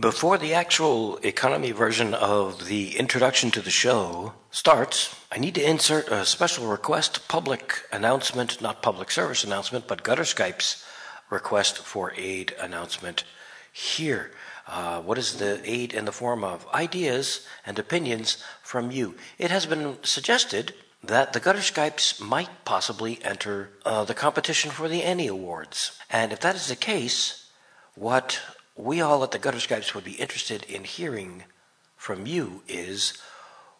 Before the actual economy version of the introduction to the show starts, I need to insert a special request public announcement, not public service announcement, but Gutter Skype's request for aid announcement here. Uh, what is the aid in the form of? Ideas and opinions from you. It has been suggested that the Gutter Skypes might possibly enter uh, the competition for the Annie Awards. And if that is the case, what we all at the Gutter Skypes would be interested in hearing from you is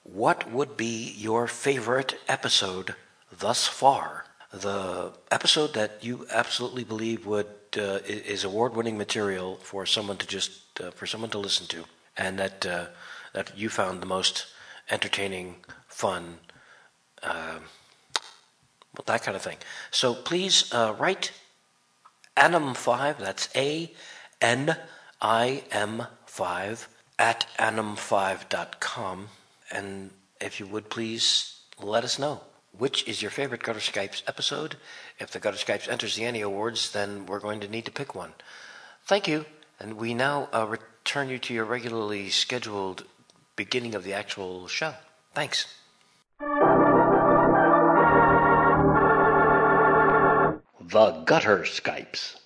what would be your favorite episode thus far? The episode that you absolutely believe would uh, is award-winning material for someone to just uh, for someone to listen to, and that uh, that you found the most entertaining, fun, uh, well, that kind of thing. So please uh, write Anim5, that's A N I M 5 at anim5.com. And if you would please let us know which is your favorite Gutter Skypes episode. If the Gutter Skypes enters the Annie Awards, then we're going to need to pick one. Thank you. And we now uh, return you to your regularly scheduled beginning of the actual show. Thanks. The Gutter Skypes.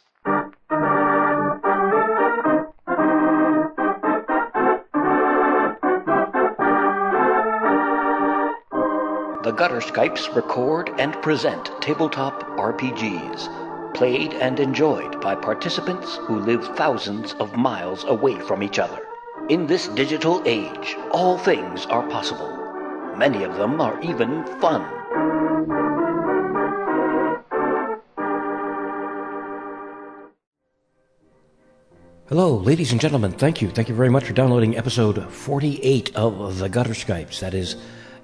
The Gutter Skypes record and present tabletop RPGs, played and enjoyed by participants who live thousands of miles away from each other. In this digital age, all things are possible. Many of them are even fun. Hello, ladies and gentlemen. Thank you. Thank you very much for downloading episode 48 of the Gutter Skypes. That is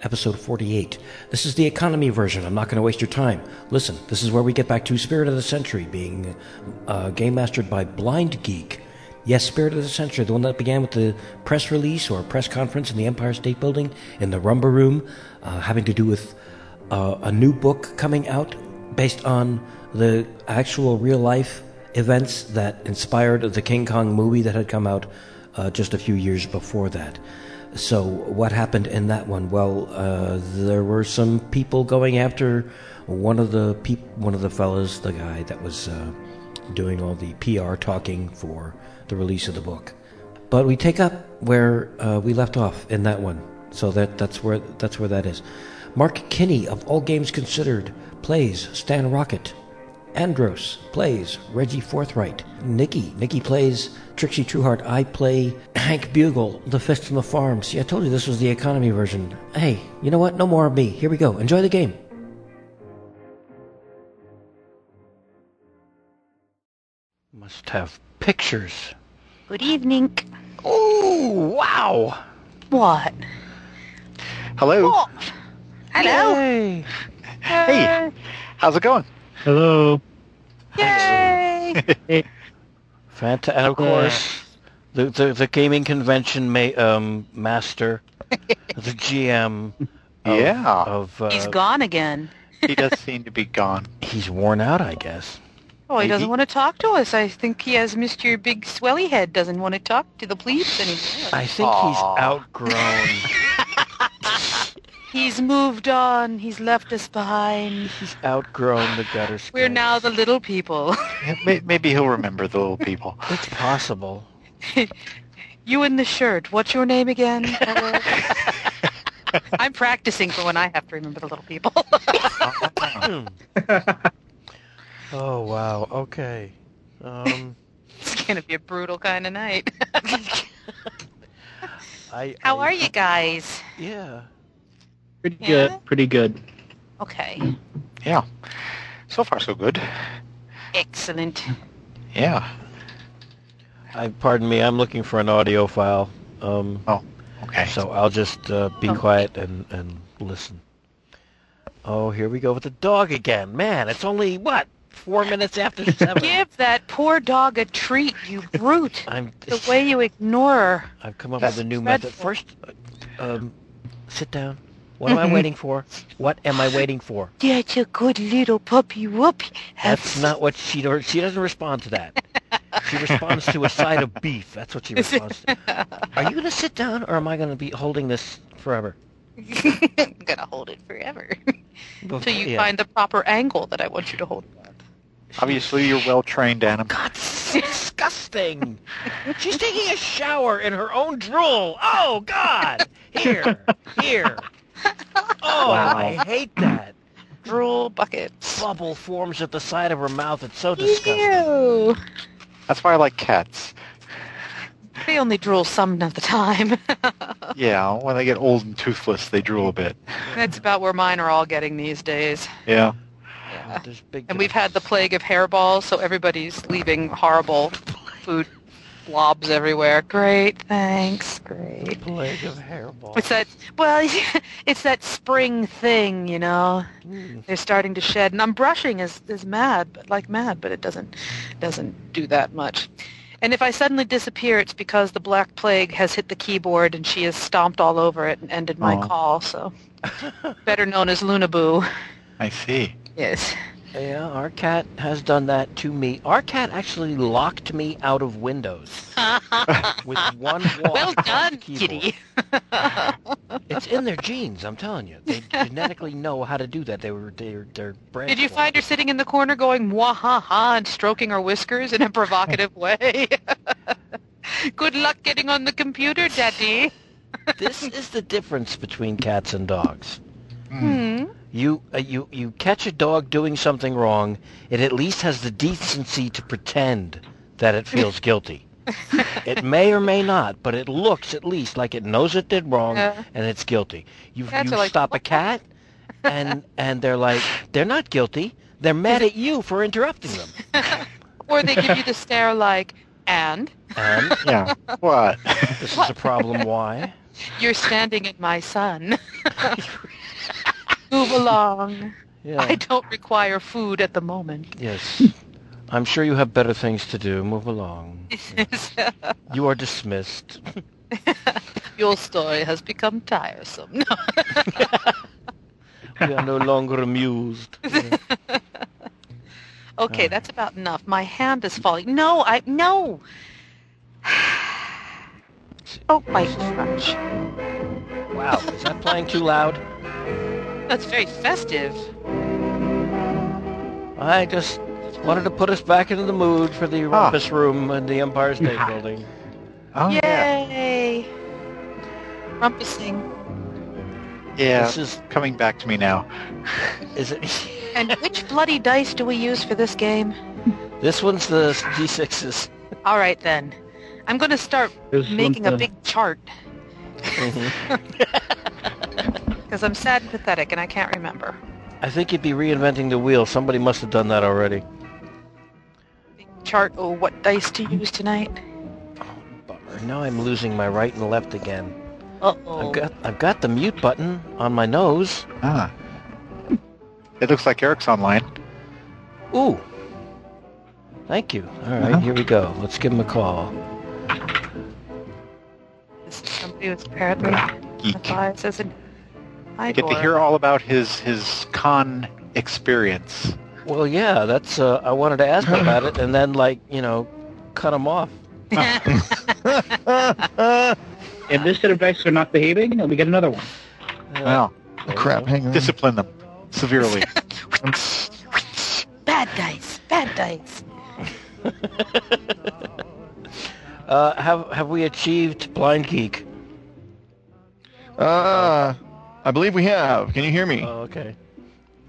episode 48. This is the economy version. I'm not going to waste your time. Listen, this is where we get back to Spirit of the Century, being uh, game mastered by Blind Geek. Yes, Spirit of the Century, the one that began with the press release or press conference in the Empire State Building in the Rhumba Room, uh, having to do with uh, a new book coming out based on the actual real life events that inspired the King Kong movie that had come out uh, just a few years before that. So, what happened in that one? Well, uh, there were some people going after one of the peop- one of the fellas, the guy that was uh, doing all the PR talking for the release of the book. But we take up where uh, we left off in that one, so that that's where that's where that is. Mark Kinney of All Games Considered plays Stan Rocket. Andros plays Reggie Forthright. Nikki, Nikki plays Trixie Trueheart. I play Hank Bugle, the Fist from the Farm. See, I told you this was the economy version. Hey, you know what? No more of me. Here we go. Enjoy the game. Must have pictures. Good evening. Oh, wow. What? Hello. Oh, hello. Hey. Hey, how's it going? Hello. Yay! Fanta- and of course, the, the, the gaming convention may, um, master, the GM. Of, Yeah. Of, uh, He's gone again. He does seem to be gone. He's worn out, I guess. Oh, he He- doesn't he- want to talk to us. I think he has Mr. Big Swelly Head doesn't want to talk to the plebes anymore. I think Aw. he's outgrown. He's moved on. He's left us behind. he's outgrown the gutter We're now the little people. Maybe he'll remember the little people. It's possible. you in the shirt. What's your name again? I'm practicing for when I have to remember the little people. oh wow. Okay. Um, it's gonna be a brutal kind of night. I. How I- are you guys? Yeah. Pretty Yeah? good. Pretty good. Okay. Yeah. So far, so good. Excellent. Yeah. I pardon me. I'm looking for an audio file. Um, Okay. so I'll just uh, be Oh. quiet and and listen. Oh, here we go with the dog again. Man, it's only what four minutes after seven. Give that poor dog a treat, you brute. I'm. The way you ignore her. I've come up That's with a new method. First, uh, um, sit down. What am I waiting for? What am I waiting for? That's a good little puppy whoopee. Have That's not what she does. She doesn't respond to that. She responds to a side of beef. That's what she responds to. Are you going to sit down, or am I going to be holding this forever? I'm gonna hold it forever until you Yeah. find the proper angle that I want you to hold. it at. Obviously, you're well trained, Adam. God, disgusting. She's taking a shower in her own drool. Oh, God. Here, here. Oh, Wow. I hate that. Drool bucket. Bubble forms at the side of her mouth. It's so disgusting. Ew. That's why I like cats. They only drool some of the time. Yeah, when they get old and toothless, they drool a bit. That's about where mine are all getting these days. Yeah. Yeah, there's big And we've had the plague of hairballs, so everybody's leaving horrible food blobs everywhere. Great, thanks. Great. plague of hairball. It's that well, it's that spring thing, you know. Mm. They're starting to shed, and I'm brushing as as mad, but like mad, but it doesn't doesn't do that much. And if I suddenly disappear, it's because the black plague has hit the keyboard and she has stomped all over it and ended my Aw. call. So, better known as Lunaboo. I see. Yes. Yeah, our cat has done that to me. Our cat actually locked me out of Windows with one walk. well done, kitty. It's in their genes. I'm telling you, they genetically know how to do that. They were they're they're bred Did you for find it. her sitting in the corner going wah ha ha and stroking her whiskers in a provocative way? Good luck getting on the computer, Daddy. This is the difference between cats and dogs. Hmm. You uh, you you catch a dog doing something wrong, it at least has the decency to pretend that it feels guilty. it may or may not, but it looks at least like it knows it did wrong Yeah. and it's guilty. You you like, stop a cat and and they're like they're not guilty. They're mad at you for interrupting them. Or they give you the stare like, and And Yeah. what? this is a problem why? you're standing in my sun. Move along. Yeah. I don't require food at the moment. Yes. I'm sure you have better things to do. Move along. You are dismissed. Your story has become tiresome. No. We are no longer amused. Okay, that's ah. about enough. My hand is falling. No, I no. Oh, my crunch. Wow, is that playing too loud? That's very festive. I just wanted to put us back into the mood for the Ah. rumpus room in the Empire State Building. Oh, yeah. Yay! Rumpusing. Yeah. This is Coming back to me now. is it? And which bloody dice do we use for this game? This one's the d6s. All right then. I'm going to start This making one's a big chart because I'm sad and pathetic and I can't remember. I think you'd be reinventing the wheel. Somebody must have done that already. Big chart. Oh, what dice to use tonight? Oh, bummer. Now I'm losing my right and left again. Uh-oh. I've got I've got the mute button on my nose. Ah. It looks like Eric's online. Ooh. Thank you. All right, Uh-huh. here we go. Let's give him a call. This is somebody who's apparently Geek. as an I get to hear all about his his con experience. Well, yeah, that's. Uh, I wanted to ask him about it, and then like you know, cut him off. If this set of dice are not behaving, then we get another one. Well, There you Crap, hang on. discipline them severely. Bad dice. Bad dice. Uh, have have we achieved blind geek? Uh, I believe we have. Can you hear me? Oh, okay.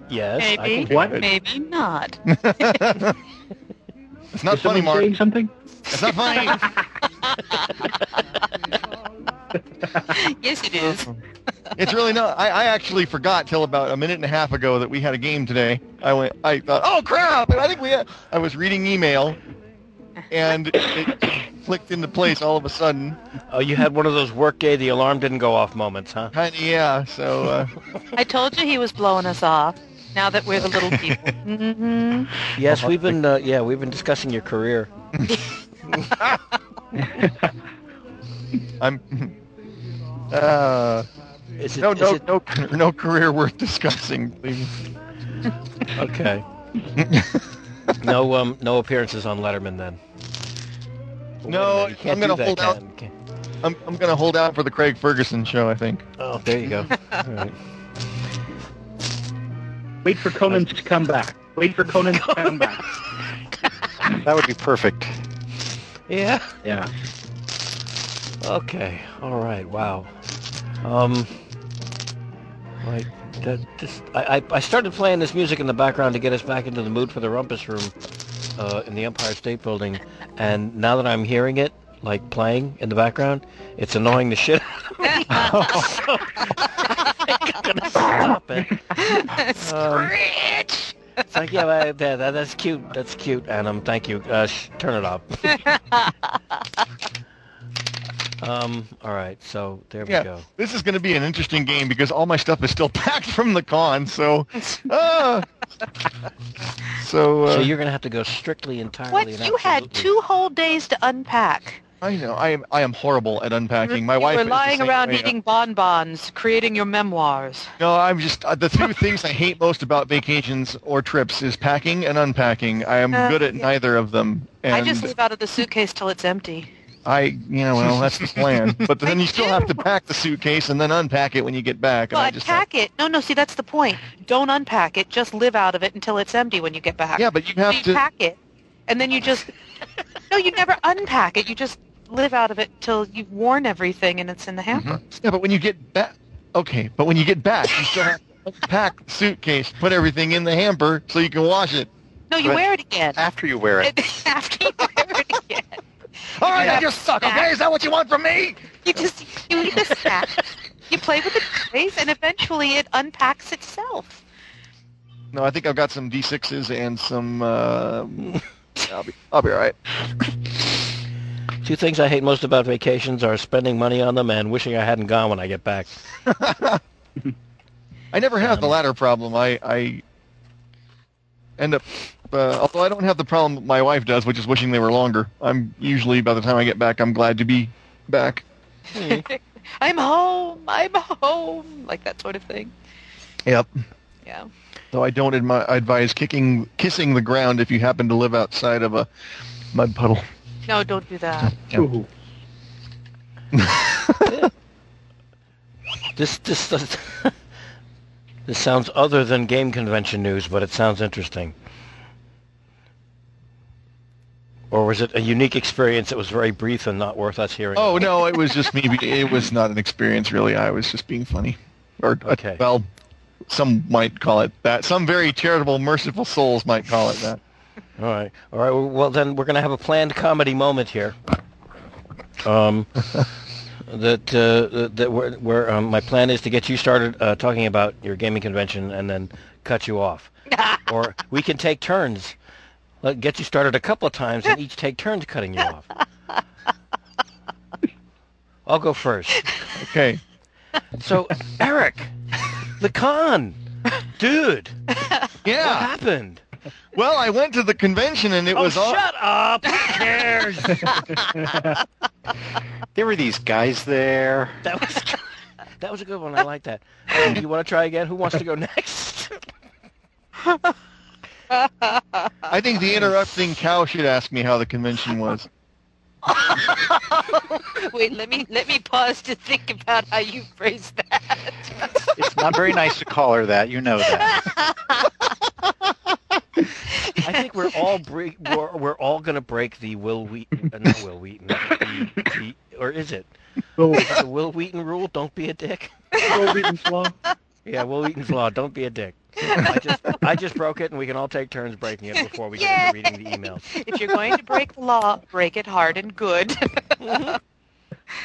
Yes. I Maybe. can hear What? you. Maybe not. it's not Is funny, someone Mark. saying something? It's not funny. yes, it is. it's really not. I, I actually forgot till about a minute and a half ago that we had a game today. I went. I thought, oh crap! And I think we. Had, I was reading email, and it clicked into place all of a sudden. Oh, you had one of those workday the alarm didn't go off moments, huh? Kind of yeah. So uh, I told you he was blowing us off. Now that we're the little people. hmm Yes, we've been. Uh, yeah, we've been discussing your career. I'm. Uh, Is it? no, is no, it- no, no career worth discussing, please. Okay. No, um, no appearances on Letterman then. No, minute, I'm gonna hold out. Can't- I'm, I'm going to hold out for the Craig Ferguson show, I think. Oh, there you go. All right. Wait for Conan to come back. Wait for Conan to come back. That would be perfect. Yeah. Yeah. Okay. All right. Wow. Um. Right. That just I, I I started playing this music in the background to get us back into the mood for the rumpus room, uh, in the Empire State Building, and now that I'm hearing it like playing in the background, it's annoying the shit out of me. so, I'm gonna stop it. Um, it's like yeah, that, that, that's cute. That's cute, Adam. Thank you. Uh, sh- turn it off. um. All right. So there we go. this is going to be an interesting game because all my stuff is still packed from the con. So, uh, so, uh, So you're gonna have to go strictly entirely. What? and You had two whole days to unpack. I know I am I am horrible at unpacking. My you wife were is lying around way. eating bonbons, creating your memoirs. No, I'm just uh, the two things I hate most about vacations or trips is packing and unpacking. I am Uh, good at yeah. neither of them, and I just leave out of the suitcase till it's empty. I, you know, well, that's the plan. But then you still have to pack the suitcase and then unpack it when you get back. And Well, I just unpack it. No, no. See, that's the point. Don't unpack it. Just live out of it until it's empty when you get back. yeah, but you So have you to. pack it, and then you just no, you never unpack it. You just live out of it till you've worn everything and it's in the mm-hmm. hamper. Yeah, but when you get back, okay, but when you get back, you still have to pack the suitcase, put everything in the hamper so you can wash it. No, you But- wear it again. After you wear it. After you wear it again, All right, Yeah. I just suck. Okay, is that what you want from me? you just you eat the snack. You play with the toys, and eventually it unpacks itself. No, I think I've got some D6s and some. Uh, I'll be, I'll be all right. Two things I hate most about vacations are spending money on them and wishing I hadn't gone when I get back. I never have the Um, latter problem. I, I end up, uh, although I don't have the problem my wife does, which is wishing they were longer. I'm usually, by the time I get back, I'm glad to be back. I'm home. I'm home. Like that sort of thing. Yep. Yeah. Though I don't admi- advise kicking, kissing the ground if you happen to live outside of a mud puddle. No, don't do that. Ooh. This this this, this sounds other than game convention news, but it sounds interesting. Or was it a unique experience that was very brief and not worth us hearing? Oh about? no, it was just me. It was not an experience, really. I was just being funny, or uh, Okay. well, some might call it that. Some very charitable, merciful souls might call it that. All right, all right. Well, then we're going to have a planned comedy moment here. Um, that uh, that where, where um, my plan is to get you started uh, talking about your gaming convention and then cut you off, or we can take turns. Let get you started a couple of times and each take turns cutting you off. I'll go first. Okay. So, Eric, the con, dude, Yeah. what happened? Well, I went to the convention and it oh, was all. shut up! Who cares? There were these guys there. That was that was a good one. I like that. Um, you want to try again? Who wants to go next? I think the interrupting cow should ask me how the convention was. Wait, let me let me pause to think about how you phrased that. It's not very nice to call her that. You know that. I think we're all break, we're, we're all going to break the Wil Wheaton, uh, not Wil Wheaton, the, the, or is it Go, the Wil Wheaton rule? Don't be a dick. go Wheaton's Law. Yeah, Wil Wheaton's law. Don't be a dick. I just I just broke it, and we can all take turns breaking it before we get into reading the emails. if you're going to break the law, break it hard and good.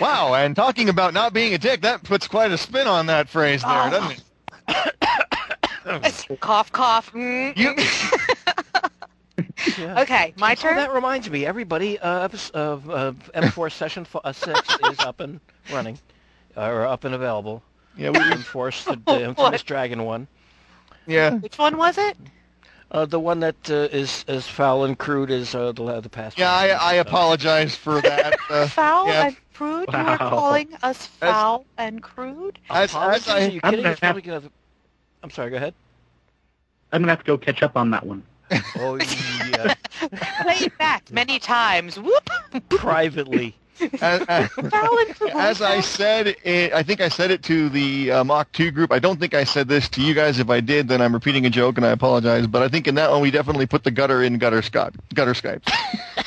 Wow, and talking about not being a dick, that puts quite a spin on that phrase there, Oh. doesn't it? cough, cough. Mm. You, Yeah. Okay, my Oh, turn. that reminds me, everybody, uh, episode of uh, M4 session f- uh, six is up and running, uh, or up and available. yeah, we, Enforce the, the infamous dragon one. Yeah. Which one was it? Uh, the one that uh, is as foul and crude as uh, the the past. Yeah. I, I apologize for that. Uh, Foul yeah. and crude? You are calling us foul and crude? As- as Apologies? I- Are you I'm kidding? gonna It's gonna- I'm sorry. Go ahead. I'm gonna have to go catch up on that one. Oh yeah, Played back many times. Whoop. privately. As, as, as I said, it, I think I said it to the uh, Mach 2 group. I don't think I said this to you guys. If I did, then I'm repeating a joke, and I apologize. But I think in that one, we definitely put the gutter in gutter Skype. Gutter Skype.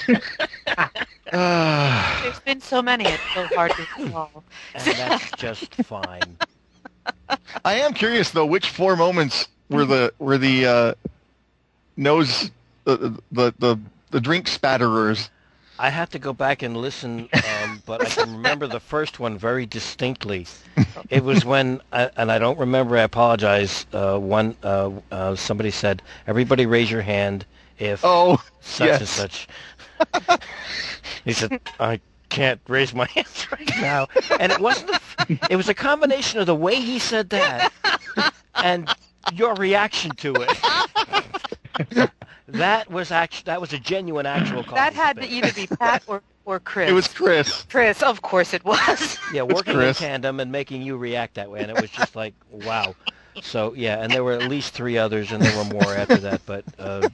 There's been so many. It's so hard to recall. And that's just fine. I am curious though, which four moments were the were the uh, nose the, the the the drink spatterers? I have to go back and listen, um, but I can remember the first one very distinctly. It was when, I, and I don't remember. I apologize. Uh, one uh, uh, somebody said, "Everybody raise your hand if Oh, such yes. and such." he said, "I can't raise my hands right now," and it wasn't. The, it was a combination of the way he said that and your reaction to it. that was actually that was a genuine actual call. That had to either be Pat or, or Chris. it was Chris. Chris. Of course it was. Yeah, working in tandem and making you react that way, and it was just like, wow. So yeah, and there were at least three others, and there were more after that. But uh,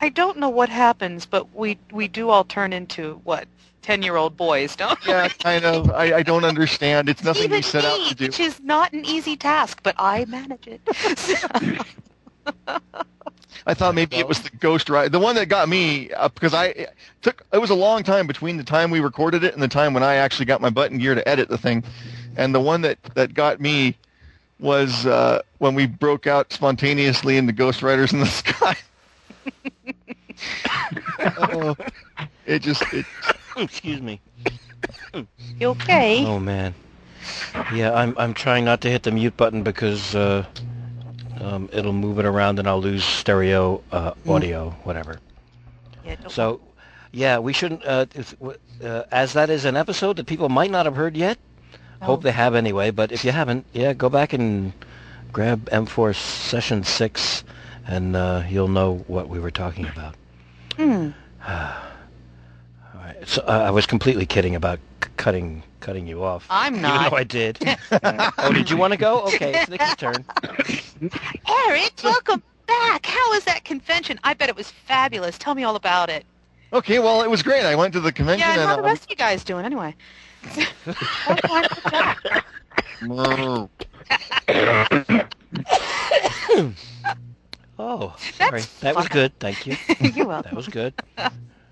I don't know what happens, but we we do all turn into what ten year old boys, don't we? Yeah, kind of. I, I don't understand. It's nothing Even we set out to do. which is not an easy task, but I manage it. I thought maybe it was the Ghost Rider, the one that got me uh, because I it took. It was a long time between the time we recorded it and the time when I actually got my button gear to edit the thing, and the one that that got me was uh, when we broke out spontaneously into Ghost Riders in the Sky. oh, it just it, excuse me. you okay? Oh man. Yeah, I'm I'm trying not to hit the mute button because uh, um, it'll move it around and I'll lose stereo uh, audio, whatever. Yeah, So, yeah, we shouldn't. Uh, if, uh, as that is an episode that people might not have heard yet. Hope they have anyway. But if you haven't, yeah, go back and grab M4 Session Six, and uh, you'll know what we were talking about. Hmm. All right. So uh, I was completely kidding about c- cutting cutting you off. I'm Even not. though I did. oh, did you want to go? Okay, it's Nikki's turn. Eric, welcome back. How was that convention? I bet it was fabulous. Tell me all about it. okay. Well, it was great. I went to the convention Yeah, and how and the rest of you guys doing anyway? What kind of job? uh, Oh, sorry. That's That was fun. good. Thank you. You're welcome. That was good.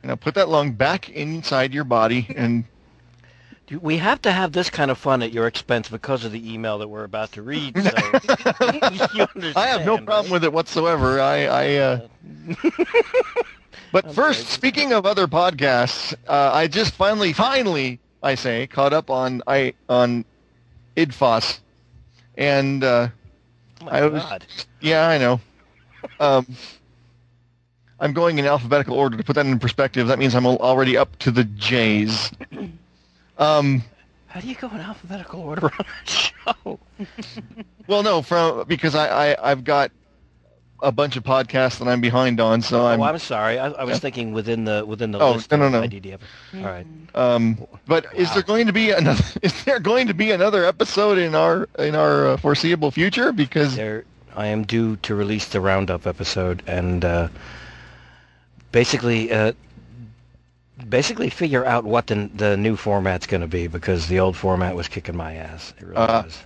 You know, put that lung back inside your body and We have to have this kind of fun at your expense because of the email that we're about to read. So I have no problem with it whatsoever. I, I uh... but first, speaking of other podcasts, uh, I just finally, finally, I say, caught up on I on IDFOS, and uh, Oh my I was- God. yeah, I know. Um, I'm going in alphabetical order to put that in perspective. That means I'm already up to the J's. Um, How do you go in alphabetical order on a show? well, no, from because I, I I've got a bunch of podcasts that I'm behind on, so I'm oh, I'm sorry. I, I was thinking within the within the Oh, list no, no, of no. IDDF. All right. Um, but is there going to be another? Is there going to be another episode in our in our uh, foreseeable future? Because There, I am due to release the roundup episode and uh, basically, uh, basically figure out what the the new format's going to be because the old format was kicking my ass. It really Uh. was.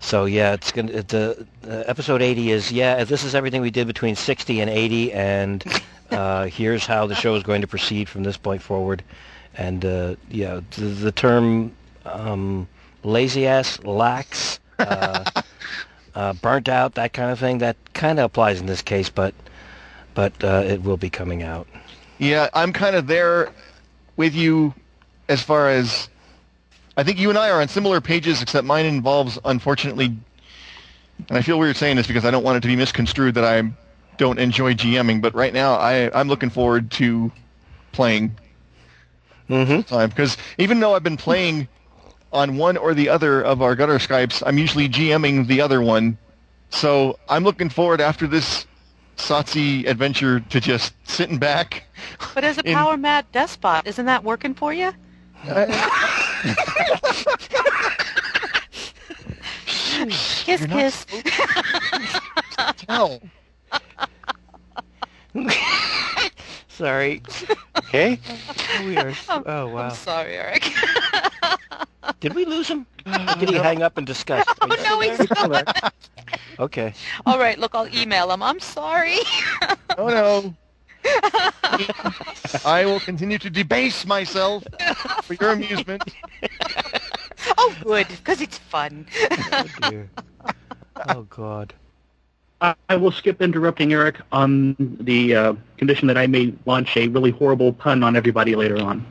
So yeah, it's gonna it, the uh, episode 80 is yeah. This is everything we did between 60 and 80, and uh, here's how the show is going to proceed from this point forward. And uh, yeah, the, the term um, lazy ass, lax. Uh, uh, burnt out, that kind of thing. That kind of applies in this case, but but uh, it will be coming out. yeah, I'm kind of there with you as far as I think you and I are on similar pages, except mine involves unfortunately, and I feel weird saying this because I don't want it to be misconstrued that I don't enjoy GMing. But right now, I I'm looking forward to playing Mm-hmm. time because even though I've been playing on one or the other of our gutter Skypes, I'm usually GMing the other one. So I'm looking forward after this SotC adventure to just sitting back. But as a In- power mad despot, isn't that working for you? Kiss, You're not kiss. Tell. Sorry. Okay. We are. s- Oh wow. I'm sorry, Eric. Did we lose him? Uh, did he hang up in disgust? oh, no, he's not. Okay. All right, look, I'll email him. I'm sorry. Oh no. I will continue to debase myself for your amusement. oh, good, because it's fun. Oh dear. Oh god. I I will skip interrupting Eric on the uh, condition that I may launch a really horrible pun on everybody later on.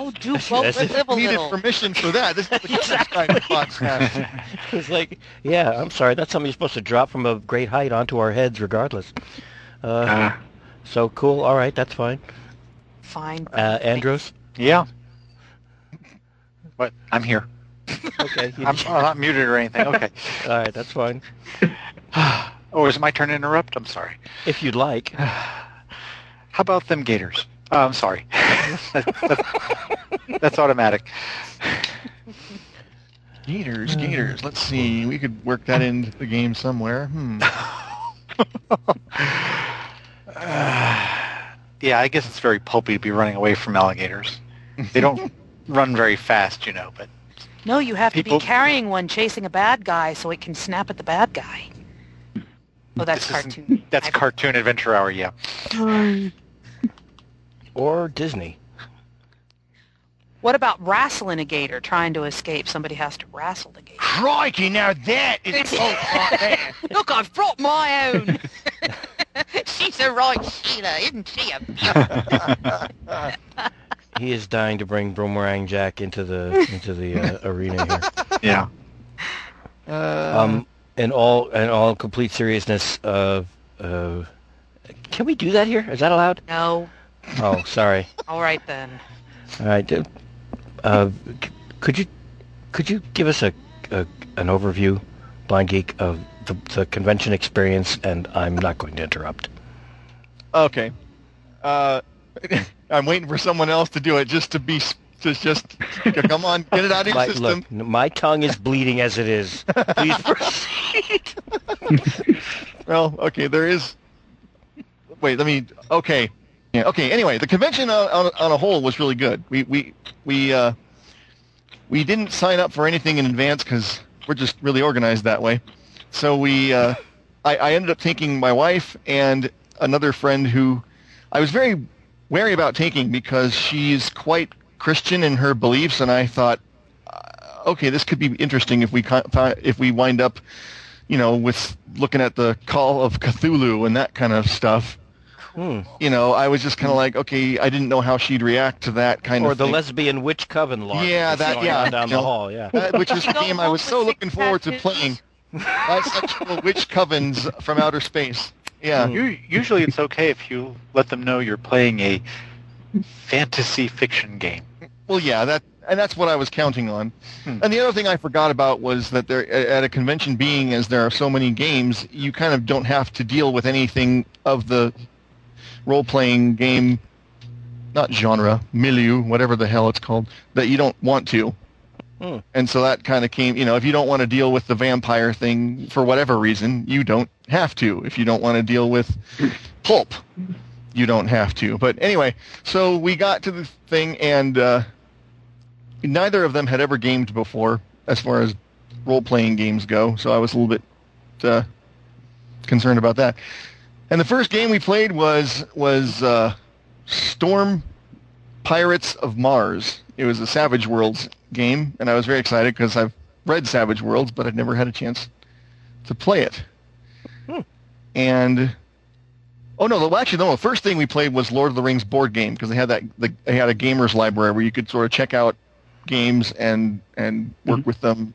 Oh, do as- both live a Needed little. permission for that. This is the exact kind of podcast. It's like, yeah, I'm sorry. That's something you're supposed to drop from a great height onto our heads, regardless. Uh, Ah. so cool. All right, that's fine. Fine. Uh, Andros. Yeah. What? I'm here. Okay. I'm, I'm not muted or anything. Okay. all right, that's fine. oh, is it my turn to interrupt? I'm sorry. If you'd like. How about them gators? Oh, I'm sorry. that's, that's automatic. Gators, gators. Let's see. We could work that into the game somewhere. Hmm. Yeah, I guess it's very pulpy to be running away from alligators. They don't run very fast, you know, but No, you have to be carrying one chasing a bad guy so it can snap at the bad guy. Oh, that's this isn't- cartoon. That's I- cartoon adventure hour, yeah. Or Disney. What about wrestling a gator trying to escape? Somebody has to wrestle the gator. Crikey, now that is oh, right there. Look, I've brought my own. She's a right Sheila, isn't she? A He is dying to bring Boomerang Jack into the into the uh, arena here. Yeah. Uh, Um, in all in all complete seriousness, uh, uh, can we do that here? Is that allowed? no. Oh, sorry. All right then. All right. uh, Uh, could you could you give us a, a an overview, Blind Geek, of the, the convention experience? And I'm not going to interrupt. okay. Uh, I'm waiting for someone else to do it just to be just just come on, get it out of your My, system. look, my tongue is bleeding as it is. Please proceed. Well, okay, there is. Wait, let me. Okay, yeah. Okay. Anyway, the convention on, on, on a whole was really good. We we we uh, we didn't sign up for anything in advance because we're just really organized that way. So we uh, I, I ended up taking my wife and another friend who I was very wary about taking because she's quite Christian in her beliefs, and I thought, uh, okay, this could be interesting if we if we wind up you know, with looking at the Call of Cthulhu and that kind of stuff. Hmm. You know, I was just kind of like, okay, I didn't know how she'd react to that kind Or of Or the thing. lesbian witch coven law. Yeah, that- yeah, down the hall. Yeah. Uh, which is a game I was so looking six forward to playing. Bisexual witch covens from outer space. Yeah. U- Usually it's okay if you let them know you're playing a fantasy fiction game. Well, yeah, that and that's what I was counting on. Hmm. And the other thing I forgot about was that there, at a convention, being as there are so many games, you kind of don't have to deal with anything of the role-playing game, not genre, milieu, whatever the hell it's called, that you don't want to. Hmm. And so that kind of came, you know, if you don't want to deal with the vampire thing for whatever reason, you don't have to. If you don't want to deal with pulp, you don't have to. But anyway, so we got to the thing, and uh, neither of them had ever gamed before, as far as role-playing games go. So I was a little bit uh, concerned about that. And the first game we played was was uh, Storm Pirates of Mars. It was a Savage Worlds game, and I was very excited because I've read Savage Worlds, but I'd never had a chance to play it. And oh no, well, actually no. The first thing we played was Lord of the Rings board game because they had that the, they had a gamers library where you could sort of check out games and and work mm-hmm. with them.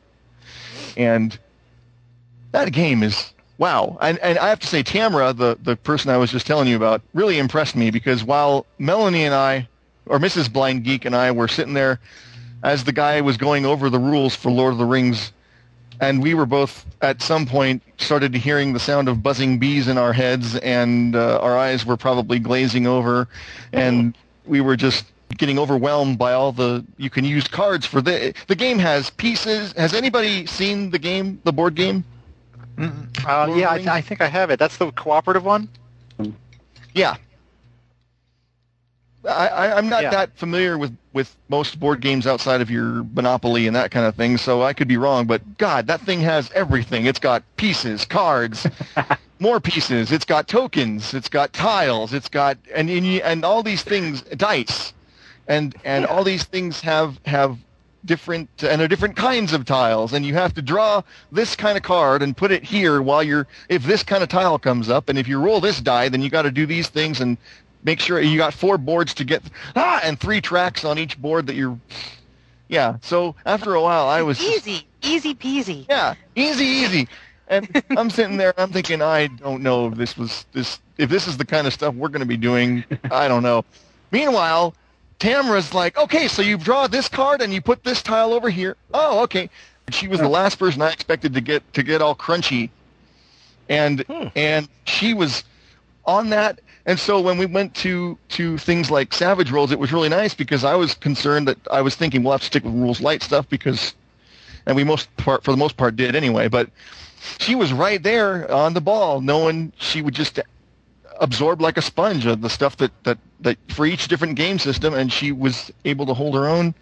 And that game is wow. And and I have to say, Tamara, the the person I was just telling you about, really impressed me because while Melanie and I, or Mrs. Blind Geek and I, were sitting there as the guy was going over the rules for Lord of the Rings, and we were both at some point started hearing the sound of buzzing bees in our heads, and uh, our eyes were probably glazing over, and we were just getting overwhelmed by all the you can use cards for the the game has pieces has anybody seen the game the board game Uh, yeah, I, I think I have it. That's the cooperative one. Yeah. I, I'm not Yeah. that familiar with, with most board games outside of your Monopoly and that kind of thing, so I could be wrong. But God, that thing has everything. It's got pieces, cards, more pieces. It's got tokens. It's got tiles. It's got and and, and all these things, dice, and and all these things have have different and are different kinds of tiles and you have to draw this kind of card and put it here while you're if this kind of tile comes up and if you roll this die then you got to do these things and make sure you got four boards to get ah and three tracks on each board that you're yeah so after a while i was easy, easy peasy. yeah easy easy. And i'm sitting there i'm thinking i don't know if this was this if this is the kind of stuff we're going to be doing. I don't know. Meanwhile tamara's like okay so you draw this card and you put this tile over here. Oh okay. She was the last person i expected to get to get all crunchy. And Hmm. and she was on that and so when we went to to things like Savage Worlds it was really nice because i was concerned that i was thinking we'll have to stick with rules light stuff because and we most part for the most part did anyway but she was right there on the ball knowing she would just absorb like a sponge the stuff that that that for each different game system and she was able to hold her own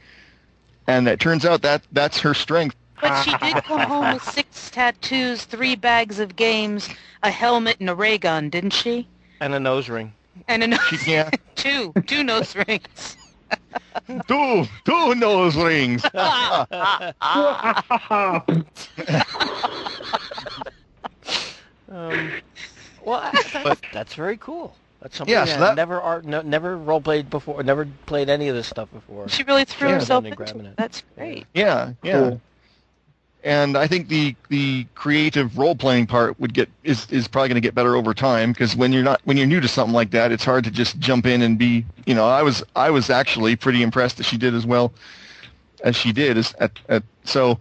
and it turns out that that's her strength But she did come home with six tattoos, three bags of games, a helmet, and a ray gun, didn't she? And a nose ring. And a nose, she can't two, two nose rings. two two nose rings Um, well, that's, that's very cool. That's something Yes, that, that- never art, no, never role played before. Never played any of this stuff before. She really threw Yeah, herself into it. it. That's great. Yeah, yeah. Cool. And I think the the creative role playing part would get is is probably going to get better over time because when you're not when you're new to something like that, it's hard to just jump in and be. You know, I was I was actually pretty impressed that she did as well as she did. As at, at so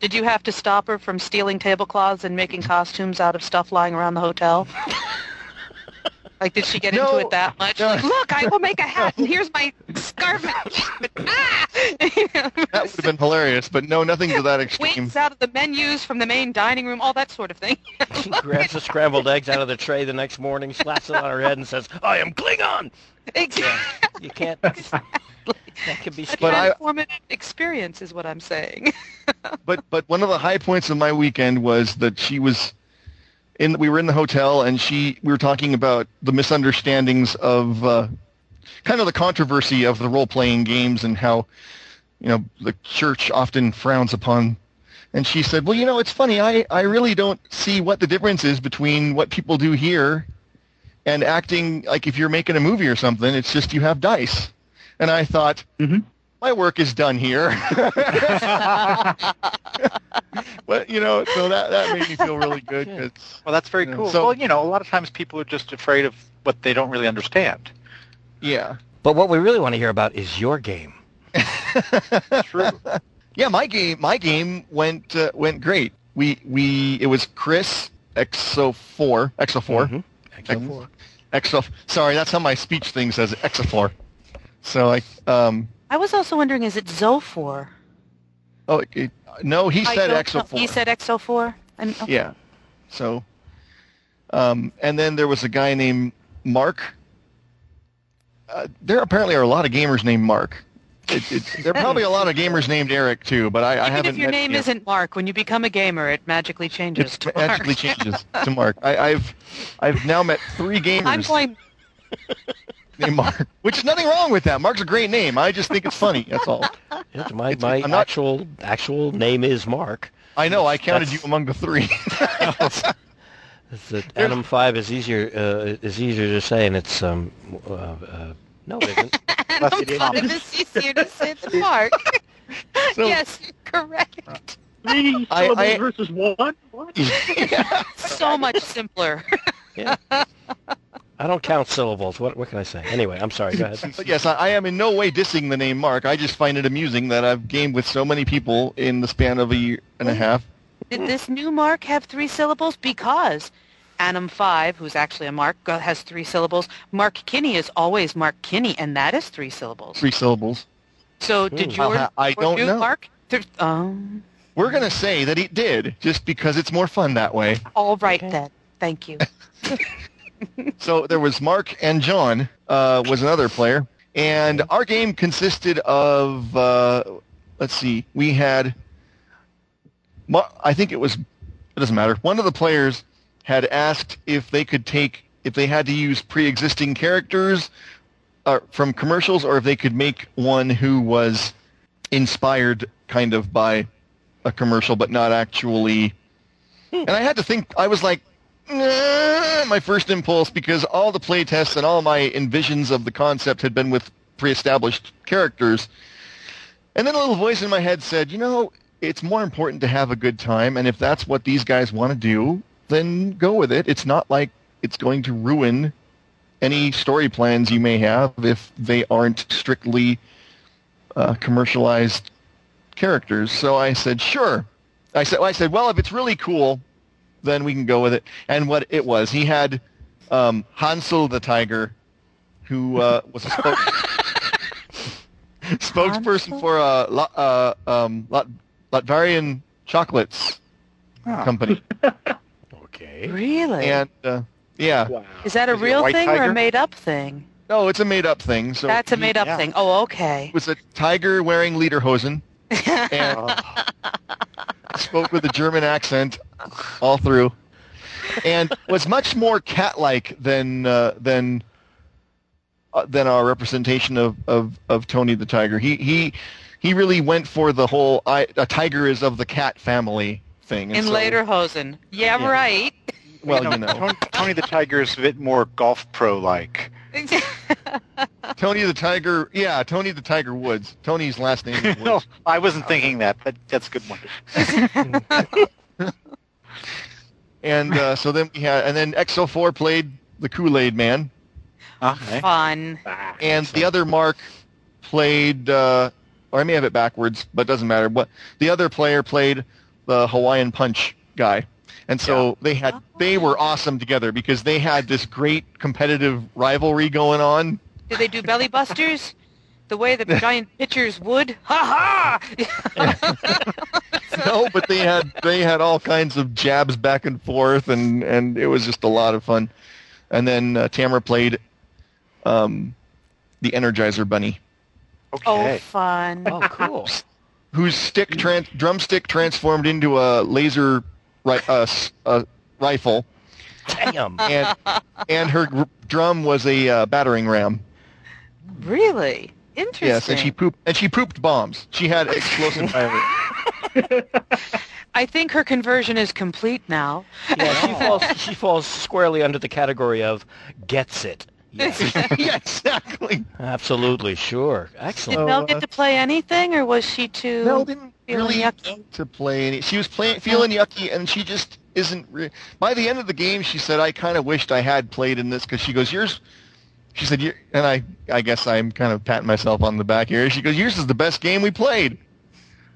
Did you have to stop her from stealing tablecloths and making costumes out of stuff lying around the hotel? like, did she get No, into it that much? no. Like, look, I will make a hat, and here's my scarf. Ah! that would have been hilarious, but no, nothing to that extreme. Wings out of the menus from the main dining room, all that sort of thing. She grabs the scrambled eggs out of the tray the next morning, slaps it on her head, and says, "I am Klingon." exactly. You can't. That could be A But scary. I- transformative experience is what I'm saying. but but one of the high points of my weekend was that she was in we were in the hotel and she we were talking about the misunderstandings of uh, kind of the controversy of the role playing games and how you know the church often frowns upon. And she said well you know it's funny. I i really don't see what the difference is between what people do here and acting like if you're making a movie or something it's just you have dice. And i thought Mhm. My work is done here but you know, so that that made me feel really good. Well, that's very Yeah. cool. So- well, you know, a lot of times people are just afraid of what they don't really understand. yeah, But what we really want to hear about is your game. True. yeah. My game, my game went uh, went great. We we it was Chris Exo four Exo 4 Mhm. Excellent. Four. Exo. Sorry, that's how my speech thing says Exo four. So like, um, I was also wondering, is it Zophor? oh it, no, he I said don't Exo know. four. He said XO4? And, okay. Yeah. So, um, and then there was a guy named Mark. Uh, there apparently are a lot of gamers named Mark. It, it, there are probably a lot of gamers named Eric too, but I, I Even haven't. Even if your met name him. isn't Mark, when you become a gamer, it magically changes It to Mark. magically changes to Mark. I, I've I've now met three I'm gamers going. Named Mark, which is nothing wrong with that. Mark's a great name. I just think it's funny. That's all. Yes, my It's- my I'm not- actual actual name is Mark. I know. I counted That's- you among the three. It's that Atom Five is easier uh, is easier to say, and it's um uh, uh, no, it isn't. Plus I'm it is- five is easier to say than Mark. So- yes, you're correct. Three I- syllables I- versus one? What? So much simpler. Yeah. I don't count syllables. What what can I say? Anyway, I'm sorry. Go ahead. But yes, I, I am in no way dissing the name Mark. I just find it amusing that I've gamed with so many people in the span of a year and a half. Did this new Mark have three syllables? Because Adam 5, who's actually a Mark, has three syllables. Mark Kinney is always Mark Kinney, and that is three syllables. Three syllables. So did Hmm. your, I'll ha- I your don't new know. Mark? Th- um, We're going to say that he did, just because it's more fun that way. all right Okay. then. Thank you. so there was Mark and John uh, was another player, and our game consisted of uh, let's see, we had I think it was it doesn't matter. One of the players had asked if they could take if they had to use pre-existing characters uh, from commercials or if they could make one who was inspired kind of by a commercial but not actually. And I had to think I was like my first impulse because all the playtests and all my envisions of the concept had been with pre-established characters and then a little voice in my head said you know it's more important to have a good time and if that's what these guys want to do then go with it it's not like it's going to ruin any story plans you may have if they aren't strictly uh, commercialized characters. So I said, sure. I said, well, I said, well, if it's really cool, then we can go with it. And what it was, he had um, Hansel the tiger, who uh, was a spoke- spokesperson Hansel? for uh, La- uh, um, Lat- Latverian chocolates Ah. company. Okay. Really? And uh, yeah, Wow. Is that a Is he a real white thing or a made-up thing? no, it's a made-up thing. So That's a he made-up yeah. thing. Oh, okay. was a tiger wearing lederhosen and Oh, spoke with a German accent all through, and was much more cat-like than uh, than uh, than our representation of, of, of Tony the Tiger. He he he really went for the whole I, a tiger is of the cat family thing. And In so- Lederhosen. Yeah, Yeah. right. well, you you know, know, Tony, Tony the Tiger is a bit more golf pro-like. Tony the Tiger. Yeah, Tony the Tiger Woods. Tony's last name is no, I wasn't thinking that, but that's a good one. and uh, so then we had, and then XO4 played the Kool Aid Man. Okay. Fun. and the other Mark played, uh, or I may have it backwards, but it doesn't matter. But the other player played the Hawaiian Punch guy, and so they had they were awesome together because they had this great competitive rivalry going on. Did they do belly busters? The way the giant pitchers would? Ha ha! no, but they had they had all kinds of jabs back and forth, and and it was just a lot of fun. And then uh, Tamara played um, the Energizer Bunny. oh, fun. Oh, cool. whose stick tran- drumstick transformed into a laser ri- uh, s- uh, rifle, Damn. and and her gr- drum was a uh, battering ram. Really? Interesting. Yes, and she pooped and she pooped bombs. She had explosive fire. I think her conversion is complete now. Yeah, she falls. She falls squarely under the category of gets it. Yes, yeah, exactly. absolutely, sure, Did excellent. So, Mel get to play anything, or was she too? Mel didn't feeling really yucky. to play any. She was playing, feeling yucky, and she just isn't. Re- By the end of the game, she said, "I kind of wished I had played in this because she goes, yours." She said, and I, I guess I'm kind of patting myself on the back here. She goes, "Yours is the best game we played."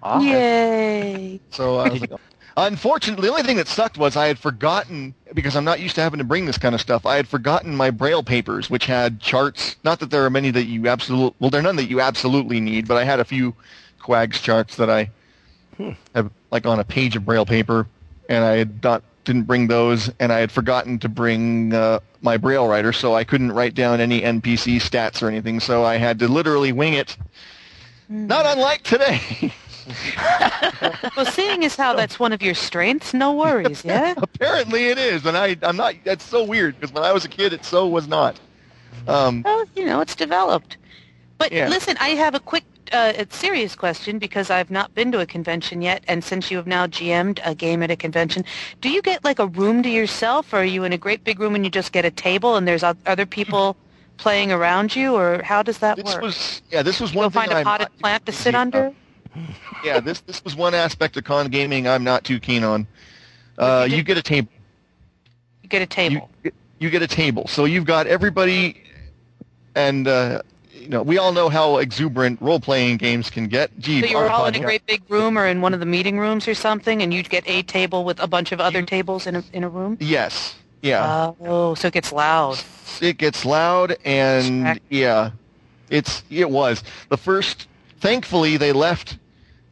Ah, Yay! So I was like, unfortunately, the only thing that sucked was I had forgotten because I'm not used to having to bring this kind of stuff. I had forgotten my braille papers, which had charts. Not that there are many that you absolutely well, there are none that you absolutely need, but I had a few Quags charts that I have like on a page of braille paper, and I had not didn't bring those, and I had forgotten to bring uh, my braille writer, so I couldn't write down any NPC stats or anything. So I had to literally wing it. Not unlike today. Well, seeing as how that's one of your strengths, no worries, yeah? Apparently it is, and I, I'm not. That's so weird because when I was a kid, it so was not. Um, Well, you know, it's developed. But Yeah. listen, I have a quick, uh, a serious question because I've not been to a convention yet, and since you have now GM'd a game at a convention, do you get like a room to yourself, or are you in a great big room and you just get a table and there's other people playing around you, or how does that this work? was yeah. This was one You'll thing find a potted plant to sit under. Yeah, this this was one aspect of con gaming I'm not too keen on. Uh, you you get a table. You get a table. get- you get a table, so you've got everybody, and uh, you know we all know how exuberant role playing games can get. Gee, so you were all in a great big room or in one of the meeting rooms or something, and you'd get a table with a bunch of other tables in a in a room. Yes. Yeah. Oh, so it gets loud. it gets loud and yeah it's it was the first thankfully they left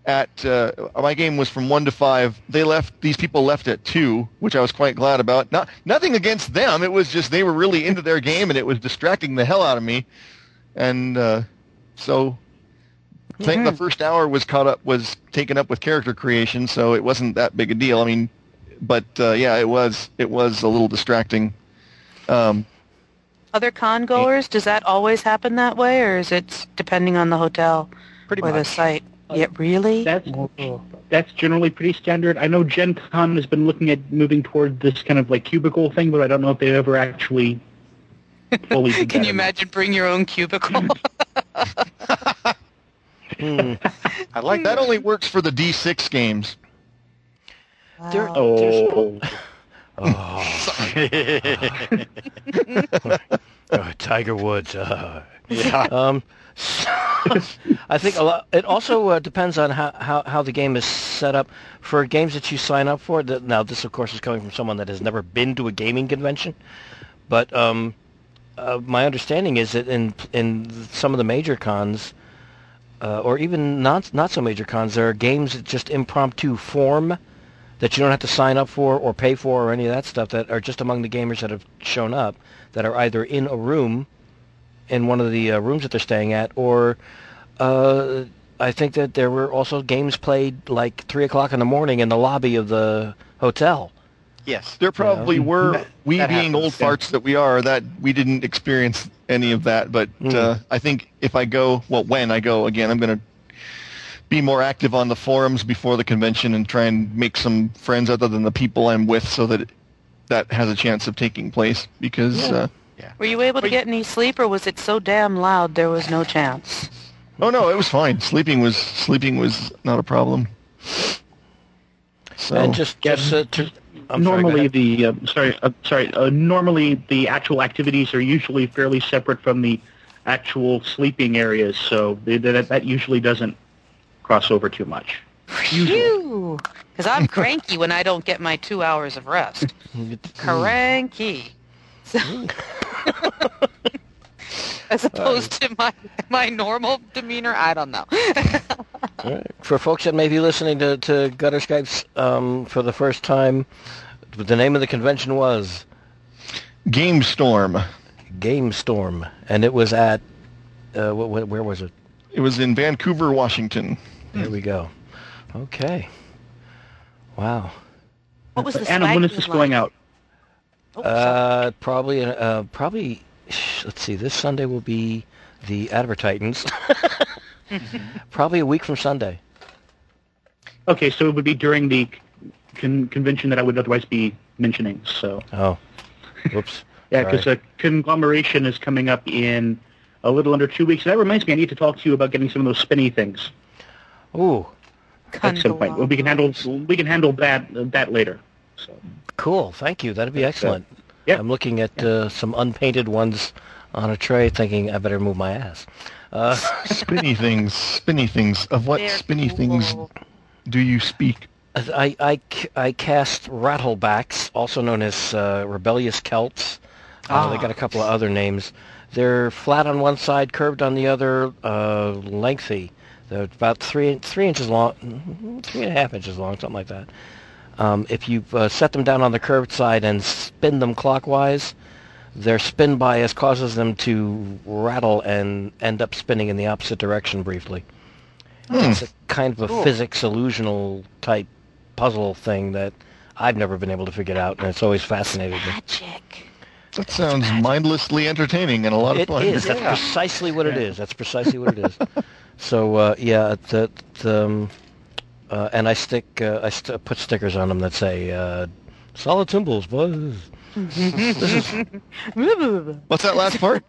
at uh, my game was from one to five. They left. These people left at two, which I was quite glad about. Not nothing against them. It was just they were really into their game, and it was distracting the hell out of me. And uh, so, I think the first hour was caught up was taken up with character creation, so it wasn't that big a deal. I mean, but uh, yeah, it was it was a little distracting. Um, Other con goers, does that always happen that way, or is it depending on the hotel Pretty or the much. site? Yeah, really? That's that's generally pretty standard. I know Gen Con has been looking at moving toward this kind of like cubicle thing, but I don't know if they've ever actually fully. did Can you imagine bring your own cubicle? Hmm. I like that that. only works for the D6 games. There- Oh, Oh, oh, Tiger Woods. uh. yeah. Um, I think a lot. It also uh, depends on how, how, how the game is set up. For games that you sign up for, that, now this of course is coming from someone that has never been to a gaming convention, but um, uh, my understanding is that in in some of the major cons, uh, or even not not so major cons, there are games that just impromptu form that you don't have to sign up for or pay for or any of that stuff that are just among the gamers that have shown up that are either in a room in one of the uh, rooms that they're staying at or uh, I think that there were also games played like three o'clock in the morning in the lobby of the hotel. Yes. There probably were That- we that being happens, old yeah. farts that we are that we didn't experience any of that. But Mm. uh, I think if I go, well, when I go again, I'm going to be more active on the forums before the convention and try and make some friends other than the people I'm with, so that it, that has a chance of taking place. Because uh, Were you able to get any sleep, or was it so damn loud there was no chance? oh no, it was fine. Sleeping was sleeping was not a problem. So and just, Yeah, just uh, to, I'm normally ahead. the uh, sorry uh, sorry uh, normally the actual activities are usually fairly separate from the actual sleeping areas, so they, that that usually doesn't cross over too much. Phew! Because I'm cranky when I don't get my two hours of rest. Cranky. So- As opposed to my my normal demeanor, I don't know. All right. For folks that may be listening to, to Gutter Skypes um, for the first time, the name of the convention was Game Storm. Game Storm, and it was at uh, wh- wh- where was it? It was in Vancouver, Washington. There we go. Okay. Wow. What was the Anna, when is this like? going out? Oh. Uh, probably, uh, probably. Let's see. This Sunday will be the Advertitans. probably a week from Sunday. Okay, so it would be during the con- convention that I would otherwise be mentioning. So Oh, whoops. yeah, Sorry. because a conglomeration is coming up in a little under two weeks. That reminds me, I need to talk to you about getting some of those spinny things Ooh, at some point. We can handle we can handle that that later. So cool. Thank you. That'd be excellent. yeah. I'm looking at uh, some unpainted ones on a tray, thinking I better move my ass. Uh, Spinny things, spinny things. Of what They're spinny things do you speak? I, I, I cast rattlebacks, also known as uh, rebellious Celts. Uh, They got a couple of other names. They're flat on one side, curved on the other, uh, lengthy. They're about three three inches long, three and a half inches long, something like that. Um, if you uh, set them down on the curved side and spin them clockwise, their spin bias causes them to rattle and end up spinning in the opposite direction briefly. It's a kind of a physics illusional type puzzle thing that I've never been able to figure out, and it's always fascinated me. Magic. That sounds mindlessly entertaining and a lot of It fun. is. That's precisely what it is. That's precisely what it is. So uh, yeah, the, the, um, uh, and I stick uh, I st- put stickers on them that say uh, "Solid symbols, buzz." This is What's that last part?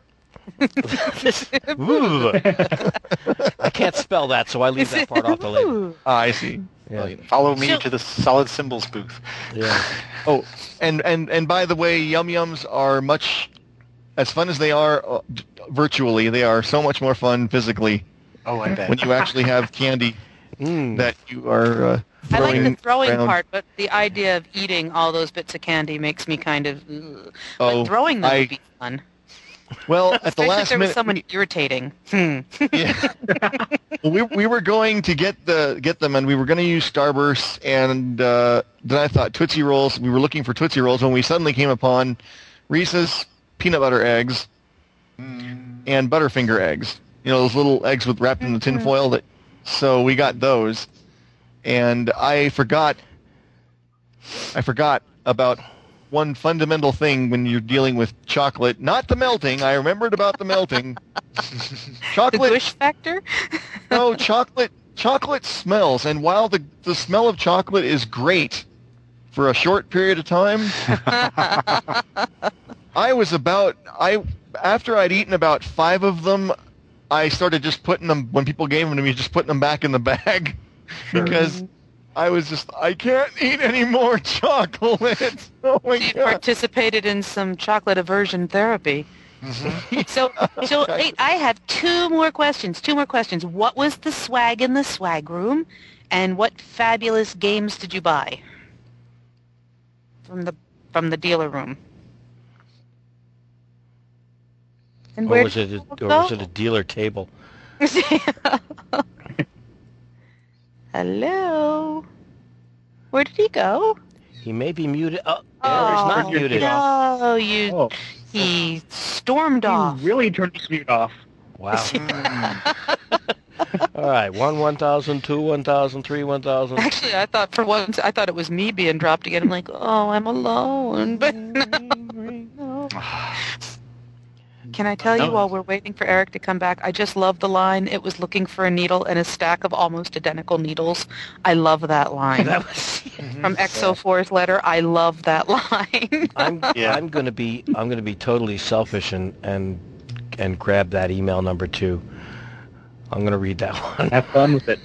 I can't spell that, so I leave that part off the label. Ah, I see. Yeah, Follow me So- to the solid symbols booth. yeah. Oh, and and and by the way, yum yums are much as fun as they are uh, virtually. They are so much more fun physically Oh, I bet. when you actually have candy Mm. that you are uh, I like the throwing around. part, but the idea of eating all those bits of candy makes me kind of. ugh. Oh, but throwing them I- would be fun. Well, at the Especially if last there was minute, someone irritating. Hmm. yeah. Well, we we were going to get the get them, and we were going to use Starburst, and uh, then I thought Tootsie Rolls. We were looking for Tootsie Rolls when we suddenly came upon Reese's peanut butter eggs and Butterfinger eggs. You know those little eggs with wrapped in the tin foil. That so we got those, and I forgot. I forgot about one fundamental thing when you're dealing with chocolate. Not the melting. I remembered about the melting. The chocolate gush factor? no, chocolate chocolate smells, and while the the smell of chocolate is great for a short period of time, I was about I after I'd eaten about five of them, I started just putting them when people gave them to me, just putting them back in the bag because I was just I can't eat any more chocolate. Oh my you god! participated in some chocolate aversion therapy. Mm-hmm. So, so wait, I have two more questions. Two more questions. What was the swag in the swag room, and what fabulous games did you buy from the from the dealer room? And Or where was it, a, or was it a dealer table? Hello. Where did he go? He may be muted. Oh, Oh, he's not muted. No, you. Oh, He stormed off. you really turned his mute off. Wow. All right. One, one thousand, two, one thousand, three, one thousand. Actually, I thought for once I thought it was me being dropped again. I'm like, oh, I'm alone. But no. Can I tell you while we're waiting for Eric to come back? I just love the line. It was looking for a needle in a stack of almost identical needles. I love that line That was. from XO4's letter. I love that line. I'm Yeah. I'm gonna be I'm gonna be totally selfish and and and grab that email number two. I'm gonna read that one. Have fun with it.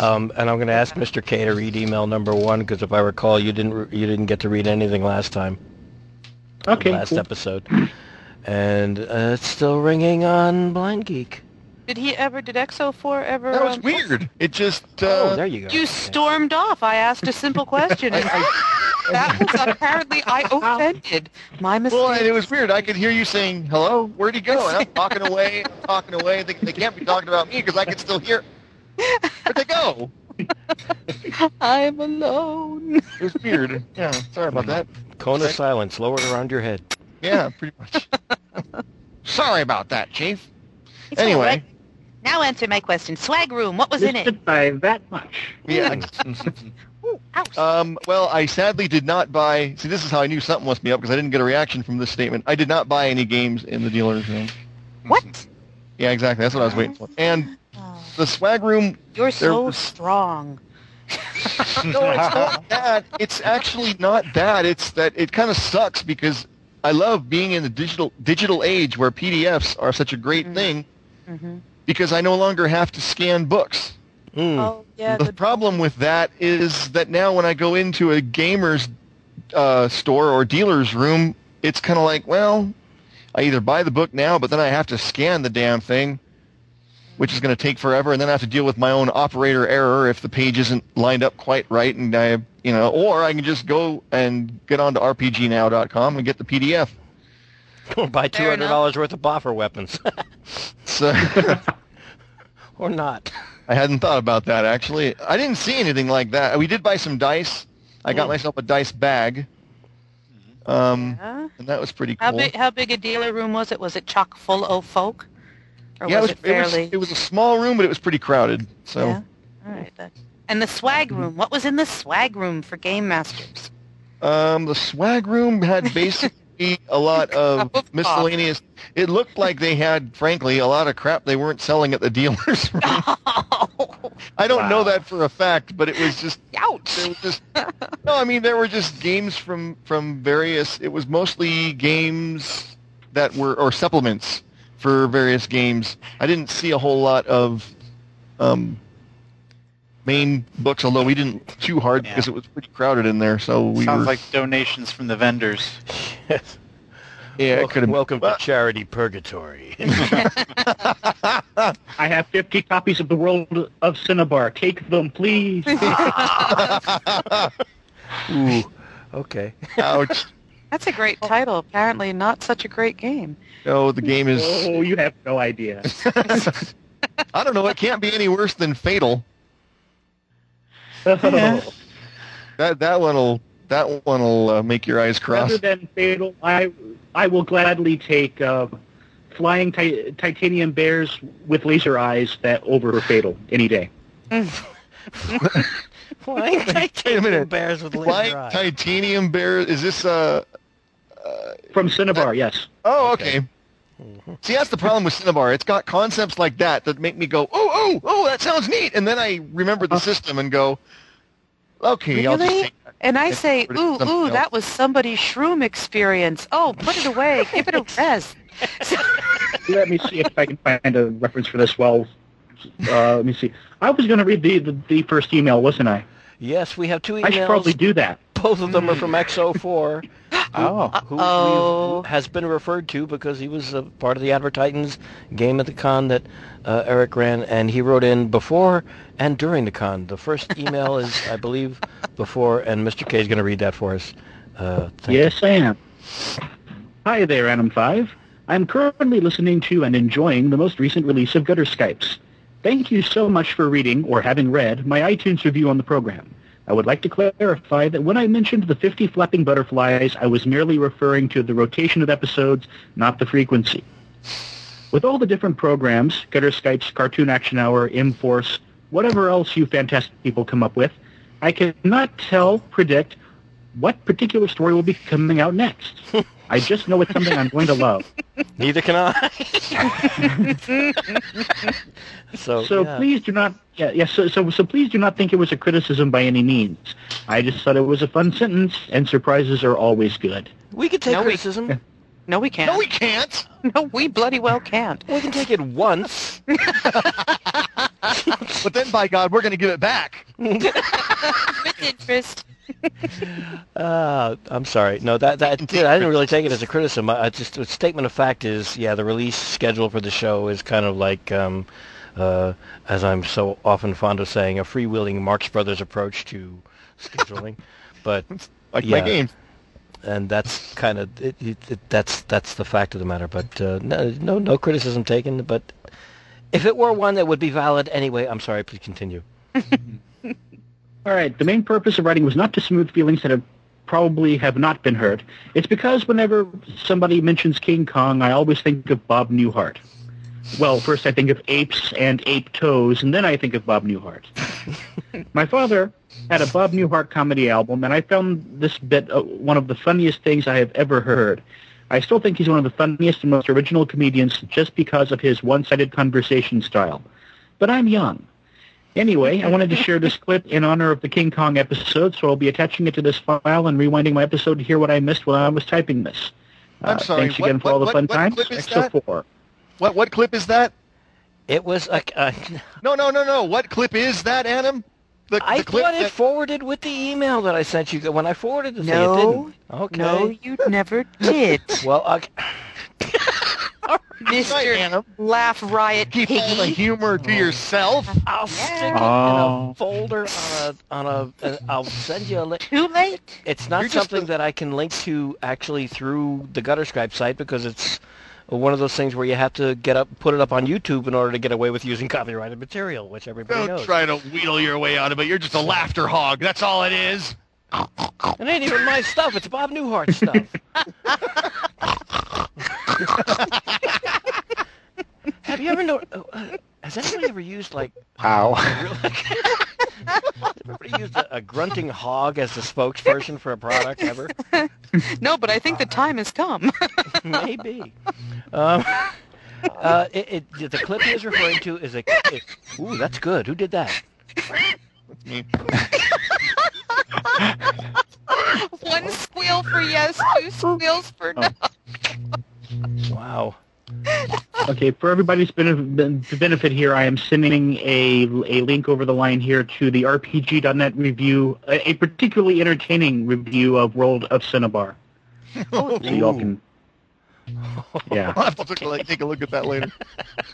Um, and I'm going to ask Mr. K to read email number one because if I recall, you didn't re- you didn't get to read anything last time, Okay. last cool. episode, and uh, it's still ringing on Blind Geek. did he ever? Did XO4 ever? That was um, weird. It just oh, uh, there you go. You stormed off. I asked a simple question. And that was apparently I offended. My mistake. Well, and it was weird. I could hear you saying, hello, where'd he go? And I'm talking away, I'm talking away. They, they can't be talking about me because I can still hear. Where'd they go? I'm alone. It was weird. Yeah, sorry about that. Cone of silence lowered around your head. Yeah, pretty much. sorry about that, Chief. It's Anyway, right. Now answer my question. Swag room. What was in Missed it? it by that much. yeah. Ooh, ouch. Um, well, I sadly did not buy. See, this is how I knew something must be up because I didn't get a reaction from this statement. I did not buy any games in the dealer's room. what? Yeah, exactly. That's what I was waiting for. And Oh, the swag room you're so was- strong. no, it's not that. It's actually not that. It's that it kind of sucks because I love being in the digital digital age where PDFs are such a great Mhm. thing hmm because I no longer have to scan books. Mm. Oh yeah. the The, problem with that is that now when I go into a gamer's uh, store or dealer's room, it's kind of like, well, I either buy the book now, but then I have to scan the damn thing, which is going to take forever, and then I have to deal with my own operator error if the page isn't lined up quite right, and I, you know, or I can just go and get onto RPGNow.com and get the PDF. Buy two hundred dollars worth of boffer weapons, So or not. I hadn't thought about that actually. I didn't see anything like that. We did buy some dice. I got Mm. myself a dice bag. Um, yeah. and that was pretty How cool. big? How big a dealer room was it? Was it chock full of folk, or yeah, was it it was, it was it was a small room, but it was pretty crowded. So Yeah. All right. Then. And the swag room. What was in the swag room for game masters? um, the swag room had basically a lot of miscellaneous. It looked like they had, frankly, a lot of crap they weren't selling at the dealers. room. I don't know that for a fact, but it was just Ouch. there was just no. I mean, there were just games from from various. It was mostly games that were or supplements for various games. I didn't see a whole lot of um, main books, although we didn't too hard Yeah. because it was pretty crowded in there. So we Sounds were, like donations from the vendors. yes. yeah, it could have Welcome to charity purgatory. I have 50 copies of The World of Synnibarr. Take them, please. Ooh. Okay. Ouch. That's a great title. Apparently, not such a great game. No, the game is. Oh, you have no idea. I don't know. It can't be any worse than Fatal. Yeah. That that one'll that one'll uh, make your eyes cross. Rather than Fatal, I I will gladly take uh, flying ti- titanium bears with laser eyes that over Fatal any day. Flying titanium bears with laser Flying eyes. titanium bear. Is this uh? From Synnibarr, yes. Oh, okay. See, that's the problem with Synnibarr. It's got concepts like that that make me go, oh, oh, oh, that sounds neat, and then I remember the system and go, okay, I'll just Really? take. And I say, put it in ooh, ooh, else. that was somebody's shroom experience. Oh, put it away. Give it a rest. Let me see if I can find a reference for this. Well, uh, let me see. I was going to read the, the the first email, wasn't I? Yes, we have two emails. I should probably do that. Both of them are from XO4. Oh. who Uh-oh. we've- has been referred to because he was a part of the Advertitans game at the con that uh, Eric ran, and he wrote in before and during the con. The first email is, I believe, before, and Mr. K is going to read that for us. Uh, thank Yes, I am. Hi there, Adam 5. I'm currently listening to and enjoying the most recent release of Gutter Skypes. Thank you so much for reading, or having read, my iTunes review on the program. I would like to clarify that when I mentioned the 50 flapping butterflies, I was merely referring to the rotation of episodes, not the frequency. With all the different programs, Gutter Skypes, Cartoon Action Hour, M-Force, whatever else you fantastic people come up with, I cannot tell, predict, what particular story will be coming out next. I just know it's something I'm going to love. Neither can I. so, So yeah. please do not, yeah, yeah. So, so, so please do not think it was a criticism by any means. I just thought it was a fun sentence, and surprises are always good. we could take No, we- criticism. No, we can't. No, we can't. No, we bloody well can't. We can take it once. But then, by God, we're going to give it back. With interest. Uh, I'm sorry. No, that that yeah, I didn't really take it as a criticism. I, I just a statement of fact is, yeah, the release schedule for the show is kind of like, um, uh, as I'm so often fond of saying, a freewheeling Marx Brothers approach to scheduling. but Like Yeah. my games. and that's kind of it, it, it, that's that's the fact of the matter. But uh, no, no no criticism taken. But if it were one that would be valid anyway, I'm sorry. Please continue. All right. The main purpose of writing was not to smooth feelings that have probably have not been hurt. It's because whenever somebody mentions King Kong, I always think of Bob Newhart. Well, first I think of apes and ape toes, and then I think of Bob Newhart. My father had a Bob Newhart comedy album, and I found this bit uh, one of the funniest things I have ever heard. I still think he's one of the funniest and most original comedians just because of his one-sided conversation style. But I'm young. Anyway, I wanted to share this clip in honor of the King Kong episode, so I'll be attaching it to this file and rewinding my episode to hear what I missed while I was typing this. I'm Uh, sorry, Thanks what- again for what- all the what- fun what times. clip is that? XO4. What what clip is that? It was a. Uh, No, no, no, no. What clip is that, Adam? The, I the clip thought it that- forwarded with the email that I sent you. When I forwarded the thing, it No, didn't. Okay. No, you never did. Well, okay. Right, Mr. Adam. Laugh Riot Keep all the humor to yourself. I'll stick it in Oh. a folder on a on a. Uh, I'll send you a link. Too late? It's not You're just something a- that I can link to actually through the Gutter Skype site because it's one of those things where you have to get up, put it up on YouTube in order to get away with using copyrighted material, which everybody Don't knows. try to wheedle your way out of it. You're just a laughter hog. That's all it is. It ain't even my stuff. It's Bob Newhart stuff. Have you ever know? Uh, has anybody ever used like? Wow. Everybody used a, a grunting hog as the spokesperson for a product ever? No, but I think the time has come. Maybe. Um, uh, it, it, the clip he is referring to is a. It, ooh, that's good. Who did that? Me. One squeal for yes, two squeals for oh. no. Wow. Okay, for everybody's benef- ben- benefit here, I am sending a, a link over the line here to the RPG.net review, a, a particularly entertaining review of World of Synnibarr. So y'all can, yeah. I'll have to take a look- take a look at that later.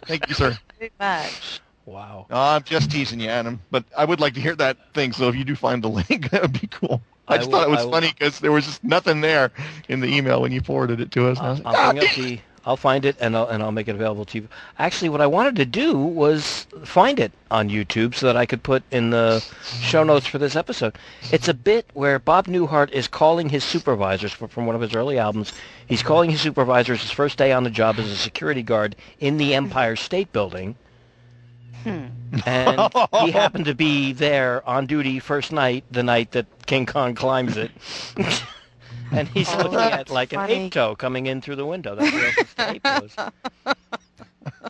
Thank you, sir. Very much. Wow. No, I'm just teasing you, Adam. But I would like to hear that thing. So if you do find the link, that would be cool. I I just will- thought it was will- funny because there was just nothing there in the email when you forwarded it to us. I'll, like, I'll "Ah, bring up the. I'll find it and I'll and I'll make it available to you. Actually, what I wanted to do was find it on YouTube so that I could put in the show notes for this episode. It's a bit where Bob Newhart is calling his supervisors from one of his early albums. He's calling his supervisors his first day on the job as a security guard in the Empire State Building. Hmm. And he happened to be there on duty first night, the night that King Kong climbs it. and he's Oh, looking at that's like an funny. ape toe coming in through the window. That's where ape was.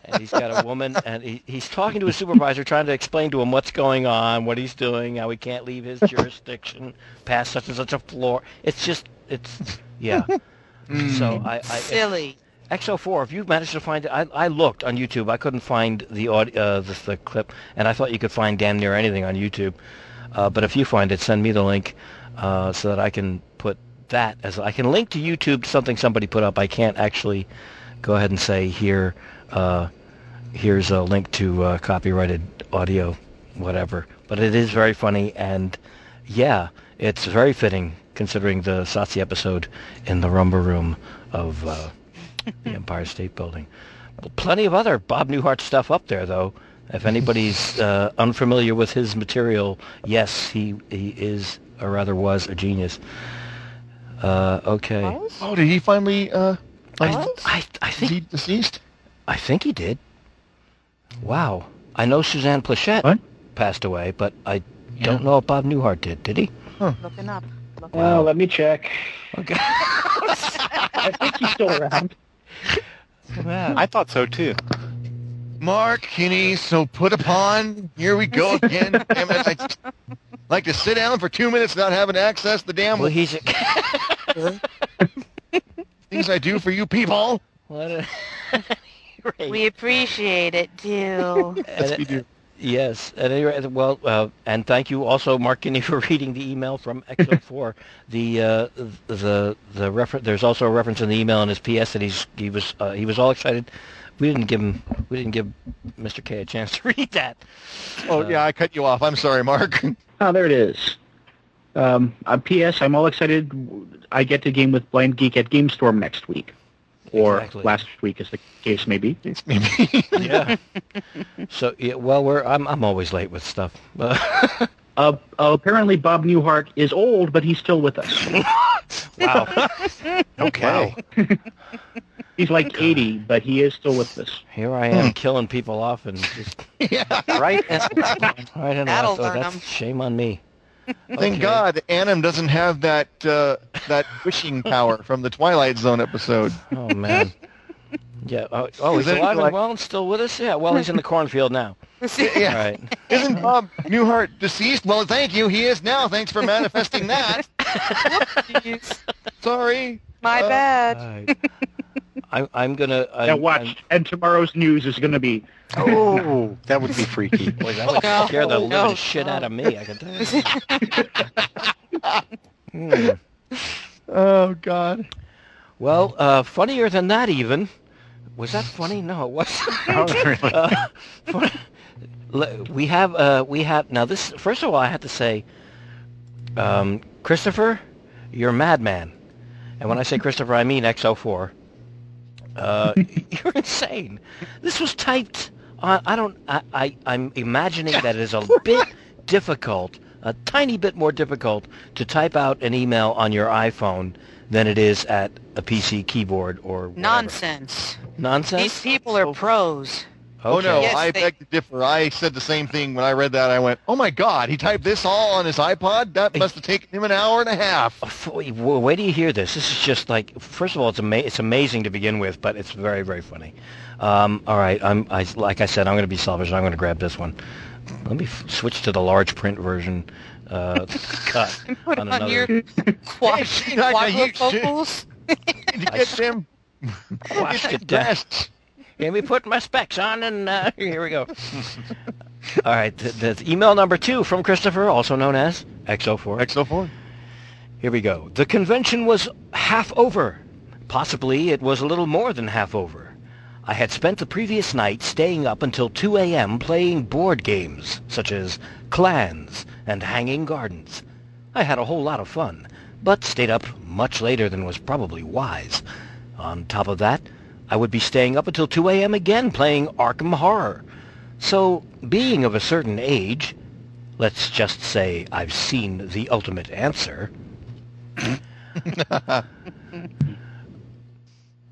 And he's got a woman, and he, he's talking to his supervisor, trying to explain to him what's going on, what he's doing, how he can't leave his jurisdiction past such and such a floor. It's just, it's, yeah. So I, I, Silly. XO4, if you managed to find it, I, I looked on YouTube. I couldn't find the, aud- uh, the the clip, and I thought you could find damn near anything on YouTube. Uh, but if you find it, send me the link uh, so that I can put that as I can link to YouTube to something somebody put up. I can't actually go ahead and say here, uh, here's a link to uh, copyrighted audio, whatever. But it is very funny, and yeah, it's very fitting considering the SotC episode in the Rhumba Room of. The Empire State Building. Plenty of other Bob Newhart stuff up there, though. If anybody's uh, unfamiliar with his material, yes, he he is or rather was a genius. Uh, okay, Oh, did he finally? Uh, I, like, I I is think he deceased? I think he did. Wow, I know Suzanne Pleshette What? passed away, but I don't know if Bob Newhart did. Did he? Looking up. Looking Well, let me check. Okay. I think he's still around. I thought so too. Mark Kinney, so put upon. Here we go again. Damn it, I just like to sit down for two minutes without having to access the damn well, he's things I do for you people. what a, We appreciate it too. Yes, we do. Yes. At any rate, well, uh, and thank you also, Mark Kinney, for reading the email from XO4. the uh, the the refer- There's also a reference in the email in his PS that he's he was uh, he was all excited. We didn't give him we didn't give Mr. K a chance to read that. Oh yeah, I cut you off. I'm sorry, Mark. Oh, there it is. Um, uh, P.S. I'm all excited. I get to game with Blind Geek at Game Storm next week, or Exactly. last week, as the case may be. Maybe. Yeah. so yeah, well, we're I'm I'm always late with stuff. Uh, Uh, apparently, Bob Newhart is old, but he's still with us. wow. Okay. He's like 80, but he is still with us. Here I am killing people off and just Right? right in That'll the oh, learn that's 'em. shame on me. Thank Okay. God Annam doesn't have that uh, that wishing power from the Twilight Zone episode. Oh man. Yeah. Oh, oh he's Is it alive and well and still with us. Yeah. Well, he's in the cornfield now. Yeah. Right. Isn't Bob Newhart deceased? Well, thank you. He is now. Thanks for manifesting that. Sorry. My Uh, bad. Right. I'm, I'm gonna. I'm, now watch, I'm- and tomorrow's news is going to be, Oh, that would be freaky. boy, that would No, scare the living no, shit out of me. I can tell you. Hmm. Oh God. Well, uh, funnier than that, even. Was that funny? No, it wasn't. uh, fun- we have. Uh, we have now. This first of all, I have to say, um, Christopher, you're a madman, and when I say Christopher, I mean XO4. Uh, you're insane. This was typed on. I don't. I, I. I'm imagining that it is a bit difficult, a tiny bit more difficult to type out an email on your iPhone than it is at a PC keyboard or whatever. Nonsense. Nonsense. These people are pros. Oh no, Yes, I they- beg to differ. I said the same thing when I read that. I went, "Oh my God, he typed this all on his iPod. That must have taken him an hour and a half." F- w- Wait till you hear this. This is just like, first of all, it's ama- it's amazing to begin with, but it's very, very funny. Um, all right, I'm, I, like I said, I'm going to be selfish. I'm going to grab this one. Let me f- switch to the large print version. Uh, cut Put on on another. your quad- Hey, she not gonna use shit. quadrifocals. to get them. Washed get it down. Let me put my specs on, and uh, here we go. all right, the, the email number two from Christopher, also known as XO4. XO4. Here we go. The convention was half over. Possibly it was a little more than half over. I had spent the previous night staying up until 2 a.m. playing board games, such as Clans and Hanging Gardens. I had a whole lot of fun, but stayed up much later than was probably wise. On top of that, I would be staying up until 2 a.m. again playing Arkham Horror. So, being of a certain age, let's just say I've seen the ultimate answer.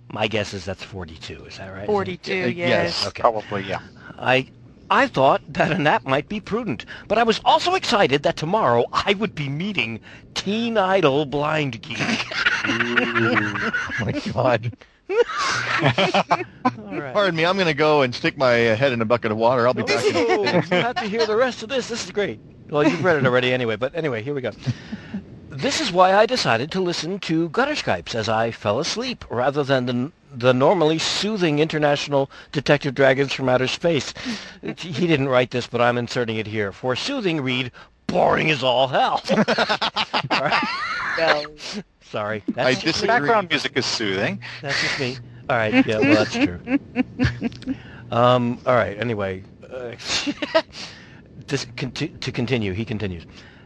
My guess is that's 42, is that right? 42, Uh, yes. yes. Okay. Probably, yeah. I I thought that a nap might be prudent, but I was also excited that tomorrow I would be meeting Teen Idol Blind Geek. Oh my God. All right. Pardon me. I'm going to go and stick my uh, head in a bucket of water. I'll be back. In Oh, you have to hear the rest of this. This is great. Well, you've read it already anyway, but anyway, here we go. This is why I decided to listen to Gutter Skypes as I fell asleep, rather than the, the normally soothing International Detective Dragons from Outer Space. He didn't write this, but I'm inserting it here. For soothing, read boring as all hell. All right. No. Sorry. I That's, disagree. Background music is soothing. that's just me. All right. Yeah, well, that's true. Um, all right. Anyway, uh, this, conti- to continue, he continues.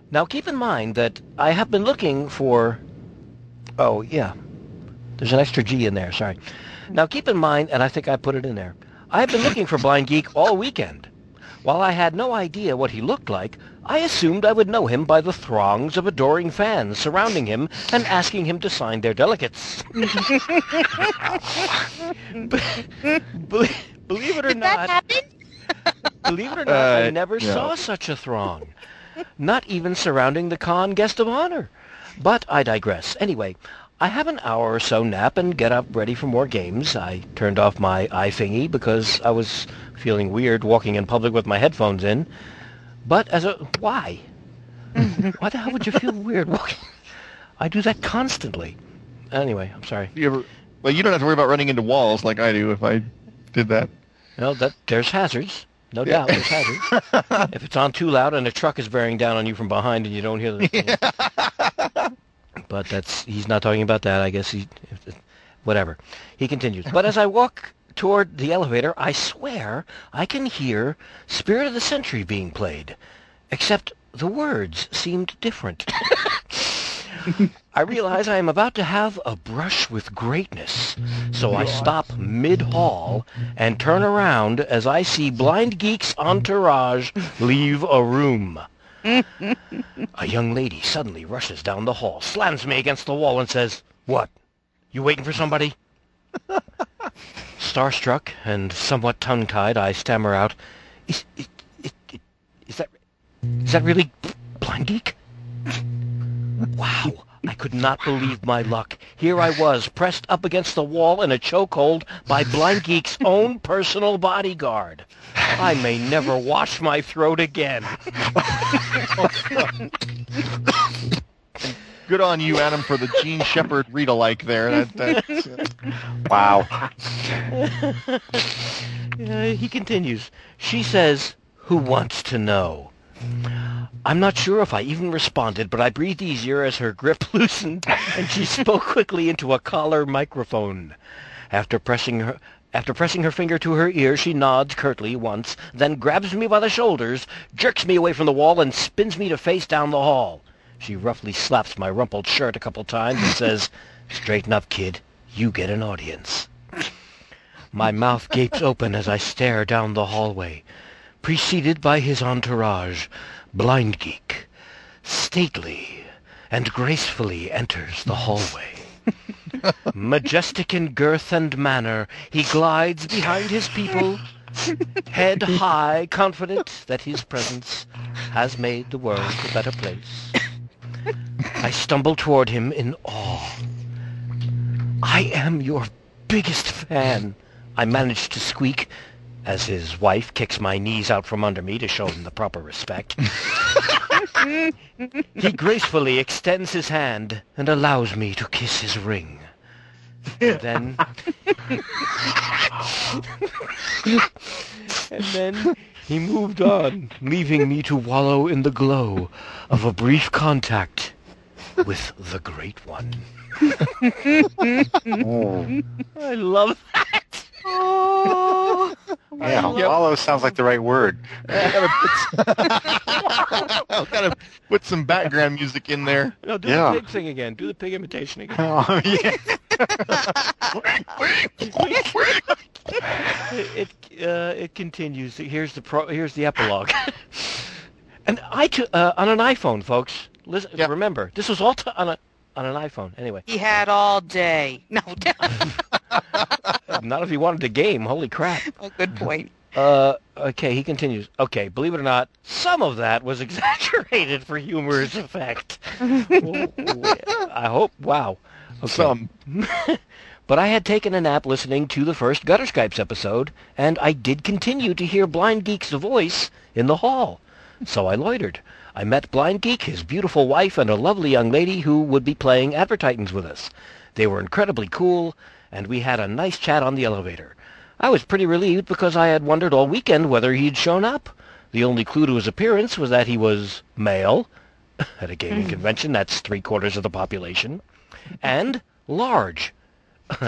Now, keep in mind that I have been looking for. Oh, yeah. There's an extra G in there. Sorry. Now, keep in mind, and I think I put it in there. I have been looking for Blind Geek all weekend. While I had no idea what he looked like, I assumed I would know him by the throngs of adoring fans surrounding him and asking him to sign their delegates. Believe it or Did not, that happen? believe it or not, I Uh, never no. saw such a throng. Not even surrounding the con guest of honor. But I digress. Anyway, I have an hour or so nap and get up ready for more games. I turned off my iThingy because I was feeling weird walking in public with my headphones in. But as a why? why the hell would you feel weird walking? I do that constantly. Anyway, I'm sorry. You ever, well, you don't have to worry about running into walls like I do if I did that. No, that there's hazards. No Yeah. doubt, there's hazards. if it's on too loud and a truck is bearing down on you from behind and you don't hear the. But that's he's not talking about that. I guess he, whatever. He continues. But as I walk toward the elevator, I swear I can hear "Spirit of the Century" being played, except the words seemed different. I realize I am about to have a brush with greatness, so I stop mid-hall and turn around as I see Blind Geek's entourage leave a room. a young lady suddenly rushes down the hall, slams me against the wall, and says, What? You waiting for somebody? Starstruck and somewhat tongue-tied, I stammer out, Is, is, is, that... Is that really Blind Geek? Wow. I could not believe my luck. Here I was, pressed up against the wall in a chokehold by Blind Geek's own personal bodyguard. I may never wash my throat again. Good on you, Adam, for the Jean Shepherd read-alike there. That, uh, Wow. Uh, he continues. She says, who wants to know? I'm not sure if I even responded, but I breathed easier as her grip loosened and she spoke quickly into a collar microphone. After pressing her after pressing her finger to her ear, she nods curtly once, then grabs me by the shoulders, jerks me away from the wall, and spins me to face down the hall. She roughly slaps my rumpled shirt a couple times and says, Straighten up, kid. You get an audience. My mouth gapes open as I stare down the hallway, preceded by his entourage, Blind Geek, stately and gracefully enters the hallway. Majestic in girth and manner, he glides behind his people, head high, confident that his presence has made the world a better place. I stumble toward him in awe. I am your biggest fan, I manage to squeak as his wife kicks my knees out from under me to show him the proper respect. he gracefully extends his hand and allows me to kiss his ring. Then, and then he moved on, leaving me to wallow in the glow of a brief contact with the Great One. Oh. I love that. Oh. Yeah, love- wallow sounds like the right word. I've got to put some background music in there. No, do Yeah. the pig thing again. Do the pig imitation again. Oh, yeah. it it, uh, it continues. Here's the pro, here's the epilogue. and I t- uh, on an iPhone, folks. Listen, Yeah. remember this was all t- on a on an iPhone. Anyway, He had all day. No, doubt. not if he wanted to game. Holy crap. oh, good point. Uh, okay, he continues. Okay, believe it or not, some of that was exaggerated for humorous effect. I hope. Wow. Okay. Some. But I had taken a nap listening to the first Gutter Skypes episode, and I did continue to hear Blind Geek's voice in the hall. So I loitered. I met Blind Geek, his beautiful wife, and a lovely young lady who would be playing Advertitans with us. They were incredibly cool, and we had a nice chat on the elevator. I was pretty relieved because I had wondered all weekend whether he'd shown up. The only clue to his appearance was that he was male, at a gaming hmm. convention, that's three-quarters of the population, and large.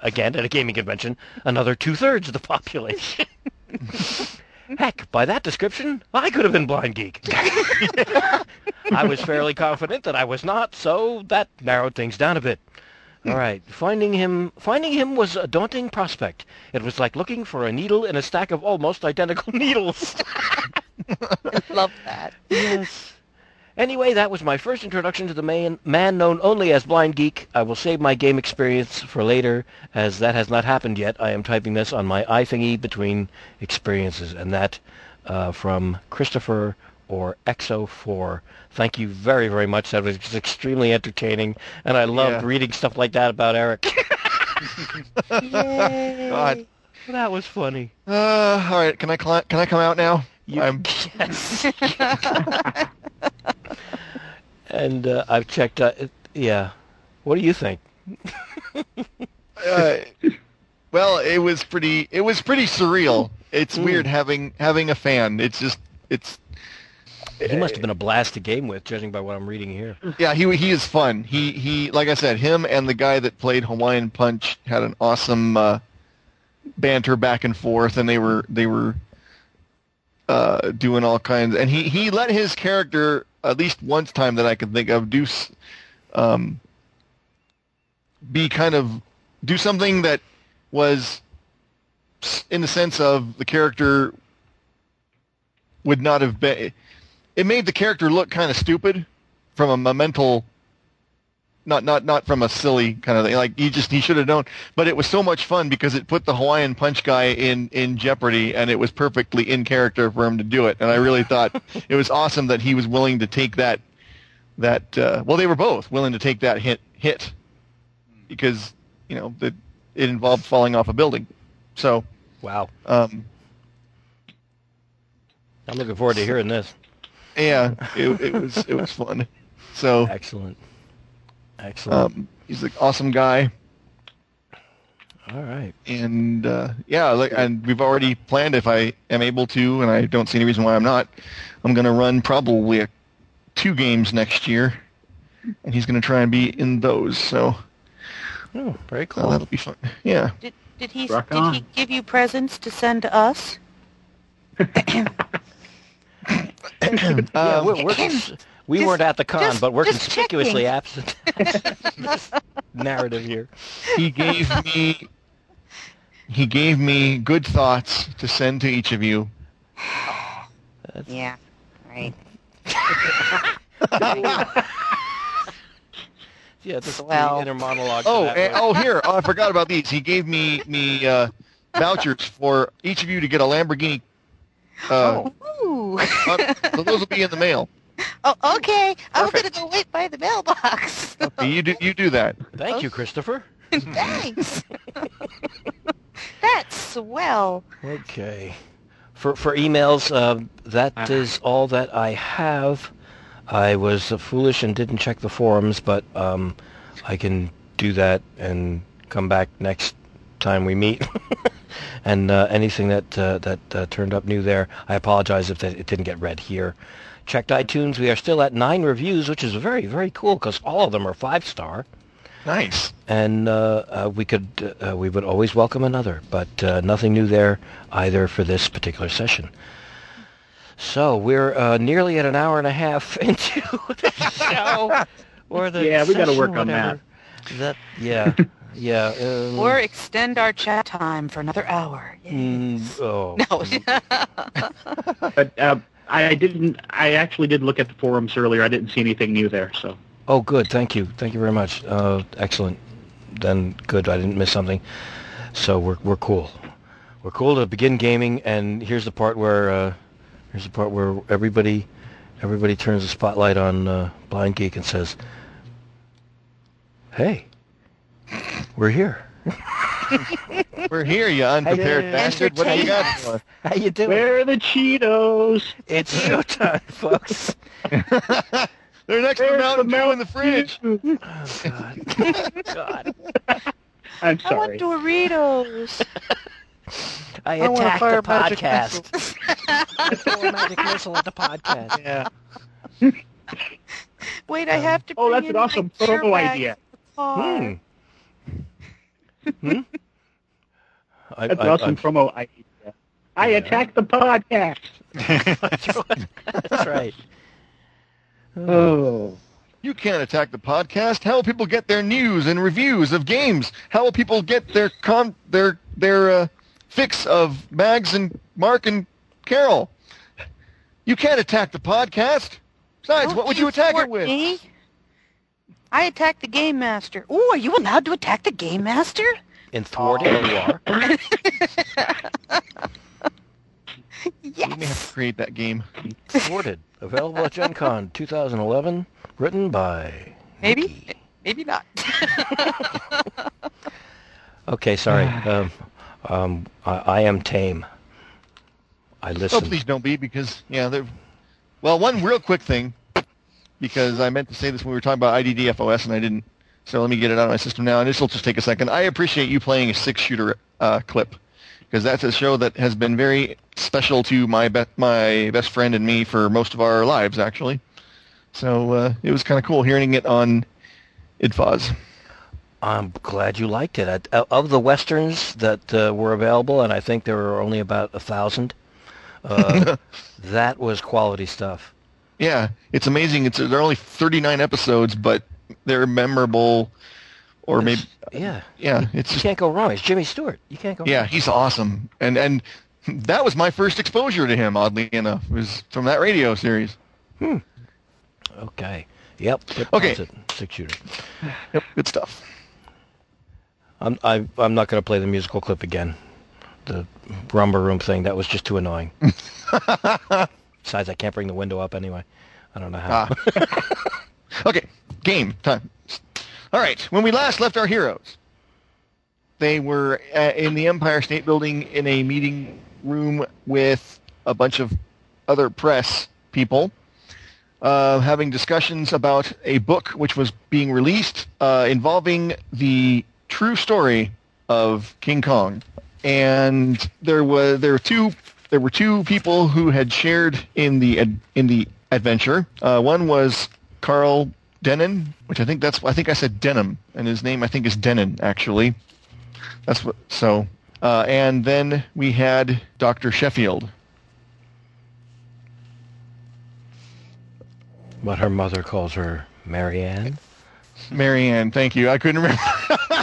Again, at a gaming convention, another two-thirds of the population. Heck, by that description, I could have been Blind Geek. I was fairly confident that I was not, so that narrowed things down a bit. All right, finding him finding him was a daunting prospect. It was like looking for a needle in a stack of almost identical needles. I Love that. yes. Anyway, that was my first introduction to the man, man known only as Blind Geek. I will save my game experience for later, as that has not happened yet. I am typing this on my iThingy between experiences, and that uh, from Christopher or Exo4. Thank you very, very much. That was extremely entertaining, and I loved Yeah. reading stuff like that about Eric. God. that was funny. Uh, all right. Can I cl- can I come out now? You- I'm Yes. and uh, I've checked. Uh, it- yeah. What do you think? uh, well, it was pretty. It was pretty surreal. It's Mm. weird having having a fan. It's just it's He must have been a blast to game with, judging by what I'm reading here. yeah. He he is fun. He he like I said, him and the guy that played Hawaiian Punch had an awesome uh, banter back and forth, and they were they were uh, doing all kinds. And he he let his character at least once time that I can think of do um, be kind of do something that was in the sense of the character would not have been it made the character look kind of stupid from a, mental not not not from a silly kind of thing like he just he should have known but it was so much fun because it put the Hawaiian punch guy in in jeopardy and it was perfectly in character for him to do it and I really thought it was awesome that he was willing to take that that uh, well they were both willing to take that hit hit because you know that it involved falling off a building so Wow. um I'm looking forward to hearing this. yeah it, it was it was fun so Excellent. Excellent. um he's an awesome guy All right. and uh, yeah, like, and we've already planned if I am able to, and I don't see any reason why I'm not. I'm going to run probably a, two games next year, and he's going to try and be in those. So Oh, very uh, cool. that'll be fun. Yeah. Did, did he Rock did on. he give you presents to send to us? yeah, Um, we're, we're cons- we just- weren't at the con, just- but we're conspicuously checking. absent. narrative here. he gave me he gave me good thoughts to send to each of you. Yeah. Right. Yeah, this Swell. the inner monologue. Oh, that and, oh, here. Oh, I forgot about these. He gave me me uh, vouchers for each of you to get a Lamborghini. Uh, Ooh. uh, so those will be in the mail. oh, okay. I'm gonna go wait by the mailbox. Okay, you do you do that. Thank you, Christopher. Thanks. That's swell. Okay. For for emails, uh, that is all that I have. I was uh, foolish and didn't check the forums, but um, I can do that and come back next time we meet. and uh, anything that uh, that uh, turned up new there, I apologize if that, it didn't get read here. Checked iTunes. We are still at nine reviews, which is very very cool because all of them are five star. Nice. and uh, uh, we could uh, we would always welcome another, but uh, nothing new there either for this particular session. So we're uh, nearly at an hour and a half into the show, or the Yeah, we gotta work on whatever. That yeah, yeah. Um, Or extend our chat time for another hour. Yay. mm, oh, No. But uh, I didn't. I actually did look at the forums earlier. I didn't see anything new there. So oh, good. Thank you. Thank you very much. Uh, excellent. Then good. I didn't miss something. So we're we're cool. We're cool to begin gaming, and here's the part where uh, here's the part where everybody everybody turns the spotlight on uh, Blind Geek and says, "Hey, we're here. We're here, you unprepared Hey, bastard. What do you got for us? How you doing? where are the Cheetos? It's showtime, folks." They're next to Where's Mountain the Dew in the fridge. Dew? Oh, God. I'm sorry. I want. Doritos. I I want a attacked fire the magic podcast. I threw a magic missile at the podcast. Yeah. Wait, I have to. Oh, bring that's in an awesome my beer promo idea. to the car. Hmm. Hmm? I, That's I- awesome I'm- promo idea. I Yeah. attacked the podcast. That's right. Oh. You can't attack the podcast. How will people get their news and reviews of games? How will people get their con their their uh, fix of Mags and Mark and Carol? You can't attack the podcast. Besides, Don't what would you attack it with? me. I attack the game master. Oh, are you allowed to attack the game master? In thwarted you are. We may have to create that game. Thwarted. Available at Gen Con 2011. Written by. Maybe, Nikki. maybe not. Okay, sorry. Um, um, I, I am tame. I listen. Oh, please don't be because yeah, they're well. One real quick thing, because I meant to say this when we were talking about IDDFOS and I didn't. So let me get it out of my system now, and this will just take a second. I appreciate you playing a six-shooter uh, clip because that's a show that has been very special to my be- my best friend and me for most of our lives, actually. So uh, it was kind of cool hearing it on IDFOS. I'm glad you liked it. I, of the westerns that uh, were available, and I think there were only about a thousand, uh, that was quality stuff. Yeah, it's amazing. It's there are only 39 episodes, but they're memorable, or maybe Yeah. yeah, it's You just can't go wrong. It's Jimmy Stewart. You can't go Yeah, wrong. he's awesome, and and that was my first exposure to him. Oddly enough, was from that radio series. Hmm okay. Yep. Okay. Six shooter. Yep, good stuff. I'm I, I'm not going to play the musical clip again. The Rhumba Room thing that was just too annoying. Besides, I can't bring the window up anyway. I don't know how. Ah. okay, game time. All right, when we last left our heroes, they were uh, in the Empire State Building in a meeting room with a bunch of other press people. Uh, having discussions about a book which was being released uh, involving the true story of King Kong, and there was there were two there were two people who had shared in the in the adventure. Uh, one was Carl Denon, which I think that's I think I said Denham, and his name I think is Denon actually. That's what so. Uh, and then we had Dr. Sheffield. But her mother calls her Marianne. Marianne, thank you. I couldn't remember.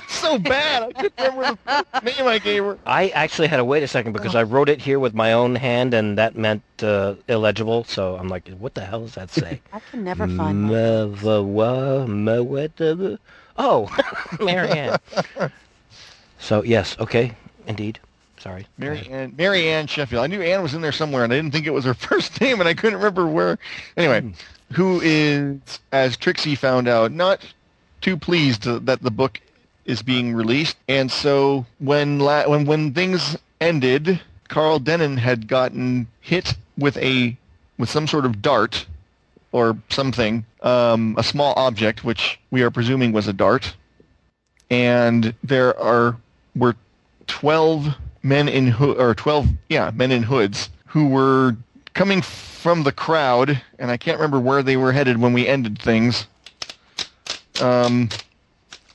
so bad. I couldn't remember the name I gave her. I actually had to wait a second because I wrote it here with my own hand, and that meant uh, illegible. So I'm like, what the hell does that say? I can never find my Mavawa- Maweta- Oh, Marianne. so yes, okay, indeed. Sorry. Mary Ann, Mary Ann Sheffield. I knew Ann was in there somewhere, and I didn't think it was her first name, and I couldn't remember where. Anyway, who is, as Trixie found out, not too pleased that the book is being released, and so when la- when when things ended, Carl Denon had gotten hit with a with some sort of dart or something, um, a small object, which we are presuming was a dart, and there are were 12 men in ho- or 12 yeah men in hoods who were coming from the crowd and i can't remember where they were headed when we ended things. Um,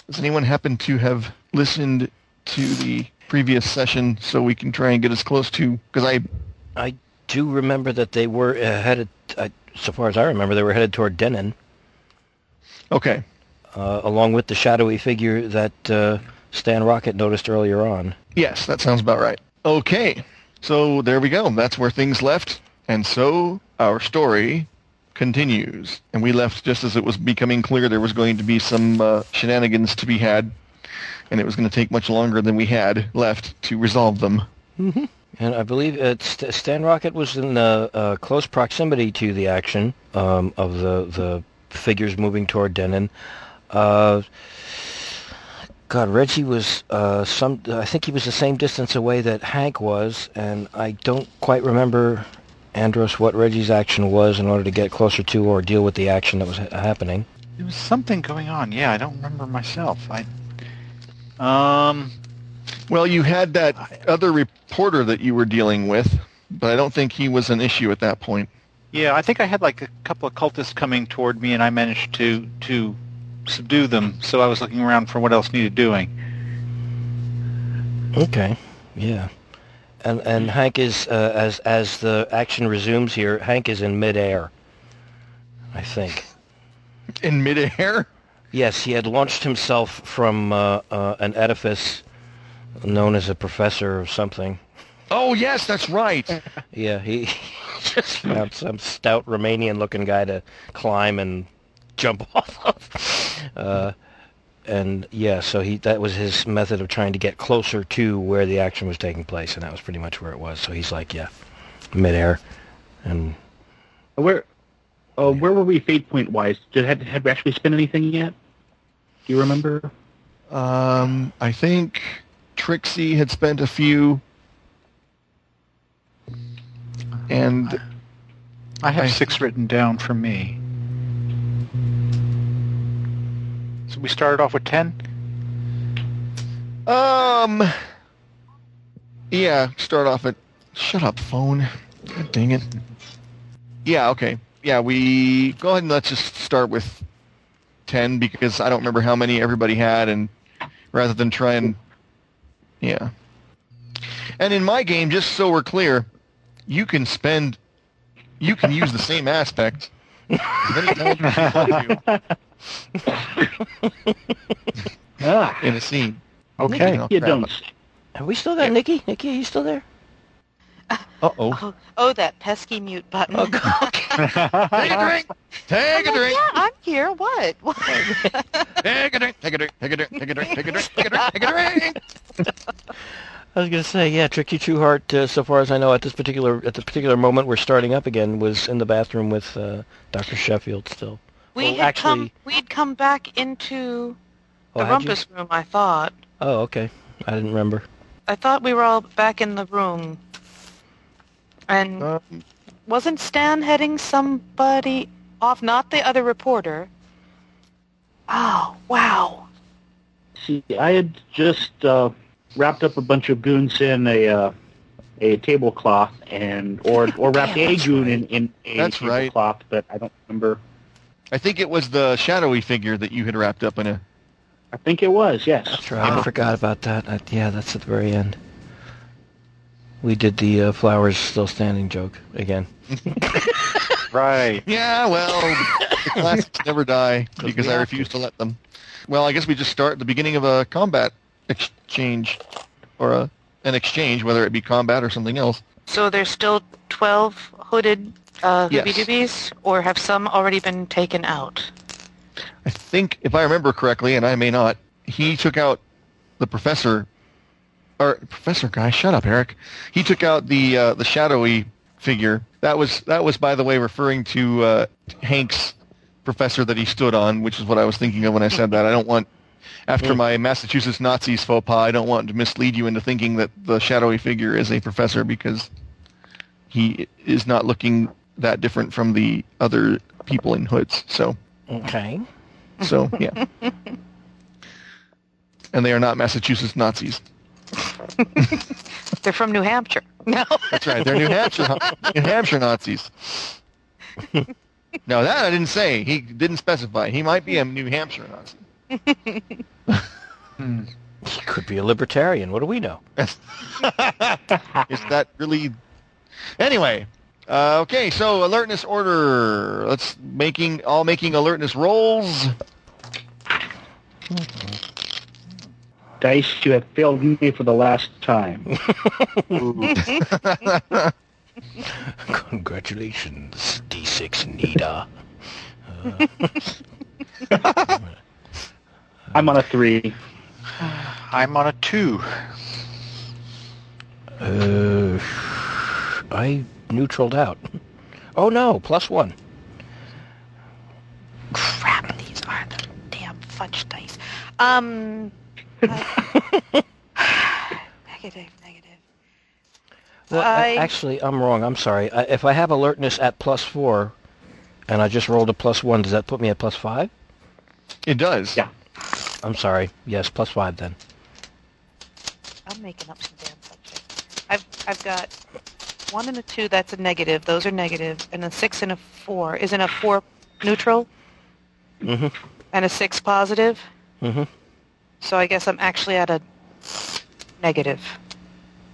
Does anyone happen to have listened to the previous session so we can try and get as close to? Because I I do remember that they were uh, headed, uh, so far as I remember, they were headed toward Denon, okay. uh, along with the shadowy figure that uh, Stan Rocket noticed earlier on. Yes, that sounds about right. Okay, so there we go. That's where things left, and so our story continues. And we left just as it was becoming clear there was going to be some uh, shenanigans to be had, and it was going to take much longer than we had left to resolve them. And I believe uh, St- Stan Rocket was in uh, uh, close proximity to the action um, of the the figures moving toward Denon. Uh, God, Reggie was uh, some. I think he was the same distance away that Hank was, and I don't quite remember, Andros, what Reggie's action was in order to get closer to or deal with the action that was ha- happening. There was something going on. Yeah, I don't remember myself. I um Well, you had that other reporter that you were dealing with, but I don't think he was an issue at that point. yeah, I think I had like a couple of cultists coming toward me, and I managed to to subdue them. So I was looking around for what else needed doing. Okay, yeah, and and Hank is uh, as as the action resumes here. Hank is in midair. I think. In midair? Yes, he had launched himself from uh, uh, an edifice known as a professor or something. Oh, yes, that's right. Yeah, he just found some stout Romanian-looking guy to climb and jump off of. And yeah, so he that was his method of trying to get closer to where the action was taking place, and that was pretty much where it was. So he's like, yeah, midair, and Where, uh, where were we fate point wise? Did had had we actually spent anything yet? Do you remember? Um, I think Trixie had spent a few, and I have I- six written down for me. So we started off with ten. um, yeah, start off at. Shut up, phone. God dang it. Yeah, okay. Yeah, we go ahead and let's just start with ten because I don't remember how many everybody had, and rather than try and yeah. And in my game, just so we're clear, you can spend, you can use the same aspect as many times as you want to Ah, in a scene. Okay. Oh, you don't. have we still got Nikki? Nikki, are you still there? Uh oh. Oh, oh, that pesky mute button. Oh, God. Take a drink. Take a I'm like, drink. yeah, I'm here. What? What? Take a drink. Take a drink. Take a drink. Take a drink. Take a drink. Take a drink. Take a drink. I was gonna say, yeah, Trixie Trueheart. Uh, so far as I know, at this particular at the particular moment we're starting up again, was in the bathroom with uh, Doctor Sheffield still. We Well, had actually- come. We'd come back into Oh, the had you? rumpus room. I thought. Oh, okay. I didn't remember. I thought we were all back in the room. And Um, wasn't Stan heading somebody off? Not the other reporter. Oh wow! See, I had just uh, wrapped up a bunch of goons in a uh, a tablecloth and or or wrapped Yeah, a goon right. in, in a That's right. tablecloth, but I don't remember. I think it was the shadowy figure that you had wrapped up in a. I think it was yes. That's right. I forgot about that. I, yeah, that's at the very end. We did the uh, flowers still standing joke again. Right. Yeah, well, the classics never die because I refuse to let them. Well, I guess we just start at the beginning of a combat exchange, or a, an exchange, whether it be combat or something else. So there's still twelve hooded uh, Yes. hoobie doobies, or have some already been taken out? I think, if I remember correctly, and I may not, he took out the professor, or professor guy. Shut up, Eric. He took out the uh, the shadowy figure. That was that was, by the way, referring to uh, Hank's professor that he stood on, which is what I was thinking of when I said that. I don't want, after hmm. my Massachusetts Nazis faux pas, I don't want to mislead you into thinking that the shadowy figure is a professor because he is not looking that different from the other people in hoods. So. Okay. So yeah, and they are not Massachusetts Nazis. They're from New Hampshire. No. That's right. They're New Hampshire New Hampshire Nazis. No, that I didn't say. He didn't specify. He might be a New Hampshire Nazi. He could be a libertarian. What do we know? Is that really? Anyway, uh, okay. So alertness order. Let's making all making alertness rolls. Dice, you have failed me for the last time. Congratulations, D6 Nita. I'm on a three. I'm on a two. Uh, I neutraled out. Oh no, plus one. Crap, these are the damn fudge dice. Um. uh, negative, negative. Well, a- I- actually, I'm wrong. I'm sorry. I, if I have alertness at plus four, and I just rolled a plus one, does that put me at plus five? It does. Yeah. I'm sorry. Yes, plus five then. I'm making up some damn fudge. I've I've got one and a two. That's a negative. Those are negative, and a six and a four. Isn't a four neutral? Mm-hmm. And a six positive. Mm-hmm. So I guess I'm actually at a negative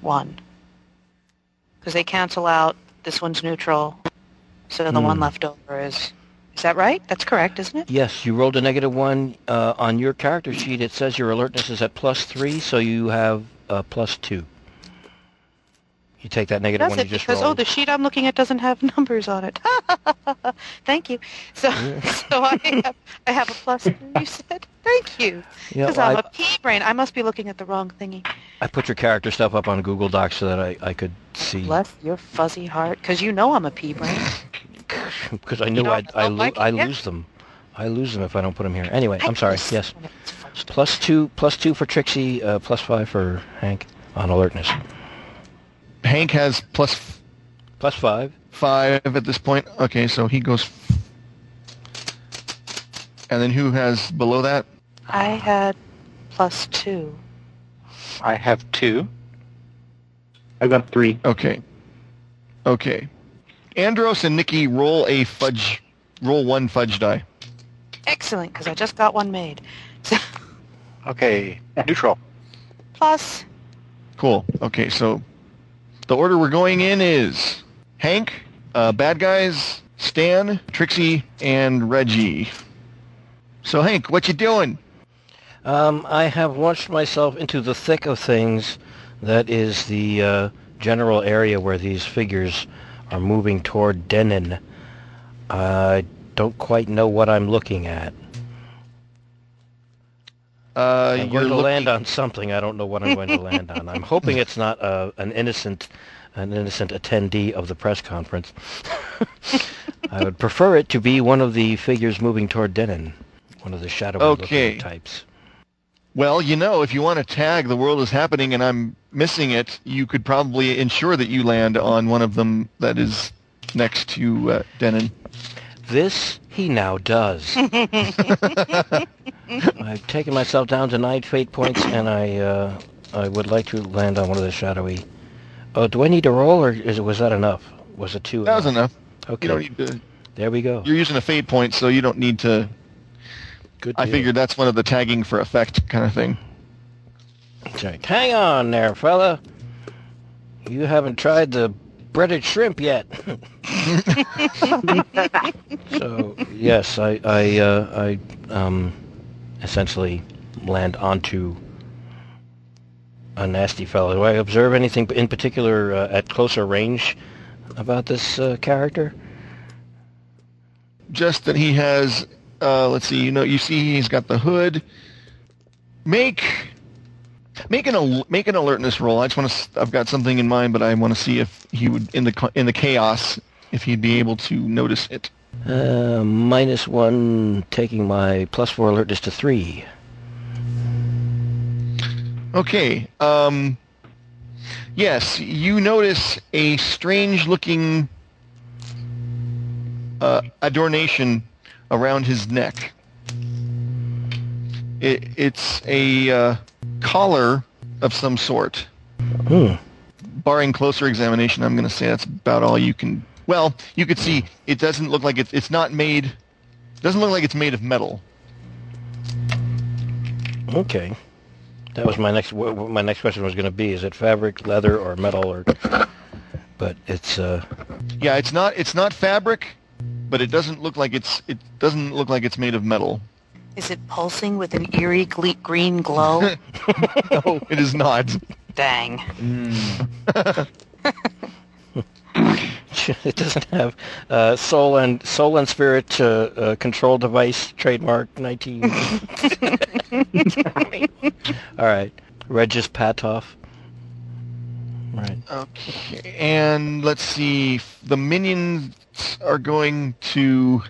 one. Because they cancel out. This one's neutral. So the one Hmm. left over is. Is that right? That's correct, isn't it? Yes, you rolled a negative one. Uh, on your character sheet, it says your alertness is at plus three, so you have uh, plus two. You take that negative Does one it? you just Because oh, the sheet I'm looking at doesn't have numbers on it. Thank you. So, so I have, I have a plus. You said thank you. Yeah, Because well, I'm I- a pea brain. I must be looking at the wrong thingy. I put your character stuff up on Google Docs so that I, I could see. Bless your fuzzy heart. Because you know I'm a pea brain. Because I knew don't I'd, I, lo- like I yeah. lose them. I lose them if I don't put them here. Anyway, I'm sorry. Yes. Yes. It's fudged. Plus two, plus two for Trixie, uh, plus five for Hank on alertness. Hank has plus f- Plus five. five at this point. Okay, so he goes. And then who has below that? I had plus two. I have two. I've got three. Okay. Okay. Andros and Nikki roll a fudge. Roll one fudge die. Excellent, because I just got one made. So, Okay, neutral. plus, Cool. Okay, so the order we're going in is Hank, uh, bad guys, Stan, Trixie, and Reggie. So Hank, what you doing? Um, I have launched myself into the thick of things. That is the uh, general area where these figures are moving toward Denon. I don't quite know what I'm looking at. Uh, I'm you're going to looking- land on something. I don't know what I'm going to land on. I'm hoping it's not uh, an innocent, an innocent attendee of the press conference. I would prefer it to be one of the figures moving toward Denon, one of the shadowy Okay. types. Well, you know, if you want to tag the world is happening and I'm missing it, you could probably ensure that you land on one of them that is next to uh, Denon. This he now does. I've taken myself down to nine fate points, and I uh, I would like to land on one of the shadowy. Oh, do I need to roll, or is, was that enough? Was it two? That was enough. Okay, You don't need to. there we go. You're using a fate point, so you don't need to. Good. I figured that's one of the tagging for effect kind of thing. That's. Hang on there, fella. You haven't tried the breaded shrimp yet. so yes, I I uh, I um essentially land onto a nasty fellow. Do I observe anything in particular uh, at closer range about this uh, character? Just that he has. Uh, let's see. You know, you see he's got the hood. Make. Make an al- make an alertness roll. I just want to. I've got something in mind, but I want to see if he would in the in the chaos if he'd be able to notice it. Uh, minus one, taking my plus four alertness to three. Okay. Um, yes, you notice a strange-looking uh, adornation around his neck. It, it's a uh, collar of some sort. Hmm. Barring closer examination, I'm going to say that's about all you can. Well, you could see it doesn't look like it's it's not made. Doesn't look like it's made of metal. Okay. That was my next. My next question was going to be: Is it fabric, leather, or metal? Or, but it's. Uh, Yeah, it's not it's not fabric, but it doesn't look like it's it doesn't look like it's made of metal. Is it pulsing with an eerie gle- green glow? No, it is not. Dang. it doesn't have uh, soul and soul and spirit uh, uh, control device trademark 19. All right, Regis Patoff. Right. Okay, and let's see. The minions are going to.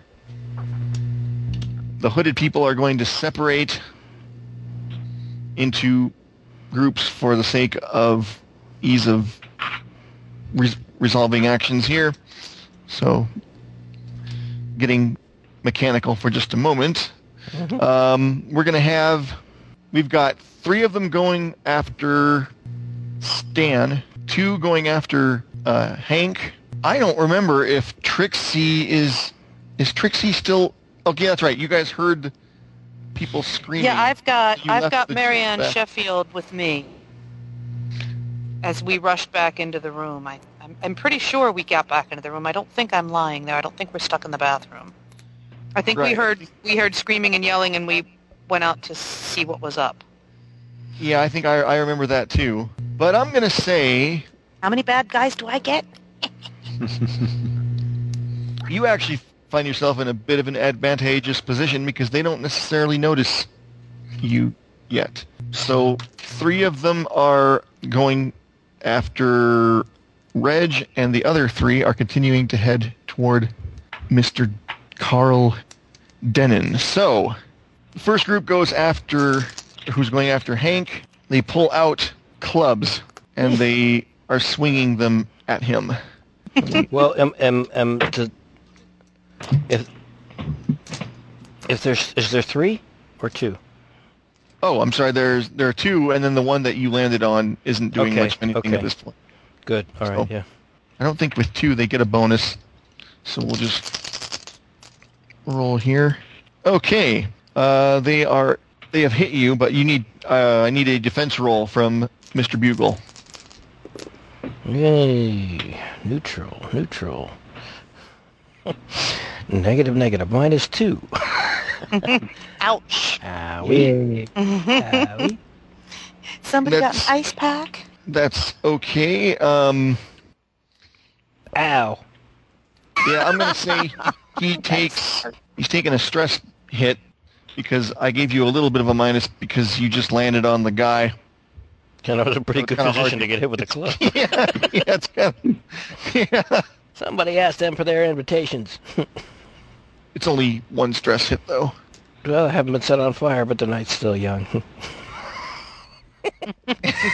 The hooded people are going to separate into groups for the sake of ease of res- resolving actions here. So, getting mechanical for just a moment. Um, we're going to have. We've got three of them going after Stan, two going after uh, Hank. I don't remember if Trixie is is Trixie still. Oh, okay, that's right. You guys heard people screaming. Yeah, I've got You I've got Marianne. Sheffield with me. As we rushed back into the room, I, I'm, I'm pretty sure we got back into the room. I don't think I'm lying there. I don't think we're stuck in the bathroom. I think we heard we heard screaming and yelling, and we went out to see what was up. Yeah, I think I, I remember that too. But I'm gonna say How many bad guys do I get? you actually find yourself in a bit of an advantageous position because they don't necessarily notice you yet. So three of them are going after Reg, and the other three are continuing to head toward Mr. Carl Denon. So the first group goes after who's going after Hank. They pull out clubs and they are swinging them at him. Well, um, um, um, to, if if there's is there three or two? Oh, I'm sorry. There's there are two, and then the one that you landed on isn't doing Okay, much of anything at this point. Good. All right. So- Yeah. I don't think with two they get a bonus, so we'll just roll here. Okay, uh, they are they have hit you, but you need uh, I need a defense roll from Mr. Bugle. Yay. Neutral. Neutral. negative. Negative. Minus two. Ouch! Owie. Owie. Somebody got an ice pack. That's okay. Um, Ow. yeah, I'm gonna say he takes he's taking a stress hit because I gave you a little bit of a minus because you just landed on the guy. And that was a pretty It's good position to- to get hit with a club. yeah, yeah, it's kind of, yeah. Somebody asked them for their invitations. It's only one stress hit though. well, I haven't been set on fire, but the night's still young.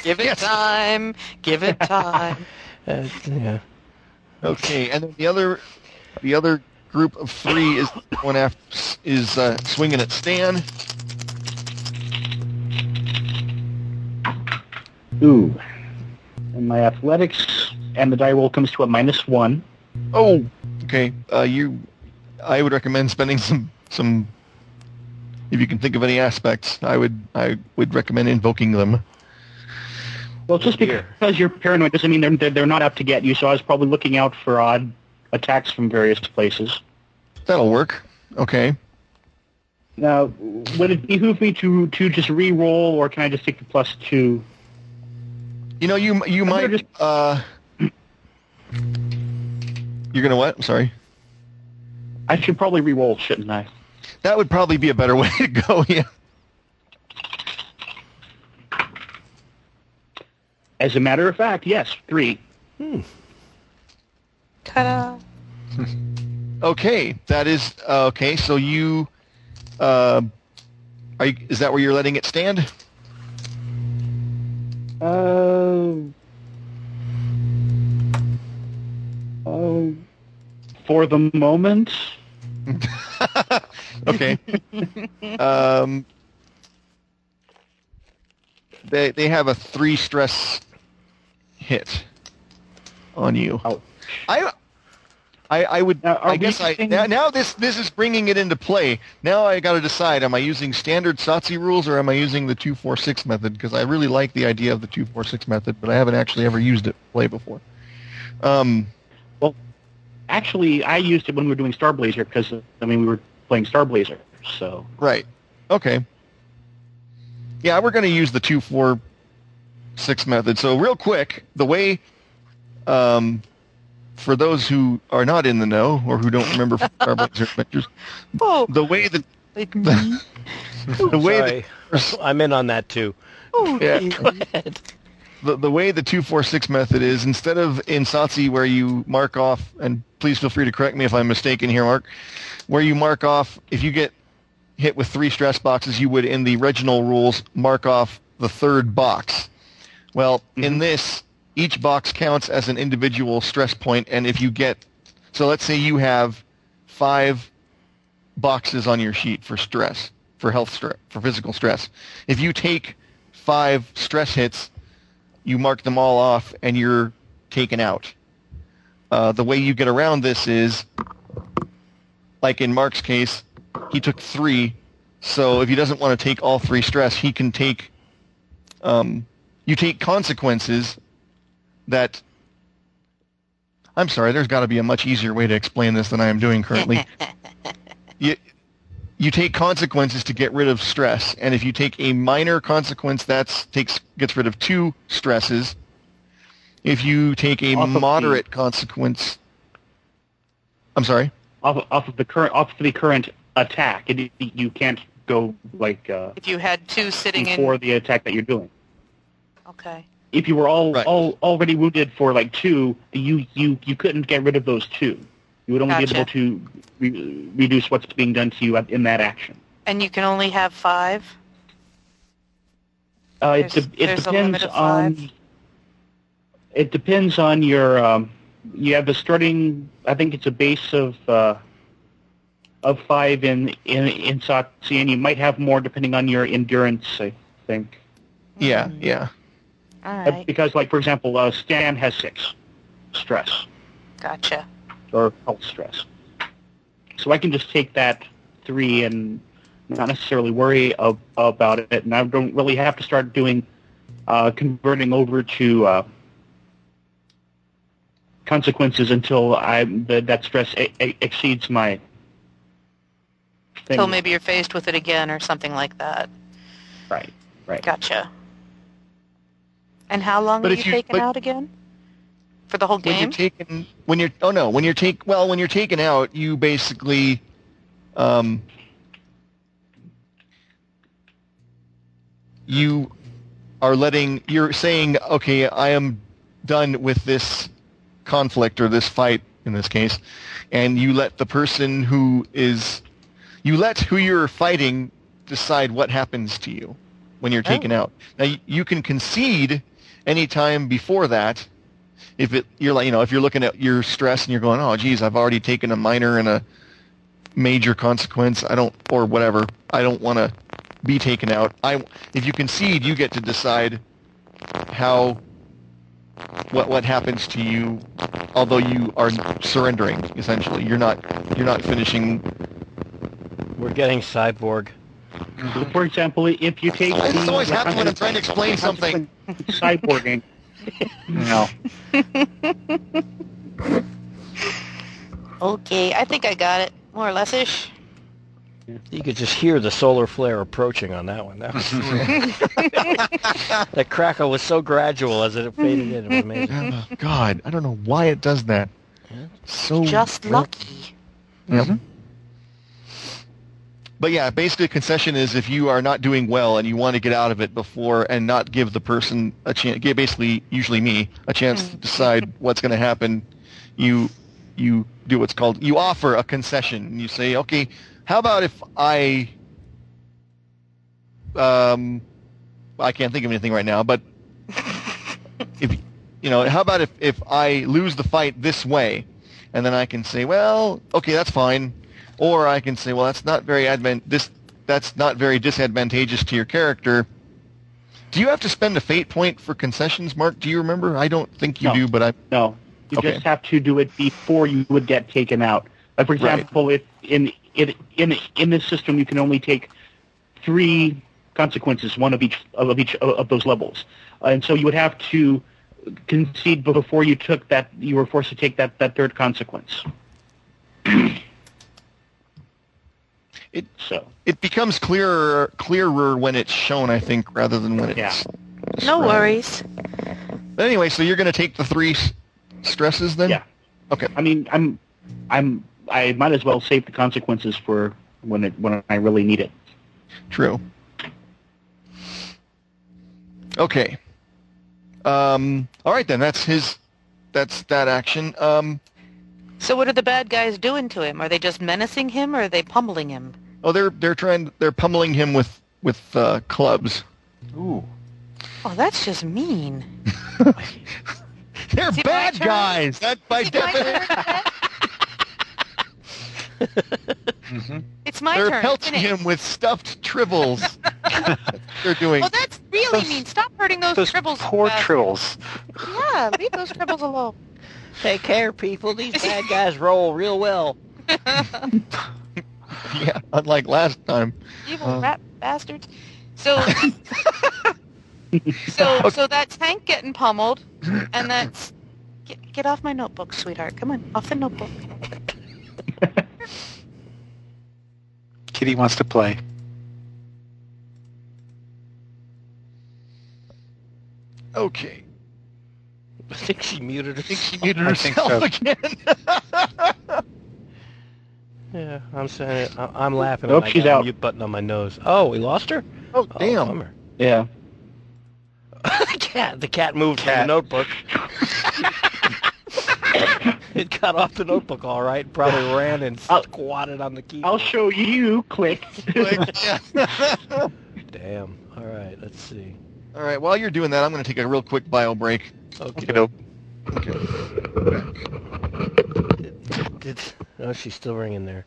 Give it time. Give it time. Uh, yeah. Okay, and then the other, the other group of three is going after is uh, swinging at Stan. Ooh. And my athletics and the die roll comes to a minus one. Oh, okay. Uh, you, I would recommend spending some some. If you can think of any aspects, I would I would recommend invoking them. Well, just because you're paranoid doesn't mean they're, they're, they're not out to get you, so I was probably looking out for odd attacks from various places. That'll work. Okay. Now, would it behoove me to, to just re-roll, or can I just take the plus two? You know, you you I'm might. just- Uh, you're gonna what? I'm sorry. I should probably re-roll, shouldn't I? That would probably be a better way to go. Yeah. As a matter of fact, yes, three. Hmm. Ta-da! Okay, that is uh, okay. So you, uh, are you, is that where you're letting it stand? Uh, uh, for the moment, Okay. um, they they have a three stress hit on you. Ouch. I I, I would. Now, I guess I now, now this this is bringing it into play. Now I got to decide: am I using standard SOTC rules or am I using the two four six method? Because I really like the idea of the two four six method, but I haven't actually ever used it play before. Um, well, Actually, I used it when we were doing Starblazer because I mean we were playing Starblazer. So right. Okay. Yeah, we're going to use the two four six method. So real quick, the way. Um, for those who are not in the know or who don't remember from Starblazer Adventures, Oh, the way that like me. the way that I'm in on that too. Oh, Yeah. Go ahead. the, the way the 246 method is, instead of in SOTC where you mark off, and please feel free to correct me if I'm mistaken here, Mark, where you mark off, if you get hit with three stress boxes, you would, in the original rules, mark off the third box. Well, in mm-hmm. this, each box counts as an individual stress point, and if you get, so let's say you have five boxes on your sheet for stress, for health stress, for physical stress. If you take five stress hits, you mark them all off and you're taken out. Uh, the way you get around this is, like in Mark's case, he took three. So if he doesn't want to take all three stress, he can take. Um, you take consequences that. I'm sorry. There's got to be a much easier way to explain this than I am doing currently. you, you take consequences to get rid of stress, and if you take a minor consequence, that takes gets rid of two stresses. If you take a Off of the- moderate consequence, I'm sorry. off off of the current off of the current attack, it, you can't go like uh, if you had two sitting before in. the attack that you're doing. Okay. If you were all, Right. all already wounded for like two, you you you couldn't get rid of those two. You would only be able to re- reduce what's being done to you in that action. And you can only have five. Uh, it, de- it there's a limit depends on. It depends on your. Um, you have a starting. I think it's a base of uh, of five in in in SOTC, and you might have more depending on your endurance. I think Yeah, Mm. yeah. Uh, right. because, like for example, uh, Stan has six stress Gotcha. or health stress, so I can just take that three and not necessarily worry ab- about it, and I don't really have to start doing uh, converting over to uh, consequences until I the, that stress e- e- exceeds my. Thing. So maybe you're faced with it again or something like that. right, right. Gotcha. And how long But are you you- taken but- out again? For the whole game? When you're taken, when you're oh no, when you're take well, when you're taken out, you basically, um, you are letting you're saying okay, I am done with this conflict or this fight in this case, and you let the person who is you let who you're fighting decide what happens to you when you're taken out. Now you, you can concede any time before that if it you're like you know if you're looking at your stress and you're going oh geez I've already taken a minor and a major consequence I don't or whatever I don't want to be taken out. I if you concede you get to decide how what what happens to you although you are surrendering essentially. You're not you're not finishing. We're getting cyborg. So, for example, if you take This the always happens when I'm trying to explain something. cyborging, no, Okay, I think I got it. More or less-ish. You could just hear the solar flare approaching on that one. That was that crackle was so gradual as it faded in. It was amazing. God I don't know why it does that so Just well- lucky. Mhm. But yeah, basically, a concession is if you are not doing well and you want to get out of it before and not give the person a chance, give basically usually me a chance to decide what's going to happen. You you do what's called you offer a concession. And you say, okay, how about if I um I can't think of anything right now, but if you know, how about if if I lose the fight this way, and then I can say, well, okay, that's fine, or I can say, well, that's not very advan- this that's not very disadvantageous to your character. Do you have to spend a fate point for concessions, Mark? Do you remember? I don't think you No. do, but I no, You Okay. just have to do it before you would get taken out. Like for Right. example, if in in in in this system you can only take three consequences, one of each of each of those levels, Uh, and so you would have to concede before you took that. You were forced to take that that third consequence. It- so It becomes clearer clearer when it's shown, I think, rather than when it's. Yeah. No worries. But anyway, so you're going to take the three s- stresses then? Yeah. Okay. I mean, I'm I'm I might as well save the consequences for when it when I really need it. True. Okay. Um, all right then. That's his. That's that action. Um, So what are the bad guys doing to him? Are they just menacing him or are they pummeling him? Oh, they're they're trying. They're pummeling him with with uh, clubs. Ooh. Oh, that's just mean. They're Is bad guys. That by Is it my definition. turn? hmm It's my They're turn. pelting isn't it? him with stuffed tribbles. they're doing. Well, that's really Those- mean. Stop hurting those, Those tribbles. poor uh, tribbles. Yeah, leave those tribbles alone. Take care, people. These bad guys roll real well. Yeah, unlike last time. Evil Uh. rat bastards. So, so, so that's Hank getting pummeled, and that's get, get off my notebook, sweetheart. Come on, off the notebook. Kitty wants to play. Okay. I think she muted I think she muted I think herself so. again. Yeah, I'm saying it. I- I'm laughing. Nope, when I she's got out. mute button on my nose. Oh, we lost her. oh Oh, damn! bummer. Yeah. the cat. The cat moved from the notebook. it got off the notebook all right. Probably ran and I'll- squatted on the key. I'll show you. Like, yeah. Damn. All right. Let's see. All right. While you're doing that, I'm going to take a real quick bio break. Okay. You did, oh, she's still ringing there.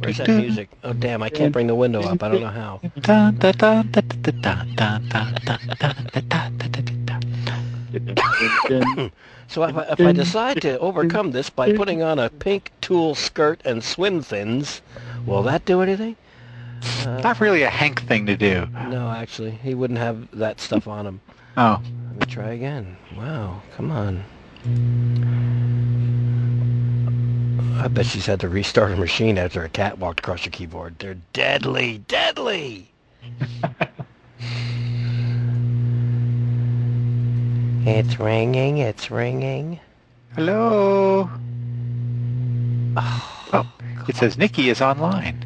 Where's that music? Oh, damn, I can't bring the window up. I don't know how. So if I, if I decide to overcome this by putting on a pink tulle skirt and swim thins, will that do anything? Uh, Not really a Hank thing to do. no, actually, he wouldn't have that stuff on him. Oh, Let me try again. Wow, come on. I bet she's had to restart her machine after a cat walked across her keyboard. They're deadly, deadly. it's ringing, it's ringing. hello. Oh, Oh, it says Nikki is online.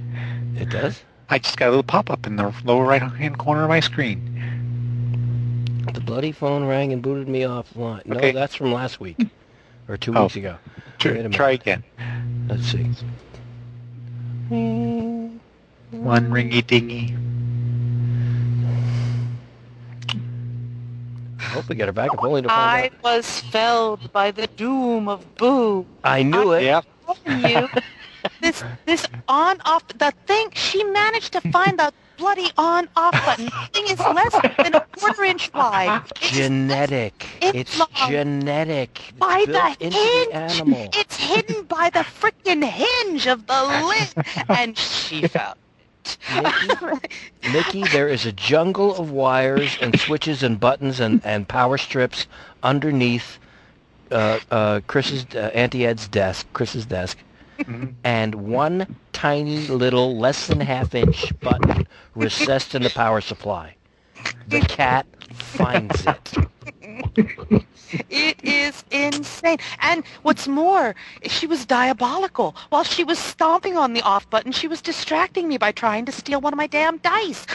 it does? I just got a little pop-up in the lower right-hand corner of my screen. The bloody phone rang and booted me offline. No, Okay. that's from last week. Or two Oh. weeks ago. Tr- Wait a minute. try again. Let's see. One ringy dingy. Hope we get her back if only to find I out. was felled by the doom of Boo. I knew it. Yep. you, this this on off the thing. She managed to find the bloody on off button. The thing is less than a quarter inch wide. It's Genetic. It's It's long. genetic. by Built the hinge. the animal. It's hidden by the frickin' hinge of the lid, and she Mickey, there is a jungle of wires and switches and buttons and, and power strips underneath uh, uh, Chris's uh, Auntie Ed's desk, Chris's desk, Mhm. and one tiny little, less than half inch button recessed in the power supply. The cat finds it. It is insane. And what's more, she was diabolical. While she was stomping on the off button, she was distracting me by trying to steal one of my damn dice.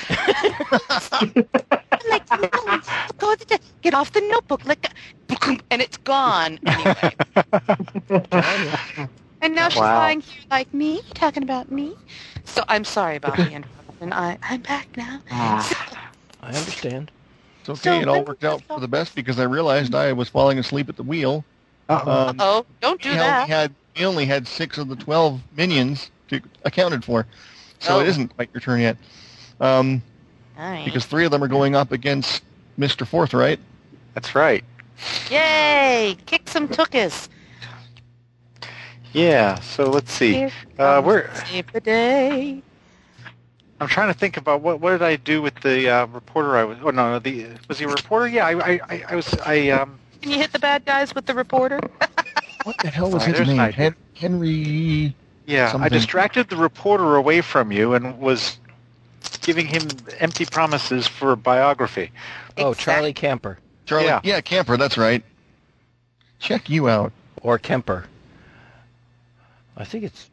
Like, no, go the, get off the notebook. Let go. And it's gone anyway. And now she's Wow. lying here like me, talking about me. So I'm sorry about the interruption. I, I'm back now. Ah. I understand. It's okay. So it all worked out for the best because I realized I was falling asleep at the wheel Uh-oh. Um, Oh, don't do he that. only had he only had six of the twelve minions to, accounted for, so Oh. it isn't quite your turn yet. Um, All right. because three of them are going up against Mister Forthright. That's right. Yay! Kick some tookus. Yeah. So let's see. Here Uh, comes where Save the day. I'm trying to think about what what did I do with the uh, reporter? I was. Oh no, no, the was he a reporter? Yeah, I I, I, I was. I um. Can you hit the bad guys with the reporter? What the hell was Sorry, his name? Hen- Henry. Yeah, I distracted the reporter away from you and was giving him empty promises for a biography. Oh, Exact- Charlie Camper Charlie. Yeah. Yeah. Camper. That's right. Check you out. or Kemper. I think it's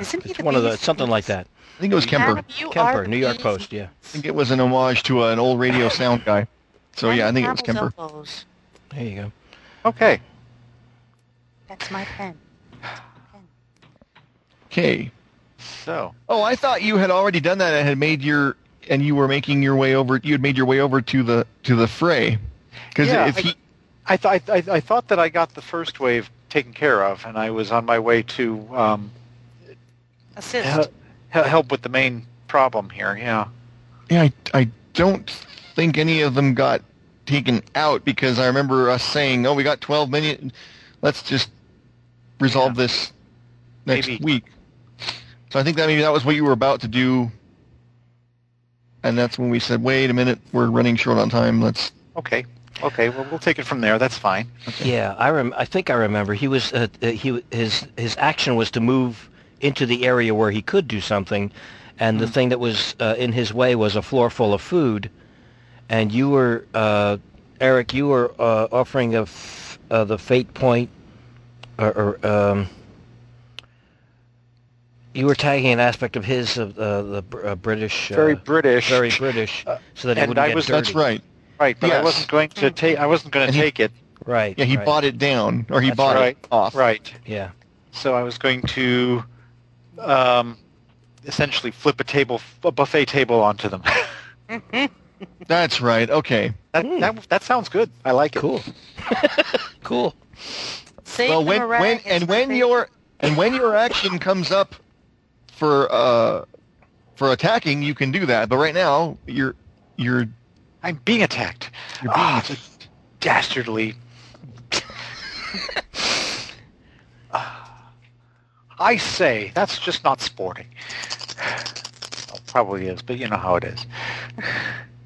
Isn't he it's the one of the BBC? something like that. I think it was Kemper. Adam, Kemper, New York Post. Yeah. I think it was an homage to an old radio sound guy. So yeah, I think it was Kemper. elbows. There you go. Okay. That's my pen. Okay. So Oh, I thought you had already done that and had made your and you were making your way over. You had made your way over to the to the fray. Because Yeah, if I- he, I, th- I, I I thought that I got the first wave taken care of, and I was on my way to um, Assist. he- he- help with the main problem here. Yeah. yeah, I, I don't think any of them got taken out because I remember us saying, "Oh, we got 12 million. Let's just resolve this next Maybe. week." So I think that maybe that was what you were about to do, and that's when we said, "Wait a minute, we're running short on time. Let's." Okay. Okay. Well, we'll take it from there. That's fine. Yeah, I rem- I think I remember. He was uh, uh, he his his action was to move into the area where he could do something, and the thing that was uh, in his way was a floor full of food, and you were uh, Eric. You were uh, offering a f- uh, the fate point, or, or um, you were tagging an aspect of his of uh, the uh, British, uh, Very British. very British, so that he and wouldn't I get was- dirty. That's right. Right, but I wasn't going to take. I wasn't going to And he- take it. Right. Yeah, he right. bought it down, or he That's bought right. it off. Right. Yeah. So I was going to um, essentially flip a table, a buffet table onto them. That's right. Okay. that, Hmm. that that sounds good. I like it. Cool. cool. Save well, the when meringue when is and when favorite. your and when your action comes up for uh for attacking, you can do that. But right now, you're you're I'm being attacked. You're being Ah, the dastardly. I say that's just not sporting. Well, probably is, but you know how it is.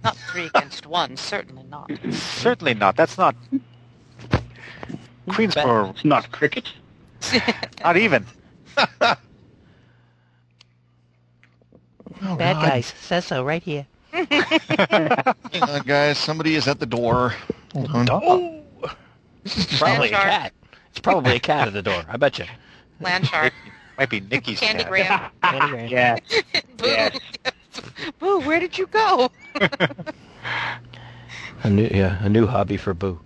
Not three against one, certainly not. Certainly not. That's not Queensberry. It's not cricket. Not even. oh, Bad God. guys. Says so right here. Hang on, guys. Somebody is at the door. Hold on. Oh, This is just probably a cat. It's probably a cat at the door. I bet you. Landshark. Might be Nikki's Candy cat. Graham. Candy Graham. Yeah. Boo. Yeah. Boo, where did you go? A new, yeah, a new hobby for Boo.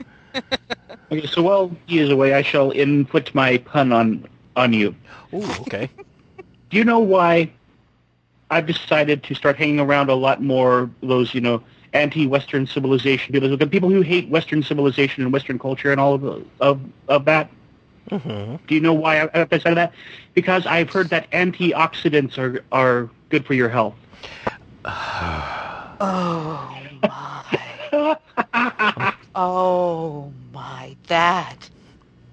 Okay, so while he is away, I shall inflict my pun on on you. Ooh, okay. Do you know why I've decided to start hanging around a lot more those, you know, anti-Western civilization people, the people who hate Western civilization and Western culture and all of of of that? Hmm Do you know why I- I've decided that? Because I've heard that antioxidants are are good for your health. Oh my. Oh my. That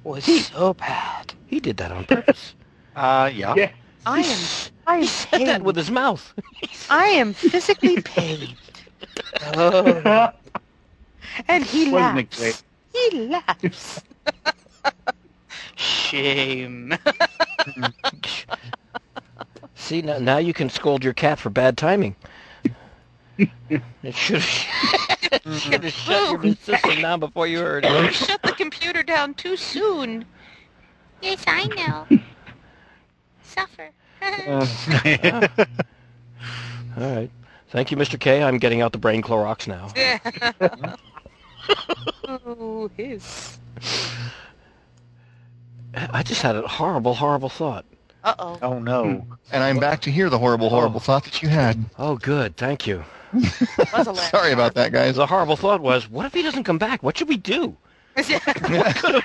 was so bad. He did that on purpose. Uh, yeah. Yeah. I am. I am He said that with his mouth. I am physically pained. Oh. And he laughs. He laughs. Shame. See, now, now you can scold your cat for bad timing. It should should have shut your system down before you heard it. Shut the computer down too soon. Yes, I know. Suffer. All right. Thank you, Mr. K. I'm getting out the brain Clorox now. oh, his. I just had a horrible, horrible thought. Uh-oh. oh no. Hmm. And I'm back to hear the horrible, oh. horrible thought that you had. Oh, good. Thank you. Was a laugh. Sorry about that, guys. The horrible thought was, what if he doesn't come back? What should we do?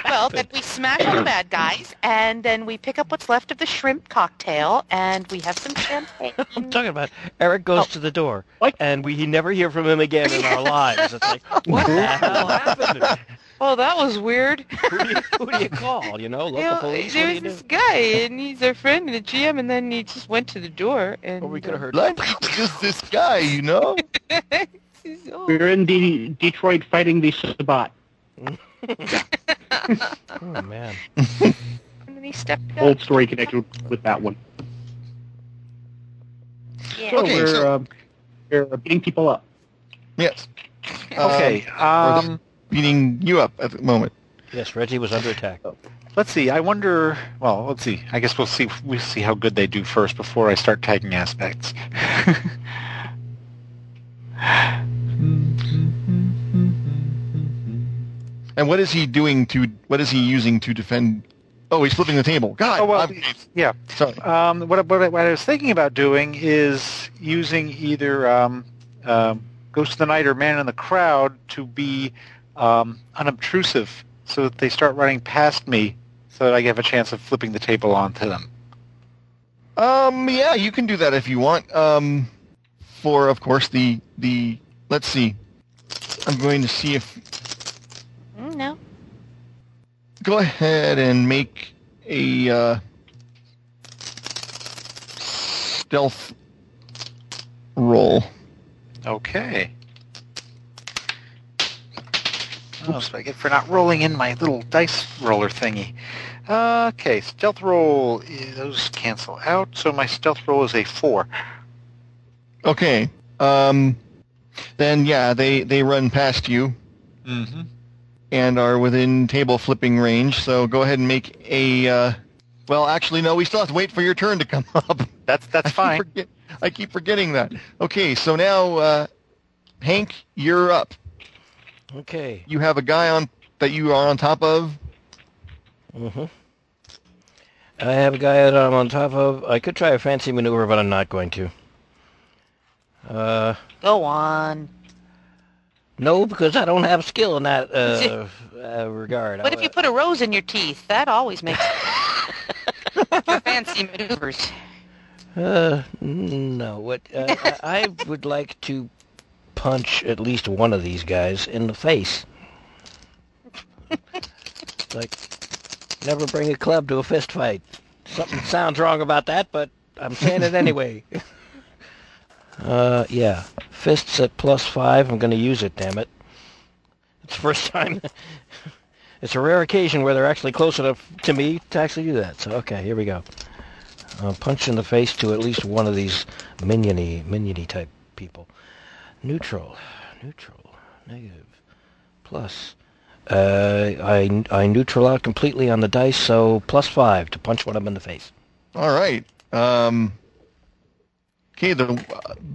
well, then we smash all the bad guys, and then we pick up what's left of the shrimp cocktail, and we have some champagne. I'm talking about Eric goes Oh. to the door, What? and we never hear from him again in our lives. It's like, what the hell happened? Oh, that was weird. Who do you, who do you call? You know, local You know, police. there was this do? guy, and he's our friend and the GM, and then he just went to the door, and Or we could have heard. Blood, just this guy, you know. heard. We're in D- Detroit fighting the Sabat. Oh man. and then he stepped up. Old story connected with that one. Yeah. So Okay, we're, so- um, we're beating people up. Yes. Okay. Um, Um, beating you up at the moment. Yes, Reggie was under attack. let's see. I wonder. Well, let's see. I guess we'll see. We will see how good they do first before I start tagging aspects. And what is he doing to? What is he using to defend? Oh, he's flipping the table. God. Oh, well, I'm- yeah. sorry. Um, what, I- what, what I was thinking about doing is using either um, um, Ghost of the Night or Man in the Crowd to be um, unobtrusive so that they start running past me so that I have a chance of flipping the table onto them. Um, yeah, you can do that if you want. Um, for of course the the. Let's see. I'm going to see if. Mm, no. Go ahead and make a uh, stealth roll. Okay. Oops, I get for not rolling in my little dice roller thingy. Okay, stealth roll, those cancel out, so my stealth roll is a four. Okay. Um, then yeah, they they run past you Mm-hmm. and are within table flipping range. So go ahead and make a. Uh, well, actually, no. We still have to wait for your turn to come up. That's that's I keep fine. forget- I keep forgetting that. Okay, so now, uh, Hank, you're up. Okay. You have a guy on that you are on top of. hmm I have a guy that I'm on top of. I could try a fancy maneuver, but I'm not going to. Uh, Go on. no, because I don't have skill in that uh, uh, regard. What if you put a rose in your teeth? That always makes for fancy maneuvers. Uh, no. What? Uh, I I would like to punch at least one of these guys in the face. like, never bring a club to a fist fight. Something sounds wrong about that, but I'm saying it anyway. uh, yeah. Fists at plus five. I'm going to use it. Damn it. It's the first time. it's a rare occasion where they're actually close enough to me to actually do that. So okay, here we go. Uh, punch in the face to at least one of these miniony, miniony type people. Neutral, neutral, negative, plus. Uh, I I neutral out completely on the dice, so plus five to punch one of them in the face. All right. Um, okay, the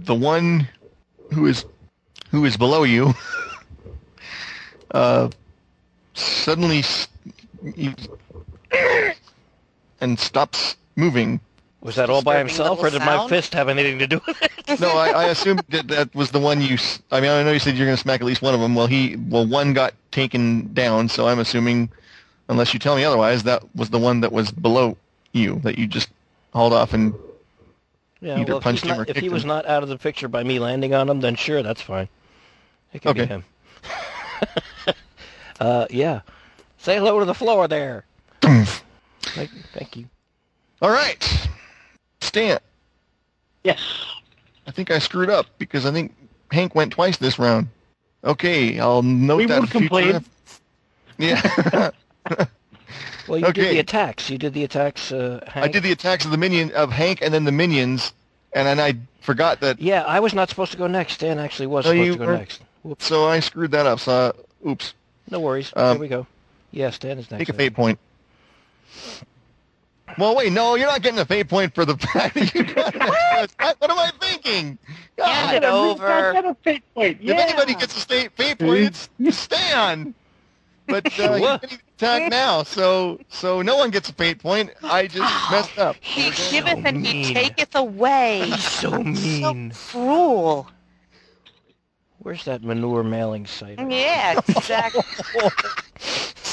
the one who is who is below you uh, suddenly s- you- and stops moving. Was that all by himself, or little did my fist have anything to do with it? No, I, I assumed that that was the one you. s- I mean, I know you said you're going to smack at least one of them. Well, he well one got taken down, so I'm assuming, unless you tell me otherwise, that was the one that was below you that you just hauled off and Yeah, Either well, if, punched he's him not, or if he kicked was him. not out of the picture by me landing on him, then sure, that's fine. It can be Okay. him. uh, yeah. Say hello to the floor there. thank, thank you. All right, Stan. Yes. I think I screwed up because I think Hank went twice this round. Okay, I'll note We that. future complain. Yeah, Well, you did the attacks. You did the attacks. Uh, I did the attacks of the minion of Hank and then the minions, and then I forgot that, Yeah, I was not supposed to go next. Dan actually was No, supposed to go were- next. Whoops. so I screwed that up. So, uh, oops. No worries. Um, Here we go. Yes, Dan is next. Take a fate point. Well, wait, no, you're not getting a fate point for the fact that you got it. What am I thinking? God, Hand it over. Got a fate point. Yeah. if anybody gets a state fate point, it's Stan. But uh, he's What? getting attacked now, so so no one gets a fate point. I just messed up. He So giveth and he taketh away. He's so mean. So cruel. Where's that manure mailing site? Yeah, exactly.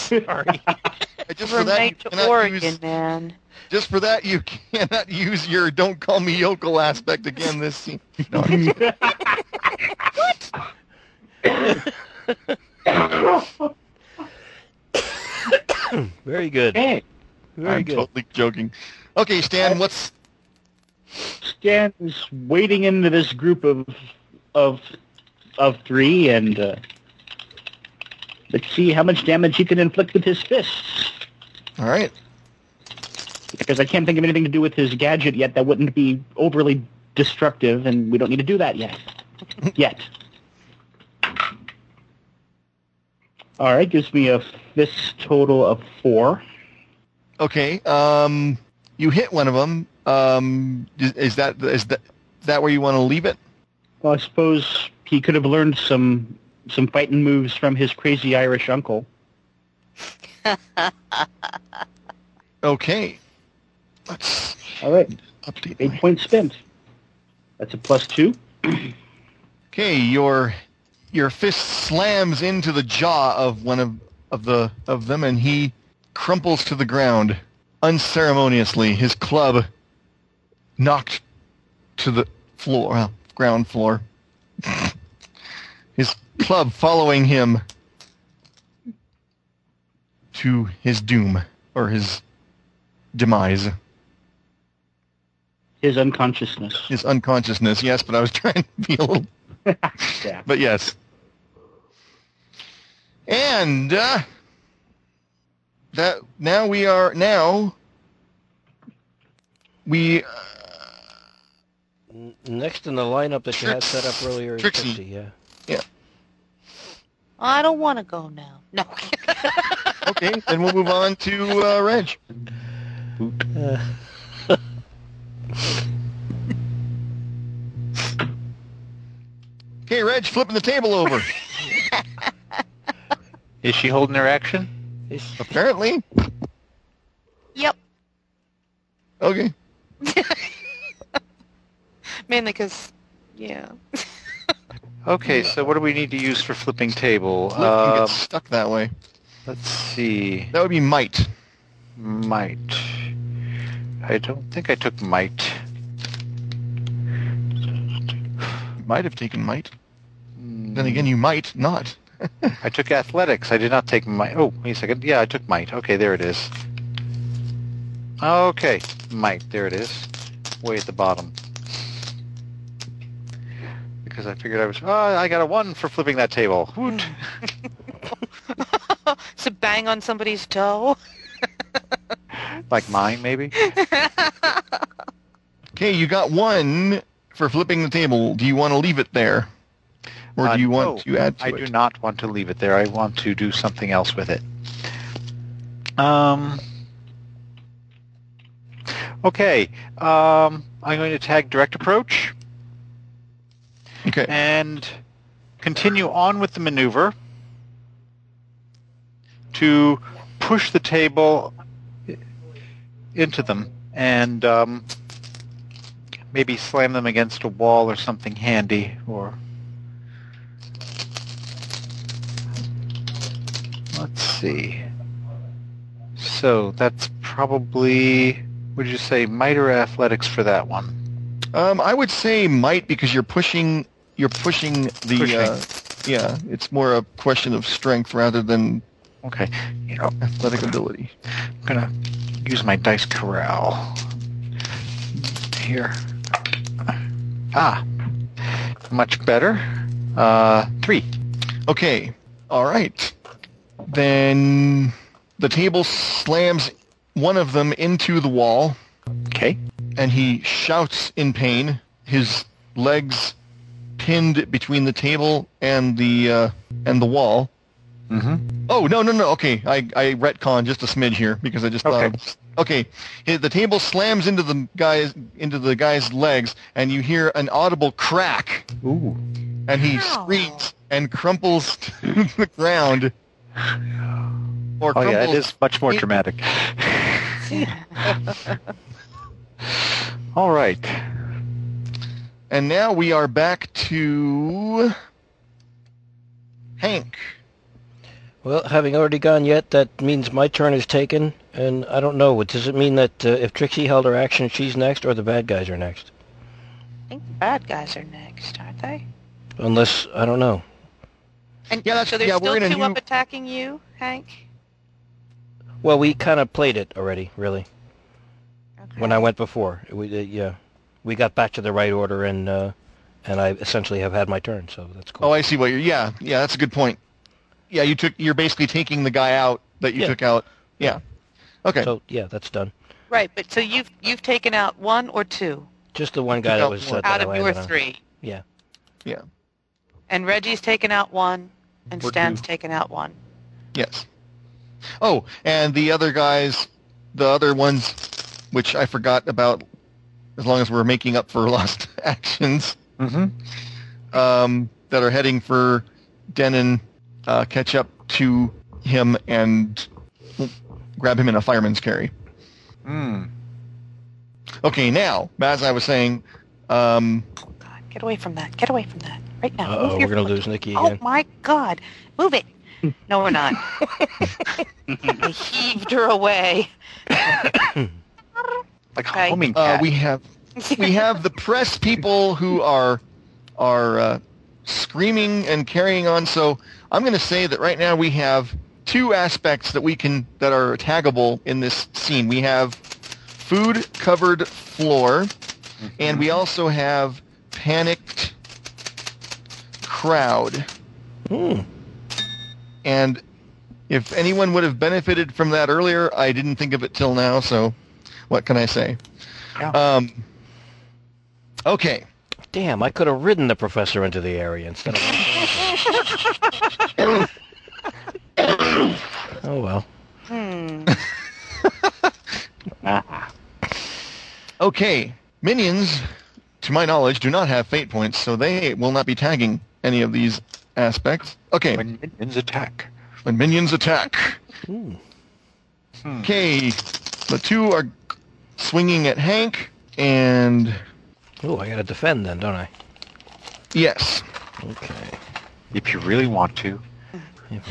Sorry. Just for that, you cannot Oregon, use, man. just for that, you cannot use your "Don't call me yokel" aspect again this scene. No, Very good. Hey, Very I'm good. totally joking. Okay, Stan, what's Stan is wading into this group of of of three, and uh, let's see how much damage he can inflict with his fists. all right? Because I can't think of anything to do with his gadget yet that wouldn't be overly destructive, and we don't need to do that yet. yet. All right, gives me a fist total of four. Okay, um, you hit one of them. Um, is, is that is that is that where you want to leave it? Well, I suppose he could have learned some some fighting moves from his crazy Irish uncle. Okay, let's All right, update. eight my- points spent. That's a plus two. Okay, your your fist slams into the jaw of one of of the of them, and he crumples to the ground unceremoniously. His club knocked to the floor, ground floor. His club following him to his doom or his demise, His unconsciousness. his unconsciousness. Yes, but I was trying to be a little Yeah. But yes. And uh, that now we are now we uh, Next in the lineup that you had set up earlier is Trixie. Trixie, yeah. I don't want to go now. No. okay. then we'll move on to uh, Reg. Uh, Okay, Reg, flipping the table over. Is she holding her action? Apparently. yep. Okay. Mainly because, yeah. Okay, so what do we need to use for flipping table? Flip can Um, get stuck that way. let's see. That would be might. Might. I don't think I took might. Might have taken might. Then Mm, again, you might not. I took athletics. I did not take might. Oh, wait a second. Yeah, I took might. Okay, there it is. Okay, might. There it is. Way at the bottom. Because I figured I was. Oh, I got a one for flipping that table. Woot. so bang on somebody's toe. like mine, maybe. Okay, you got one for flipping the table. Do you want to leave it there? Or Uh, do you want no, to add to I it? do not want to leave it there. I want to do something else with it. Um. Okay. Um, I'm going to tag direct approach Okay. and continue on with the maneuver to push the table into them and um, maybe slam them against a wall or something handy or let's see so that's probably would you say might or athletics for that one Um, I would say might because you're pushing. You're pushing the. Pushing. Uh, yeah, it's more a question of strength rather than okay you know athletic ability. I'm gonna use my dice corral here. Ah, much better. Uh, three. Okay. All right. Then the table slams one of them into the wall, Okay. And he shouts in pain. His legs pinned between the table and the uh, and the wall. Mm-hmm. Oh no no no! Okay, I I retcon just a smidge here because I just thought. Okay. of- Okay, the table slams into the guy's into the guy's legs, and you hear an audible crack, Ooh. and he Ow. screams and crumples to the ground. Or Oh yeah, it crumples- is much more It- dramatic. All right. And now we are back to Hank. Well, having already gone yet, that means my turn is taken, and I don't know. Does it mean that uh, if Trixie held her action, she's next, or the bad guys are next? I think the bad guys are next, aren't they? Unless I don't know. And Yeah, that's- so there's yeah, still we're two new- up attacking you, Hank? Well, we kind of played it already, really. Okay. When I went before, we uh, yeah, we got back to the right order, and uh, and I essentially have had my turn, so that's cool. Oh, I see what you're. Yeah, yeah, that's a good point. Yeah, you took. You're basically taking the guy out that you Yeah. took out. Yeah. Okay. So yeah, that's done. Right, but so you've you've taken out one or two Just the one guy that out was uh, out I of your landed on. three, Yeah. yeah. and Reggie's taken out one, and Or Stan's two. taken out one. Yes. Oh, and the other guys, the other ones, which I forgot about, as long as we're making up for lost actions, Mm-hmm. um, that are heading for Denon, uh, catch up to him and grab him in a fireman's carry. Mm. Okay, now, as I was saying, um, Oh God, get away from that! Get away from that right now! Uh-oh, Move your we're gonna foot. lose Nikki Oh my God! Move it! No, we're not. I heaved her away. Like Okay. a homing uh, cat. we have we have the press people who are are uh, screaming and carrying on. So I'm going to say that right now we have two aspects that we can that are taggable in this scene. We have food covered floor, and we also have panicked crowd. Hmm. And if anyone would have benefited from that earlier, I didn't think of it till now. So what can I say? Yeah. Um, okay. Damn, I could have ridden the professor into the area instead of. oh well. Hmm. Okay. Minions, to my knowledge, do not have fate points, so they will not be tagging any of these aspects. Okay. When minions attack. When minions attack. Hmm. Okay. The two are swinging at Hank, and Oh, I gotta defend then, don't I? yes. Okay. If you really want to.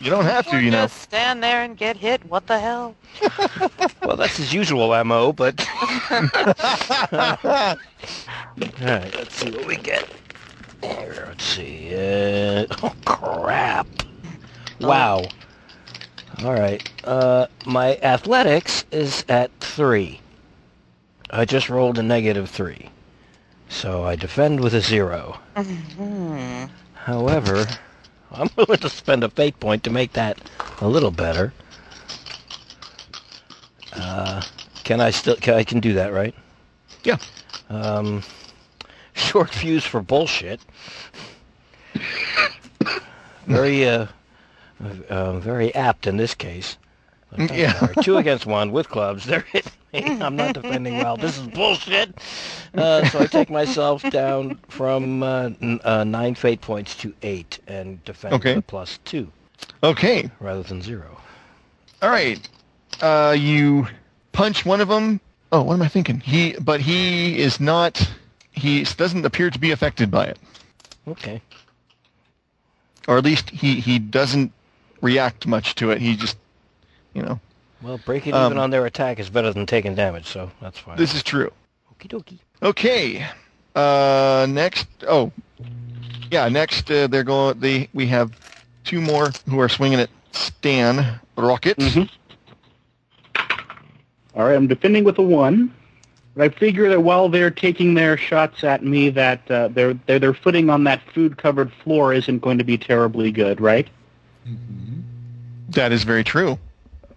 You don't have to, you know. just stand there and get hit. What the hell? well, that's his usual MO, but. All right, let's see what we get. Here, let's see. Uh, oh, crap. Wow. All right. Uh, my athletics is at three. I just rolled a negative three. So I defend with a zero. Hmm. However, I'm willing to spend a fate point to make that a little better. Uh, can I still? Can, I can do that, right? Yeah. Um, short fuse for bullshit. Very, uh, uh, very apt in this case. Uh, Yeah. Two against one with clubs. They're hitting. I'm not defending well. This is bullshit. Uh, so I take myself down from uh, n- uh, nine fate points to eight and defend Okay. with plus two Okay. rather than zero. All right. Uh, you punch one of them. Oh, what am I thinking? He, but he is not. He doesn't appear to be affected by it, Okay. or at least he he doesn't react much to it. He just, you know, Well, breaking Um, even on their attack is better than taking damage, so that's fine. this is true. Okie dokie. Okay. Uh, next. Oh, yeah. Next, uh, they're going. They we have two more who are swinging at Stan Rocket. Mhm. All right, I'm defending with a one. But I figure that while they're taking their shots at me, that uh, their, their their footing on that food-covered floor isn't going to be terribly good, right? That is very true.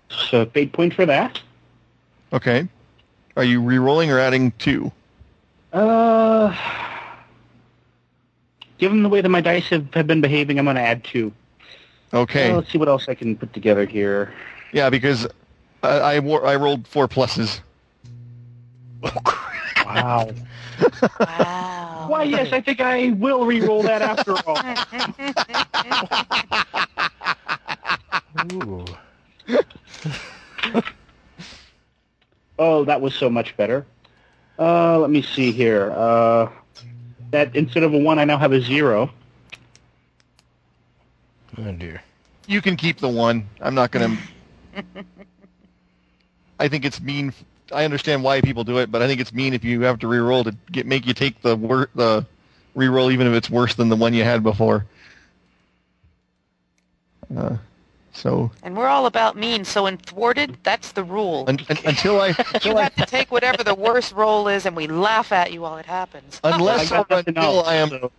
So fate point for that. Okay. Are you re-rolling or adding two? Uh, given the way that my dice have, have been behaving, I'm going to add two. Okay. Uh, let's see what else I can put together here. Yeah, because I I, wor- I rolled four pluses. Wow. Wow. Why, yes, I think I will re-roll that after all. Ooh. Oh, that was so much better. Uh, let me see here. Uh, that instead of a one, I now have a zero. Oh dear. You can keep the one. I'm not gonna. I think it's mean. I understand why people do it, but I think it's mean if you have to re-roll to get make you take the wor- the re-roll even if it's worse than the one you had before. Uh, so And we're all about mean, so in thwarted, that's the rule. un- un- until I you I have to take whatever the worst role is, and we laugh at you while it happens. unless I or until else, I am so-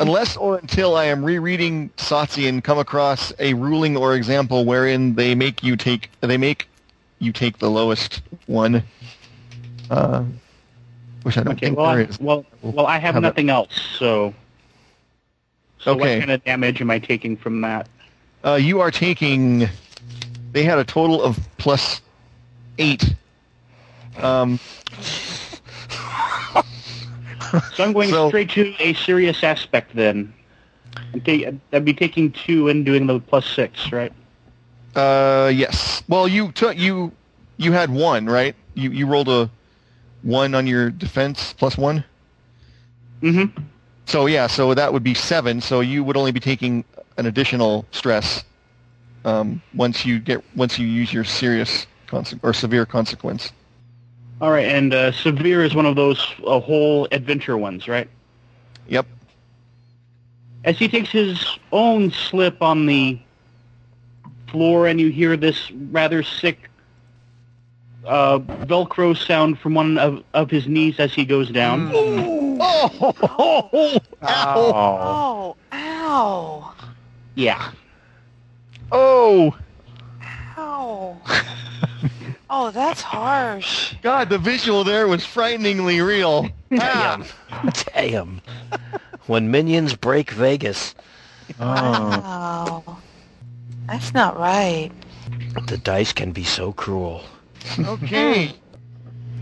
unless or until I am rereading SotC and come across a ruling or example wherein they make you take they make you take the lowest one. Uh, which I don't Okay, think well, there I, is. well, well, I have How about- nothing else, so. So Okay. what kind of damage am I taking from that? Uh, you are taking. They had a total of plus eight. Um, So I'm going So- straight to a serious aspect then. I'd be taking two and doing the plus six, right? uh, yes. Well, you took you you had one, right? You you rolled a one on your defense plus one. Mm-hmm. So yeah, so that would be seven. So you would only be taking an additional stress um, once you get once you use your serious conse- or severe consequence. All right, and uh, severe is one of those uh, whole adventure ones, right? Yep. As he takes his own slip on the floor, and you hear this rather sick uh, Velcro sound from one of, of his knees as he goes down. Oh, ow. Oh, ow. Yeah. oh, Ow. oh, that's harsh. God! The visual there was frighteningly real. Damn. Damn. when minions break Vegas, Oh. Wow. That's not right. the dice can be so cruel. Okay.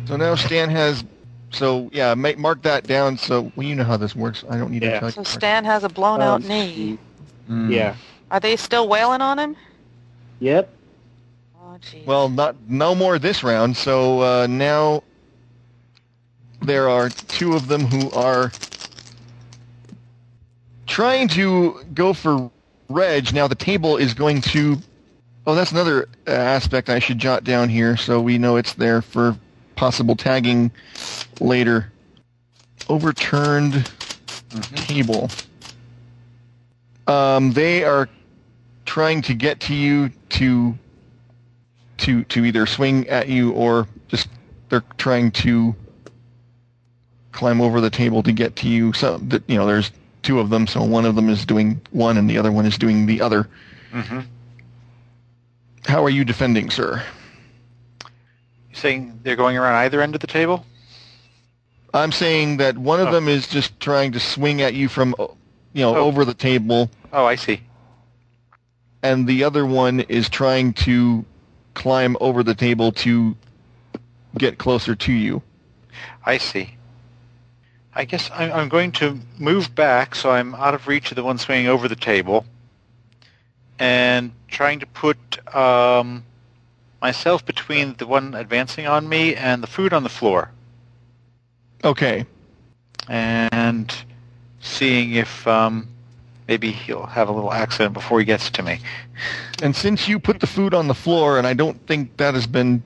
So now Stan has. So yeah, make, mark that down. So well, you know how this works. I don't need Yeah. to tell So. Stan has a blown out Um, knee. Yeah. Are they still wailing on him? Yep. Oh, jeez. Well, not no more this round. So uh, now there are two of them who are trying to go for Reg. Now the table is going to. Oh, that's another uh, aspect I should jot down here so we know it's there for possible tagging later. Overturned table. Um, they are trying to get to you to to to either swing at you or just they're trying to climb over the table to get to you. So that you know, there's two of them, so one of them is doing one and the other one is doing the other. Mm-hmm. How are you defending, sir? You saying they're going around either end of the table? I'm saying that one of Oh. them is just trying to swing at you from you know Oh. over the table, Oh, I see. and the other one is trying to climb over the table to get closer to you. I see. I guess I'm, I'm going to move back so I'm out of reach of the one swinging over the table and trying to put um, myself between the one advancing on me and the food on the floor Okay. and seeing if um, maybe he'll have a little accident before he gets to me. And since you put the food on the floor, and I don't think that has been,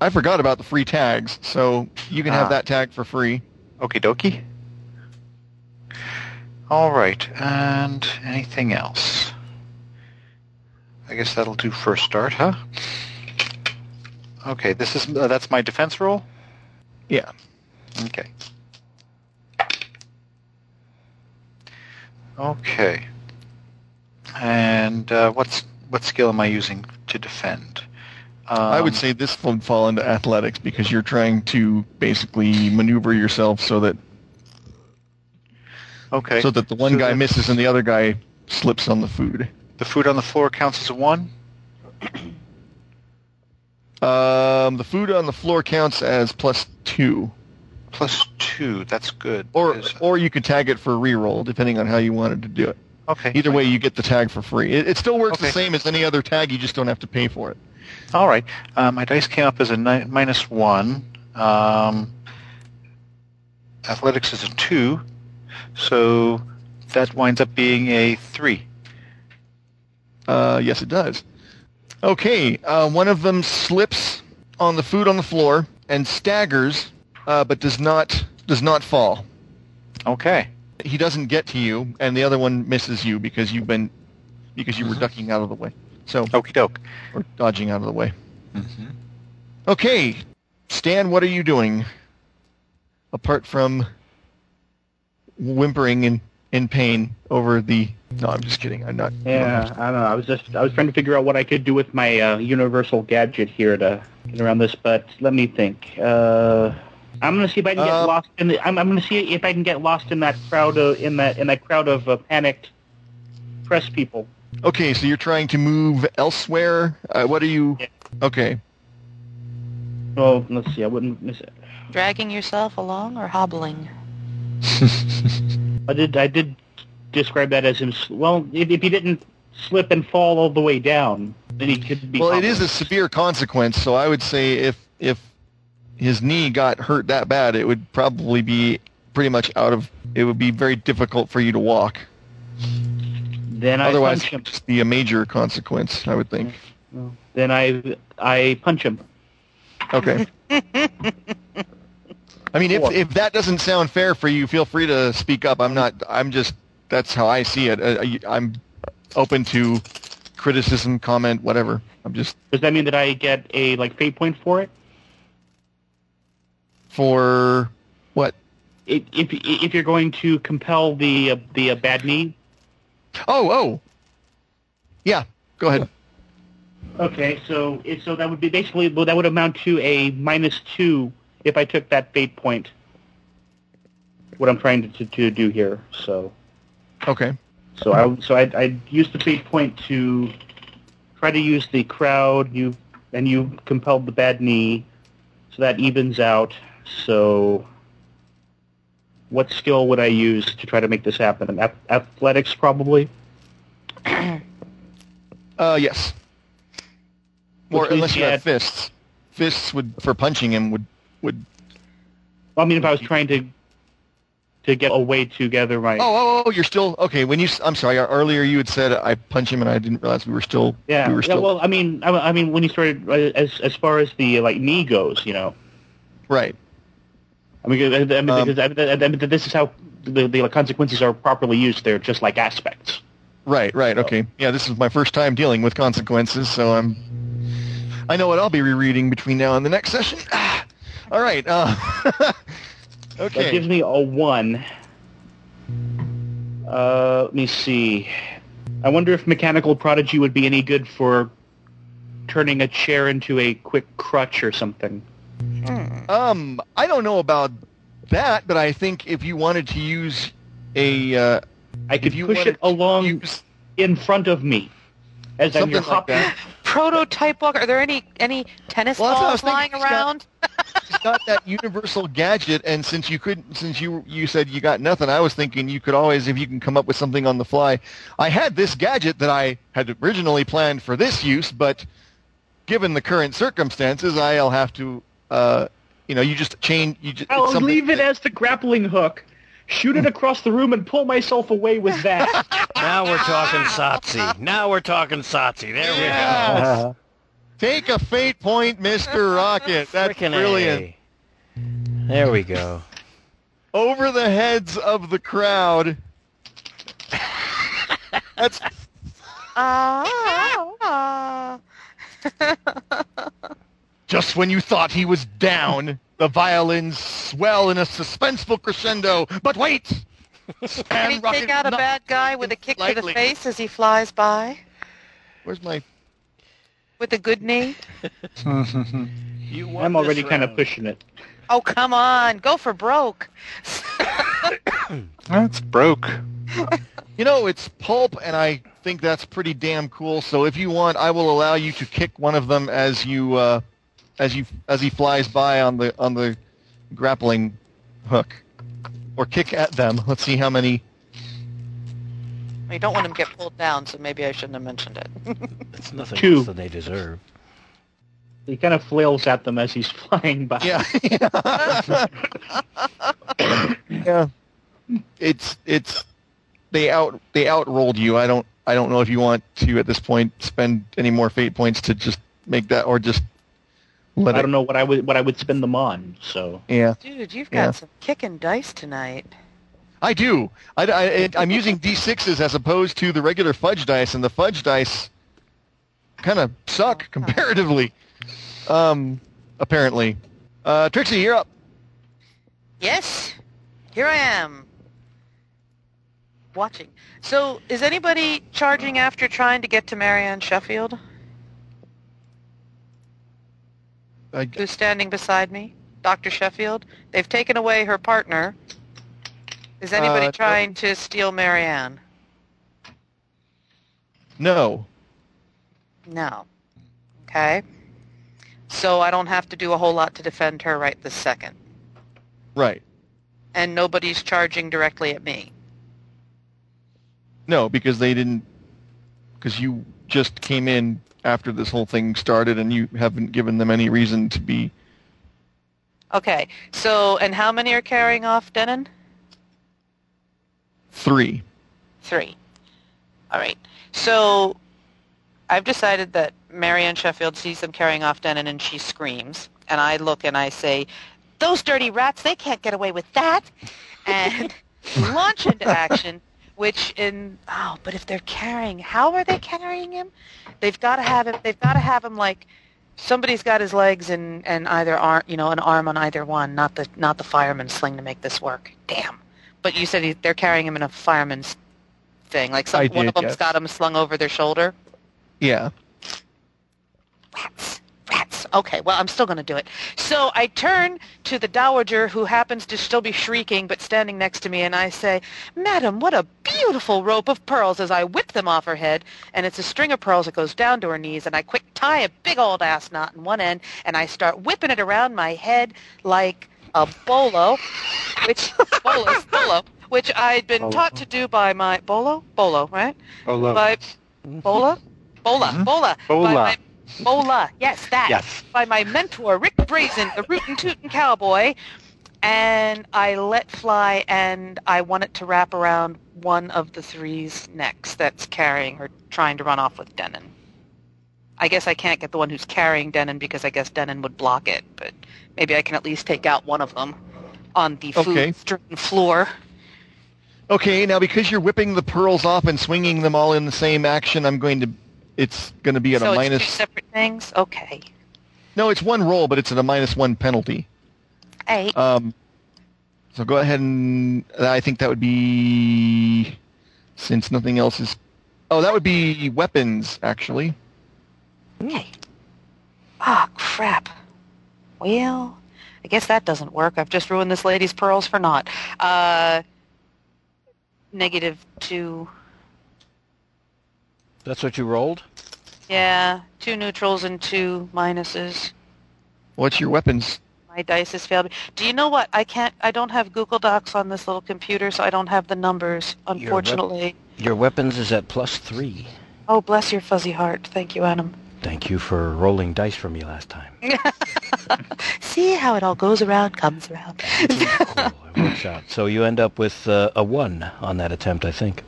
I forgot about the free tags, so you can Ah. have that tag for free. Okie dokie. All right, and anything else? I guess that'll do first start, huh? Okay, this is uh, that's my defense roll. Yeah. Okay. Okay. And uh, what's what skill am I using to defend? Um, I would say this would fall into athletics because you're trying to basically maneuver yourself so that okay. so that the one So guy misses and the other guy slips on the food. the food on the floor counts as a one. Um, the food on the floor counts as plus two, Plus two. That's good. or or you could tag it for reroll depending on how you wanted to do it. okay. Either way, you get the tag for free. It, it still works the same as any other tag. You just don't have to pay for it. All right. Uh, my dice came up as a ni- minus one. Um, athletics is a two, so that winds up being a three. Uh, yes, it does. Okay, uh, one of them slips on the food on the floor and staggers, uh, but does not does not fall. Okay. He doesn't get to you, and the other one misses you because you've been because you were ducking out of the way. So Okie doke. or dodging out of the way. Okay, Stan, what are you doing? Apart from whimpering in, in pain over the. No, I'm just kidding. I'm not. Yeah, I don't know. I was just I was trying to figure out what I could do with my uh, universal gadget here to get around this, but let me think. Uh, I'm gonna see if I can get Uh, lost in the. I'm, I'm gonna see if I can get lost in that crowd of in that in that crowd of uh, panicked press people. Okay, so you're trying to move elsewhere. Uh, what are you? Yeah. Okay. Oh, let's see. I wouldn't miss it. Dragging yourself along or hobbling? I did. I did describe that as him. Well, if, if he didn't slip and fall all the way down, then he could be. Well, it is a severe consequence, so I would say if if his knee got hurt that bad, it would probably be pretty much out of. It would be very difficult for you to walk. Then I Otherwise, punch him. just be a major consequence, I would think. Then I I punch him. Okay. I mean, if if that doesn't sound fair for you, feel free to speak up. I'm not. I'm just. That's how I see it. Uh, I- I'm open to criticism, comment, whatever. I'm just Does that mean that I get a like fate point for it? For what? If if, if you're going to compel the uh, the uh, bad knee. Oh, oh. Yeah. Go ahead. Okay, so so that would be basically well, that would amount to a minus two if I took that fate point. What I'm trying to, to, to do here, so Okay. so I so I I used the fate point to try to use the crowd. You and you compelled the bad knee, so that evens out. So, what skill would I use to try to make this happen? Ath- athletics, probably. Uh, yes. Or Which unless you you have had- fists. Fists would for punching him would would. I mean, if I was trying to to get a way to gather my Oh, oh, oh! You're still okay. When you, I'm sorry. Earlier you had said I punch him, and I didn't realize we were still. Yeah, We were yeah. Well, I mean, I, I mean, when you started uh, as as far as the like knee goes, you know, right. I mean, I mean, Um, I, mean, this is how the, the consequences are properly used. They're just like aspects. Right, right, okay. Yeah, this is my first time dealing with consequences, so I'm. I know what I'll be rereading between now and the next session. Ah, all right. Uh, That okay. gives me a one. Uh, let me see. I wonder if mechanical prodigy would be any good for turning a chair into a quick crutch or something. Um, I don't know about that, but I think if you wanted to use a, uh, I could if you push it along use in front of me as I'm something like hopping. Prototype walker. Are there any any tennis Well, that's what I was balls lying thinking. He's got- around? he's got that universal gadget, and since you couldn't, since you you said you got nothing, I was thinking you could always, if you can come up with something on the fly. I had this gadget that I had originally planned for this use, but given the current circumstances, I'll have to, uh, you know, you just change. You just, I'll something leave it that- as the grappling hook, shoot it across the room, and pull myself away with that. Now we're talking Satsi. Now we're talking Satsi. There we go. Yes. Take a fate point, Mister Rocket. That's Frickin' brilliant. A. There we go. Over the heads of the crowd. That's Ah. Just when you thought he was down, the violins swell in a suspenseful crescendo. But wait! Can Stan he take out a bad guy with a kick to the face as he flies by Where's my... with a good knee? You won I'm already kind of pushing it. Oh come on, go for broke. That's broke. You know, it's pulp, and I think that's pretty damn cool. So if you want, I will allow you to kick one of them as you, uh, as you, as he flies by on the on the grappling hook, or kick at them. Let's see how many. You don't want him to get pulled down, so maybe I shouldn't have mentioned it. It's nothing Two. less than they deserve. He kind of flails at them as he's flying by. Yeah. yeah. It's it's they out they outrolled you. I don't I don't know if you want to at this point spend any more fate points to just make that, or just let I it. don't know what I would what I would spend them on. So Yeah, Dude, you've got Yeah. some kicking dice tonight. I do. I, I, I'm using d6s as opposed to the regular fudge dice, and the fudge dice kind of suck comparatively. Um, apparently. Uh, Trixie, you're up. Yes, here I am. Watching. So, is anybody charging after trying to get to Marianne Sheffield, I, who's standing beside me? Dr. Sheffield? They've taken away her partner. Is anybody Uh, trying to steal Marianne? no. No. Okay. So I don't have to do a whole lot to defend her right this second. Right. And nobody's charging directly at me. No, because they didn't. Because you just came in after this whole thing started, and you haven't given them any reason to be. Okay. So, and how many are carrying off Denon? Three. Three. All right. So I've decided that Marianne Sheffield sees them carrying off Denon and she screams. And I look and I say, those dirty rats, they can't get away with that. And launch into action, which in, oh, but if they're carrying, how are they carrying him? They've got to have him, they've got to have him like, somebody's got his legs and, and either arm, you know, an arm on either one, not the, not the fireman's sling to make this work. Damn. But you said he, they're carrying him in a fireman's thing. Like some, I one of them's yes. got him slung over their shoulder. Yeah. Rats. Rats. Okay, well, I'm still going to do it. So I turn to the dowager who happens to still be shrieking but standing next to me, and I say, Madam, what a beautiful rope of pearls as I whip them off her head. And it's a string of pearls that goes down to her knees, and I quick tie a big old ass knot in one end, and I start whipping it around my head like a bolo, which, bolos, bolo, which I'd been Bolo. taught to do by my, bolo? Bolo, right? Look. By, bola? Bola, Mhm. bola. Bola. By my, bola, yes, that Yes. by my mentor, Rick Brazen, the rootin' tootin' cowboy, and I let fly, and I want it to wrap around one of the three's necks that's carrying or trying to run off with Denon. I guess I can't get the one who's carrying Denon because I guess Denon would block it, but maybe I can at least take out one of them on the Okay. food-strewn floor. Okay, now because you're whipping the pearls off and swinging them all in the same action, I'm going to. It's going to be at so a it's minus. two separate things? Okay. No, it's one roll, but it's at a minus one penalty. Hey, Um, so go ahead and I think that would be since nothing else is. Oh, that would be weapons actually. Okay. Ah, crap. Well, I guess that doesn't work. I've just ruined this lady's pearls for naught. Uh, negative two. That's what you rolled? Yeah, two neutrals and two minuses. What's your weapons? My dice has failed me. Do you know what? I can't. I don't have Google Docs on this little computer, so I don't have the numbers. wep- Unfortunately. Your weapons is at plus three. Oh, bless your fuzzy heart. Thank you, Adam. Thank you for rolling dice for me last time. See how it all goes around, comes around. cool. It works out. So you end up with uh, a one on that attempt, I think.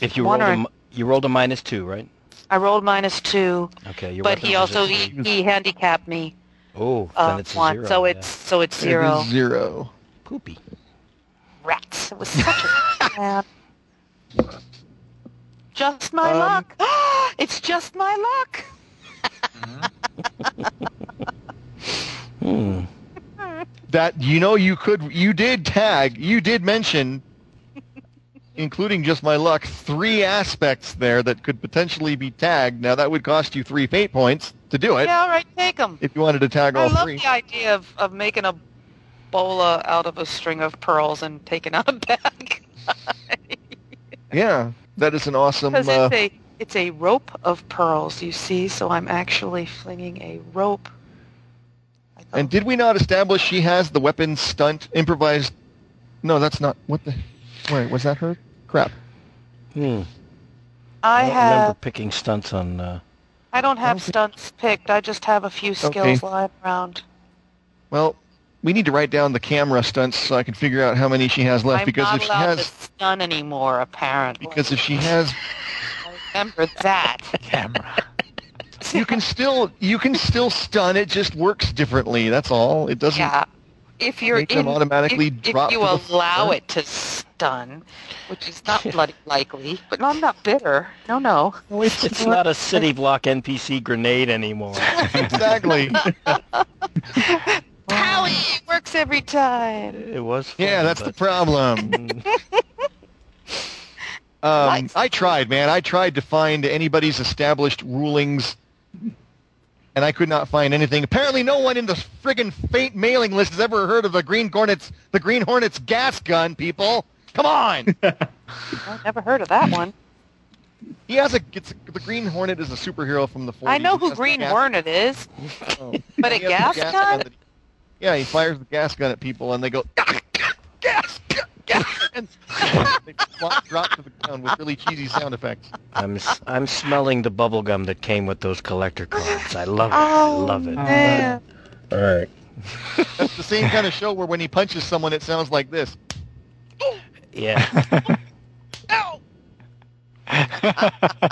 If you one rolled a, you rolled a minus two, right? I rolled minus two, Okay. Your but he also he, he handicapped me. Oh, uh, then it's a one, zero. so yeah. it's so it's It zero. is zero. poopy. Rats! It was such a man. Just my Um, luck. it's just my luck. Hmm. That you know you could you did tag you did mention, including just my luck, three aspects there that could potentially be tagged. Now that would cost you three fate points to do it Yeah, all right, take them. if you wanted to tag I all love three. the idea of, of making a bola out of a string of pearls and taking out a bag. Yeah, that is an awesome. Because Uh, it's a it's a rope of pearls, you see. So I'm actually flinging a rope. And did we not establish she has the weapon stunt improvised? No, that's not. What the? Wait, was that her? Crap. Hmm. I I don't remember picking stunts on. Uh, I don't have Okay. stunts picked. I just have a few skills Okay. lying around. Well, we need to write down the camera stunts so I can figure out how many she has left. I'm because not if she allowed has, to stun anymore, apparently. because if she has, I Remember that. Camera. you can still you can still stun. It just works differently. That's all. It doesn't. Yeah. If you're Make them in, automatically if, drop if you allow floor. it to stun, which is not bloody likely, but I'm not bitter. No, no. It's not a city block NPC grenade anymore. Exactly. Howie it works every time. It was. Fun, yeah, that's the problem. Um, I tried, man. I tried to find anybody's established rulings, and I could not find anything. Apparently, no one in the friggin' Fate mailing list has ever heard of the Green Hornets, the Green Hornets gas gun. People, come on! I've never heard of that one. he has a. It's, the Green Hornet is a superhero from the 40s. I know who Green gas- Hornet is, oh. but a He has the gas gun? that he- yeah, he fires the gas gun at people, and they go gas, gas, gas, and they flop, drop to the ground with really cheesy sound effects. I'm s- I'm smelling the bubble gum that came with those collector cards. I love it. Oh, I love it. man. All right. That's the same kind of show where when he punches someone, it sounds like this. Yeah. Ow!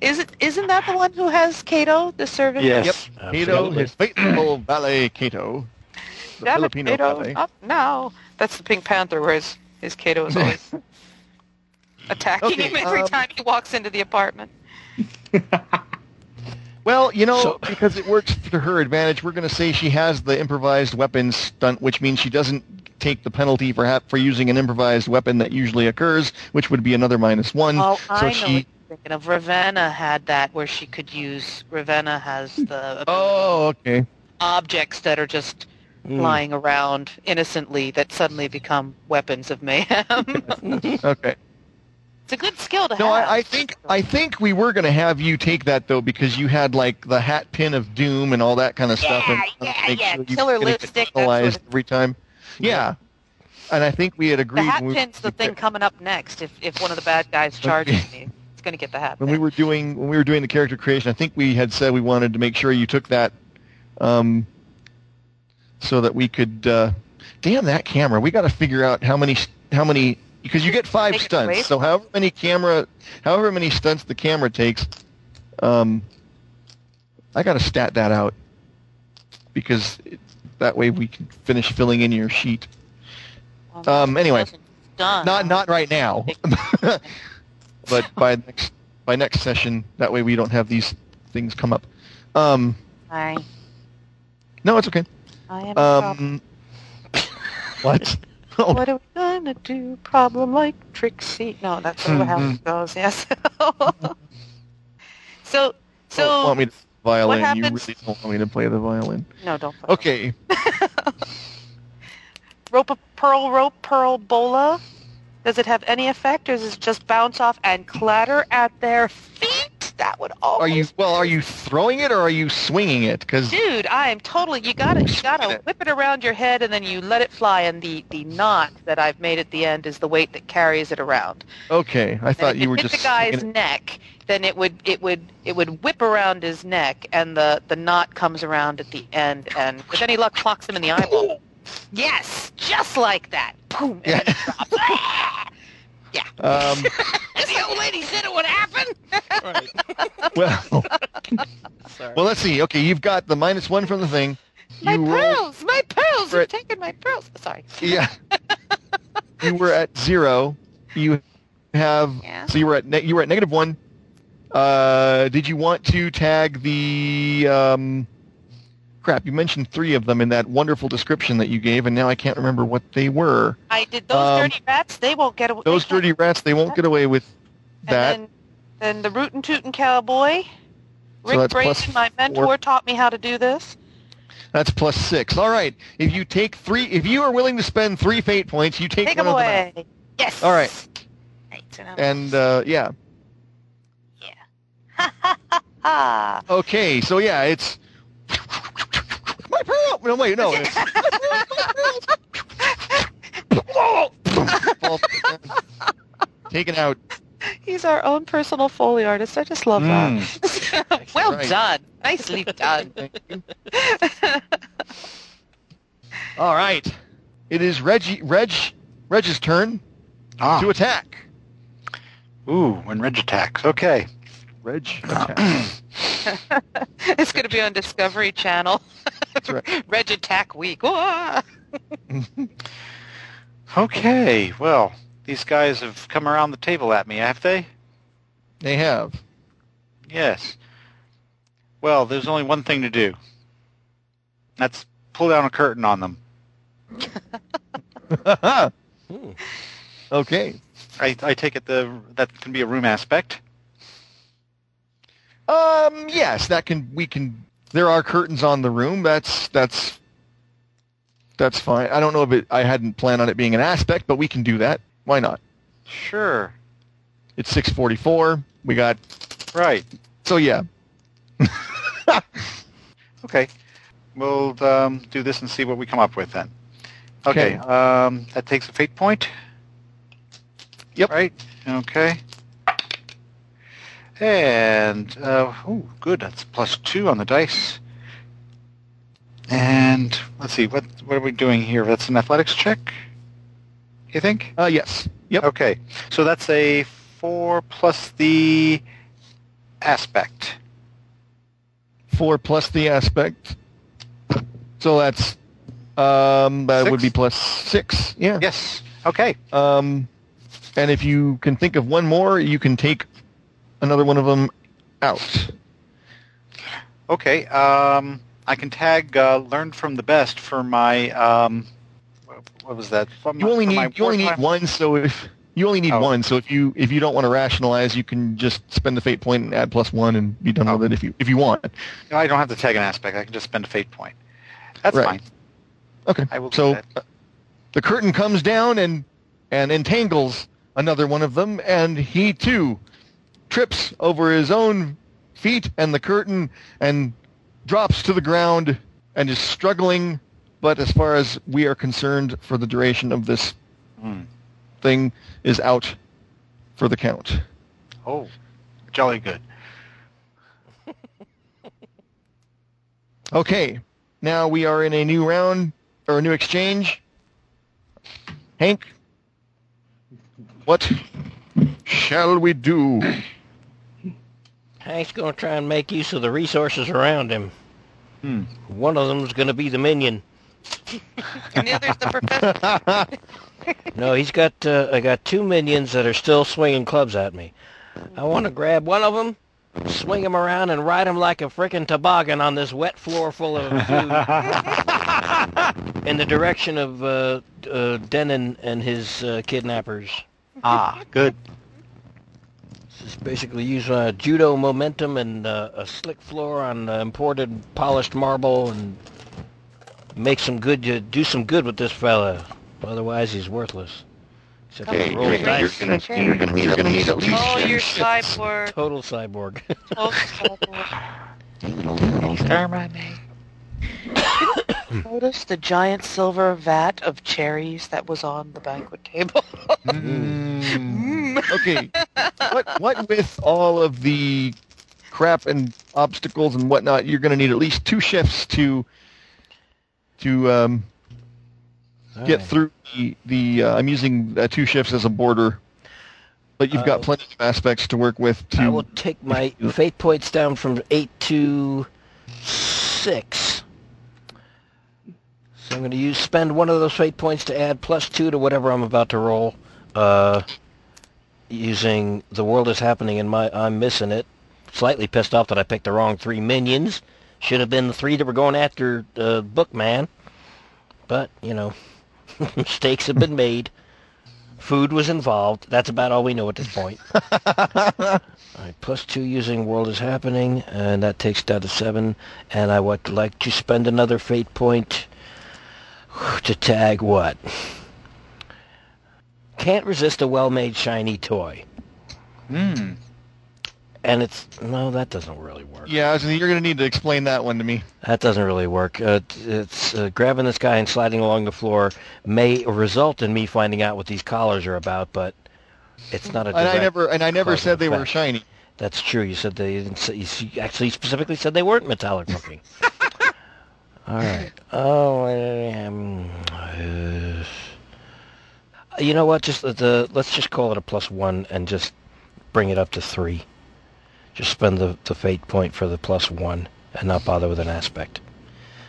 Is it? Isn't that the one who has Kato, the servant? Yes. Kato, Absolutely. his faithful valet Kato. The Damn it, Filipino Kato, ballet. up now. That's the Pink Panther, where his, his Kato is always attacking Okay, him every um, time he walks into the apartment. Well, you know, So- because it works to her advantage, we're going to say she has the improvised weapons stunt, which means she doesn't take the penalty for ha- for using an improvised weapon that usually occurs, which would be another minus one. Oh, so I know she. what you're thinking of. Ravenna had that where she could use. Ravenna has the Oh, okay. objects that are just Mm. lying around innocently that suddenly become weapons of mayhem. Okay. it's a good skill to No, have. I, I think I think we were going to have you take that though because you had like the hat pin of doom and all that kind of stuff. And Yeah, yeah, make yeah. sure you Killer were gonna get lipstick, that penalized sort of- every time. Yeah. And I think we had agreed the hat we- pin's the thing coming up next. If if one of the bad guys charges me, it's going to get the hat when pin. we were doing when we were doing the character creation. I think we had said we wanted to make sure you took that, um, so that we could. Uh, damn that camera! We got to figure out how many how many because you get five Take stunts. So however many camera, however many stunts the camera takes, um, I got to stat that out because it, that way we can finish filling in your sheet. Um, anyway. Not not right now, but by next by next session. That way we don't have these things come up. Um, I, no, it's okay. I am. Um, what? Oh, What are we gonna do? Problem like Trixie. No, that's how it goes. Yes. so, so don't want me to violin. You happens- really don't want me to play the violin. no, don't. play. Okay. Rope a pearl rope pearl bola. Does it have any effect, or does it just bounce off and clatter at their feet? That would all. Are you well? Are you throwing it or are you swinging it? Because Dude, I am totally. You gotta, you gotta whip it around your head, and then you let it fly. And the the knot that I've made at the end is the weight that carries it around. okay, I thought you were hit just the guy's neck, then it would it would it would whip around his neck, and the the knot comes around at the end, and with any luck, clocks him in the eyeball. Yes, just like that. Boom. And Yeah. then. Um, the old lady said it would happen. well, Sorry. well, let's see. Okay, you've got the minus one from the thing. My You roll- pearls, my pearls, you've taken my pearls. Sorry. Yeah. you were at zero. You have Yeah. so you were at ne- you were at negative one. Uh, did you want to tag the um, crap? You mentioned three of them in that wonderful description that you gave, and now I can't remember what they were. I did those Um, dirty rats. They won't get away. Those dirty rats. They won't get away with that. And then, then the rootin' tootin' cowboy. So Rick plus Brayton, my mentor, four. taught me how to do this. That's plus six. All right. If you take three, if you are willing to spend three fate points, you take, Take one them of them out. away. Yes. All right. So And uh, yeah. Okay, so yeah, it's my pearl. No, wait, no. It's, Falls down. Taken out. he's our own personal foley artist. I just love that. Mm. well Right. done. Nicely done. Thank you. All right. It is Reggie, Reg, Reg's turn Ah. to attack. Ooh, when Reg attacks. Okay. Reg it's going to be on Discovery Channel. That's right. Reg Attack Week. Okay. Well, these guys have come around the table at me, have they? They have. Yes. Well, there's only one thing to do. That's pull down a curtain on them. Okay. I, I take it the that can be a room aspect. Um. Yes, that can. We can. There are curtains on the room. That's that's that's fine. I don't know if it. I hadn't planned on it being an aspect, but we can do that. Why not? Sure. It's six forty-four. We got. Right. So yeah. Okay. We'll um, do this and see what we come up with then. Okay. Okay. Um, that takes a fate point. Yep. Right. Okay. And uh, oh, good. That's plus two on the dice. And let's see what what are we doing here? That's an athletics check. You think? Uh. Yes. Yep. Okay. So that's a four plus the aspect. Four plus the aspect. So that's. Um. That would be plus six. Yeah. Yes. Okay. Um. And if you can think of one more, you can take another one of them out. Okay. Um, I can tag uh, "Learn from the Best" for my. Um, what- was that? You only need you only need wartime- one. So if you only need Oh. one, so if you if you don't want to rationalize, you can just spend the fate point and add plus one and be done Oh. with it if you if you want. No, I don't have to tag an aspect. I can just spend a fate point. That's Right. fine. Okay. I will so uh, the curtain comes down and and entangles another one of them, and he too trips over his own feet and the curtain and drops to the ground and is struggling. But as far as we are concerned, for the duration of this Hmm. thing, is out for the count. Oh, jolly good. Okay, now we are in a new round or a new exchange. Hank, what shall we do? Hank's going to try and make use of the resources around him. Hmm. One of them's going to be the minion. And the other's the professor. No, he's got. Uh, I got two minions that are still swinging clubs at me. I want to grab one of them, swing him around, and ride him like a frickin' toboggan on this wet floor full of food in the direction of uh, uh, Denon and his uh, kidnappers. Ah, good. Just basically use uh, judo momentum and uh, a slick floor on uh, imported polished marble and make some good. Uh, do some good with this fella. Otherwise, he's worthless. Except Okay, he rolls you're- dice. you're gonna- you're gonna need- you're gonna need at least Oh, you're cyborg. Total cyborg. Oh, cyborg. Exterminate. Notice the giant silver vat of cherries that was on the banquet table. Mm. okay, what what with all of the crap and obstacles and whatnot, you're going to need at least two shifts to to um, get Alright. through the the. Uh, I'm using uh, two shifts as a border, but you've got Uh, plenty of aspects to work with. To I will take my fate points down from eight to six. So I'm going to use spend one of those fate points to add plus two to whatever I'm about to roll. Uh, using the world is happening and my I'm missing it. Slightly pissed off that I picked the wrong three minions. Should have been the three that were going after uh, Bookman. But you know, mistakes have been made. Food was involved. That's about all we know at this point. All right, plus two using World is Happening, and that takes down to seven. And I would like to spend another fate point to tag what? Can't resist a well-made shiny toy. Hmm. And it's no, that doesn't really work. yeah, so you're going to need to explain that one to me. That doesn't really work. Uh, it's uh, grabbing this guy and sliding along the floor may result in me finding out what these collars are about, but it's not a. And I never and I never said they were shiny. That's true. You said they didn't say, you actually specifically said they weren't metallic looking. All right. Oh, um, uh, you know what? Just the, the let's just call it a plus one and just bring it up to three. Just spend the, the fate point for the plus one and not bother with an aspect.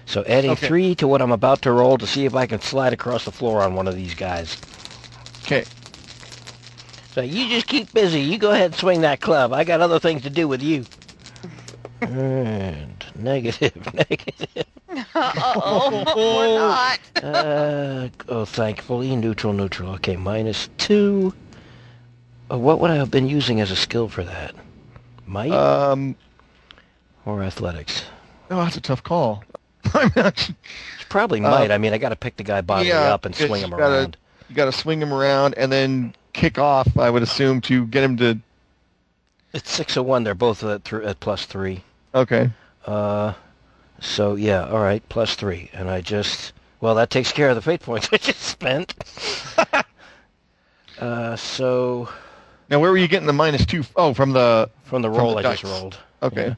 So adding Okay. three to what I'm about to roll to see if I can slide across the floor on one of these guys. Okay. So you just keep busy. You go ahead and swing that club. I got other things to do with you. And negative, negative. Uh-oh, or not. Uh, oh, thankfully, neutral, neutral. Okay, minus two. Uh, what would I have been using as a skill for that? Might Um, or athletics? oh, that's a tough call. I'm not. It's probably might. I mean, I got to pick the guy bodily Uh, yeah, up and swing him gotta- around. You got to swing him around and then kick off. I would assume to get him to. It's six of one. They're both at, th- at plus three. Okay. Uh, so yeah, all right, plus three, and I just well, that takes care of the fate points I just spent. uh, so Now, where were you getting the minus two? Oh, from the. from the From roll the I just rolled. Okay. Yeah.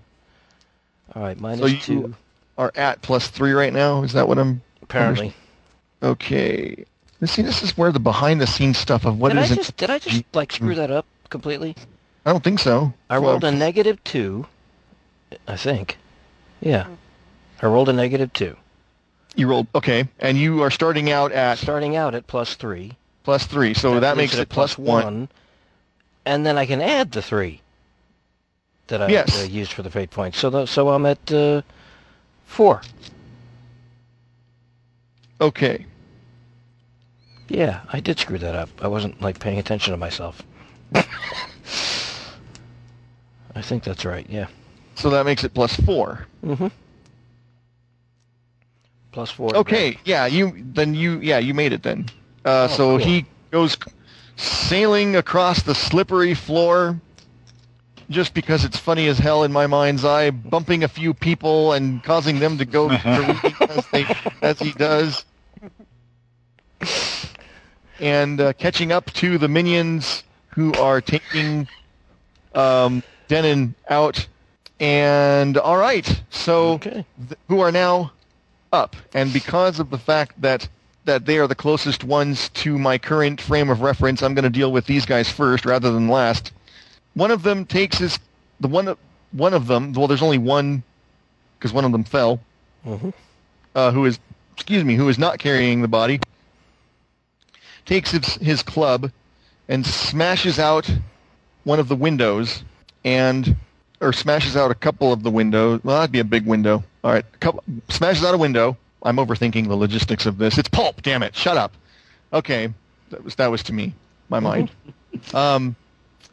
All right, minus you- two. Are at plus three right now. Is that what I'm? Apparently. Okay. See, this is where the behind the scenes stuff of what did I isn't- just did I just like screw that up completely? I don't think so. I Well, rolled a negative two. I think. Yeah. I rolled a negative two, You rolled okay, and you are starting out at starting out at plus three. plus three, so that, leaves makes at it plus one. and then I can add the three that I Yes. uh, used for the fate points. So so I'm at uh, four. Okay. Yeah, I did screw that up. I wasn't like paying attention to myself. I think that's right. Yeah. So that makes it plus four. Mm-hmm. Plus four. Okay, yeah, you then you yeah you made it then. Uh, Oh, so cool. he goes sailing across the slippery floor, just because it's funny as hell in my mind's eye, bumping a few people and causing them to go as they as he does, and uh, catching up to the minions who are taking um, Denon out. And all right, so Okay. th- who are now up, and because of the fact that that they are the closest ones to my current frame of reference, I'm going to deal with these guys first rather than last. One of them takes his the one one of them. Well, there's only one because one of them fell. Mhm. Uh, who is excuse me? Who is not carrying the body? Takes his, his club and smashes out one of the windows and or smashes out a couple of the windows. Well, that'd be a big window. All right, a couple, smashes out a window. I'm overthinking the logistics of this. It's pulp. Damn it! Shut up. Okay, that was that was to me, my mind. Um,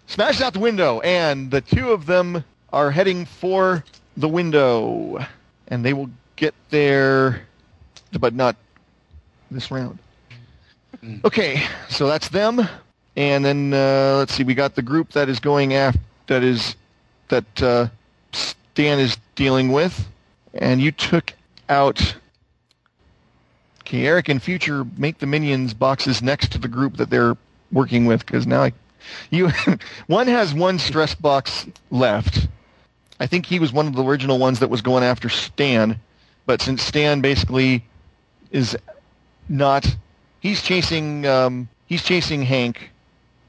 smashes out the window, and the two of them are heading for the window, and they will get there, but not this round. Okay, so that's them, and then uh, let's see. We got the group that is going after that is that uh, Stan is dealing with, and you took out. Okay, Eric, in future, make the minions boxes next to the group that they're working with, because now I, you, one has one stress box left. I think he was one of the original ones that was going after Stan, but since Stan basically is not, he's chasing, um, he's chasing Hank,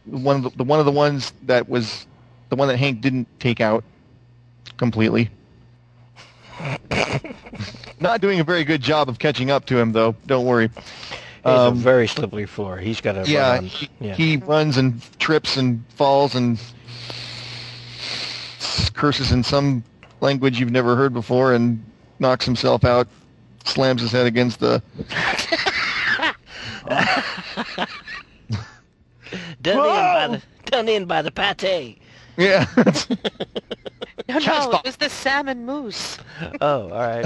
one of the, the one of the ones that was the one that Hank didn't take out completely. Not doing a very good job of catching up to him, though. Don't worry. It's Um, a very slippery floor. He's got to yeah, run. he, yeah. he runs and trips and falls and curses in some language you've never heard before and knocks himself out, slams his head against the. done in by the done in by the pate. Yeah. No, no, it was the salmon mousse. Oh, all right.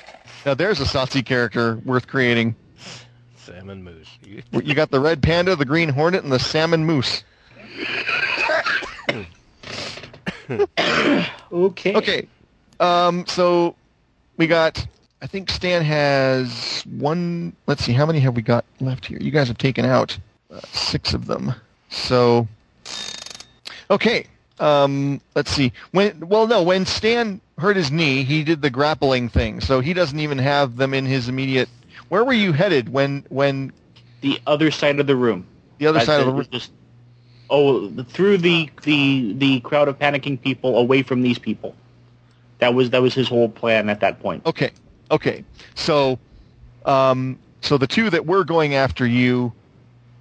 now there's a Satsi character worth creating. Salmon moose. You- You got the red panda, the green hornet, and the salmon moose. Okay. Okay. Um, so we got. I think Stan has one. Let's see. How many have we got left here? You guys have taken out uh, six of them. So. Okay. Um, let's see. When well, no, when Stan hurt his knee, he did the grappling thing, so he doesn't even have them in his immediate. Where were you headed when when The other side of the room. the other That's side of the room? Just, oh, through the the the crowd of panicking people, away from these people. That was that was his whole plan at that point. Okay, okay. So, um, so the two that were going after you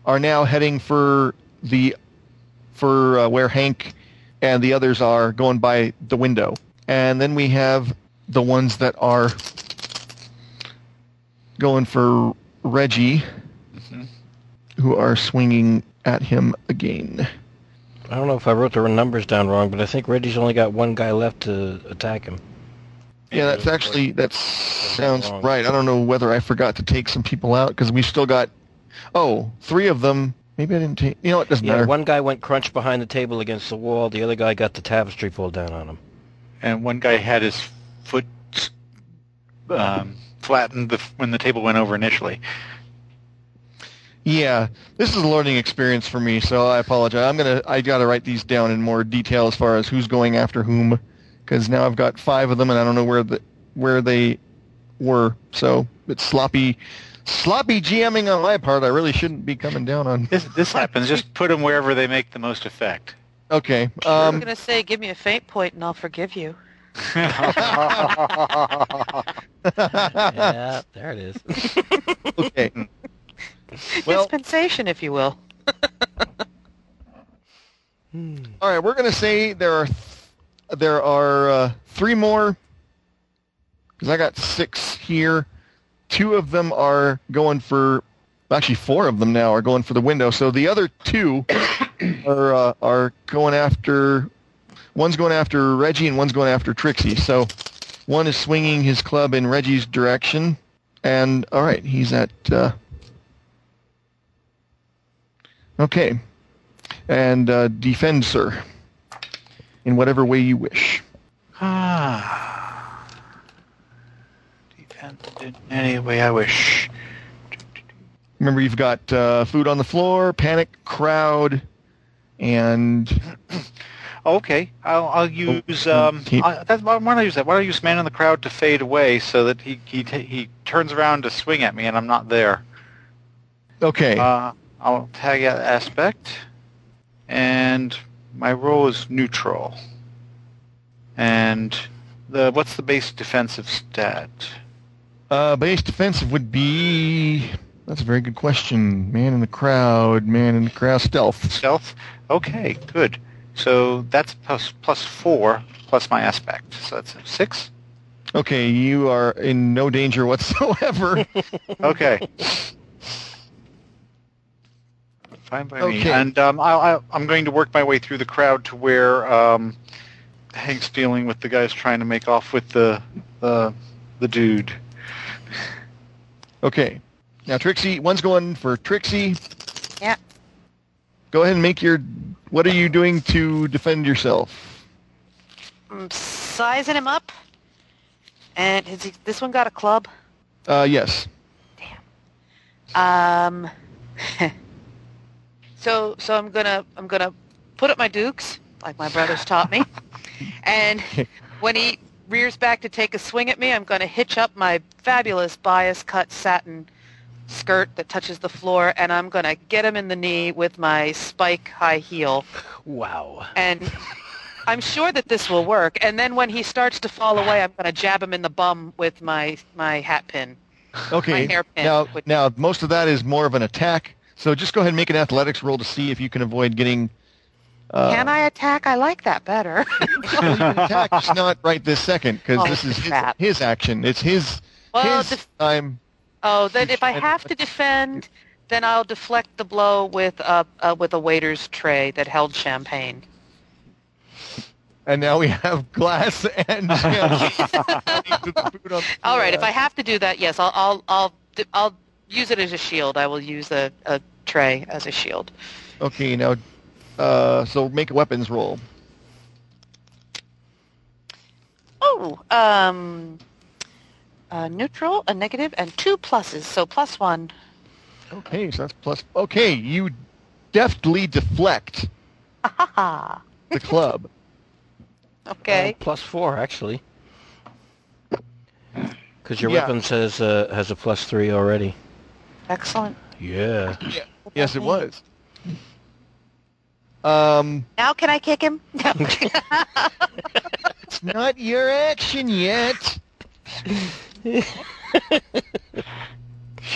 are now heading for the for uh, where Hank and the others are going by the window, and then we have the ones that are going for Reggie, mm-hmm. who are swinging at him again. I don't know if I wrote the numbers down wrong, but I think Reggie's only got one guy left to attack him. Yeah, that's actually that sounds right. I don't know whether I forgot to take some people out because we still got oh three of them. Maybe I didn't take. You know, it doesn't Yeah, matter. one guy went crunch behind the table against the wall. The other guy got the tapestry pulled down on him. And one guy had his foot um, flattened bef- when the table went over initially. Yeah, this is a learning experience for me, so I apologize. I'm gonna I gotta write these down in more detail as far as who's going after whom, because now I've got five of them and I don't know where the where they were. So it's sloppy, sloppy GMing on my part. I really shouldn't be coming down on. This this happens. Just put them wherever they make the most effect. Okay. I'm Um, going to say, give me a fate point and I'll forgive you. yeah, there it is. okay. Well- Dispensation, if you will. All right, we're going to say there are there are uh, three more because I got six here. Two of them are going for actually four of them now are going for the window. So the other two are uh, are going after one's going after Reggie and one's going after Trixie. So one is swinging his club in Reggie's direction, and all right, he's at uh, okay, and uh, defend, sir, in whatever way you wish. Ah. In any way I wish. Remember, you've got uh, food on the floor, panic, crowd, and Okay, I'll, I'll use. Um, I, that's, why don't I use that? Why don't I use man in the crowd to fade away so that he he he turns around to swing at me and I'm not there. okay. Uh, I'll tag that aspect, and my role is neutral. And the what's the base defensive stat? Uh, base defensive would be. That's a very good question. Man in the crowd, man in the crowd, stealth. Stealth. Okay, good. So that's plus plus four plus my aspect. So that's six. Okay, you are in no danger whatsoever. Okay. Fine by me. Okay. And um, I, I, I'm going to work my way through the crowd to where um, Hank's dealing with the guys trying to make off with the the, the dude. Okay. Now, Trixie, one's going for Trixie. Yeah. Go ahead and make your. What are you doing to defend yourself? I'm sizing him up. And has he, this one got a club? Uh, yes. Damn. Um, so so I'm gonna I'm gonna put up my dukes like my brothers taught me, and when he rears back to take a swing at me, I'm gonna hitch up my fabulous bias cut satin skirt that touches the floor, and I'm gonna get him in the knee with my spike high heel, Wow. and. I'm sure that this will work. And then when he starts to fall away, I'm going to jab him in the bum with my my hat pin. Okay. hairpin Now, would- now most of that is more of an attack. So just go ahead and make an athletics roll to see if you can avoid getting. Uh, Can I attack? I like that better. well, you attack, just not right this second, because Oh, this is his, his action. It's his well, his def- time. oh, then if I have to defend, then I'll deflect the blow with a uh, with a waiter's tray that held champagne. And now we have glass and champagne. All right, if I have to do that, yes, I'll I'll I'll d- I'll use it as a shield. I will use a, a tray as a shield. Okay, now, uh, so make a weapons roll. Oh, um, a neutral, a negative, and two pluses. So plus one. Okay, so that's plus. Okay, you deftly deflect Ha ha ha. the club. Okay. Uh, plus four, actually. Because your Yeah. weapon says uh, has a plus three already. Excellent. Yeah. Yes, it was. Um, Now can I kick him? No. it's not your action yet. She's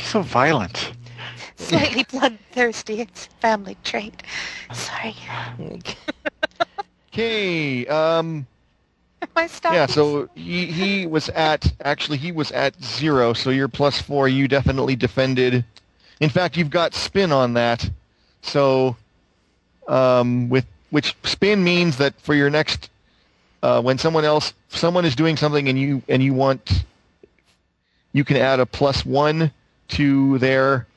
so violent. Slightly bloodthirsty. It's a family trait. Sorry. Okay. Um, My stop. yeah. So he he was at actually he was at zero. So you're plus four. You definitely defended. In fact, you've got spin on that. So, um, with which spin means that for your next, uh, when someone else someone is doing something and you and you want, you can add a plus one to their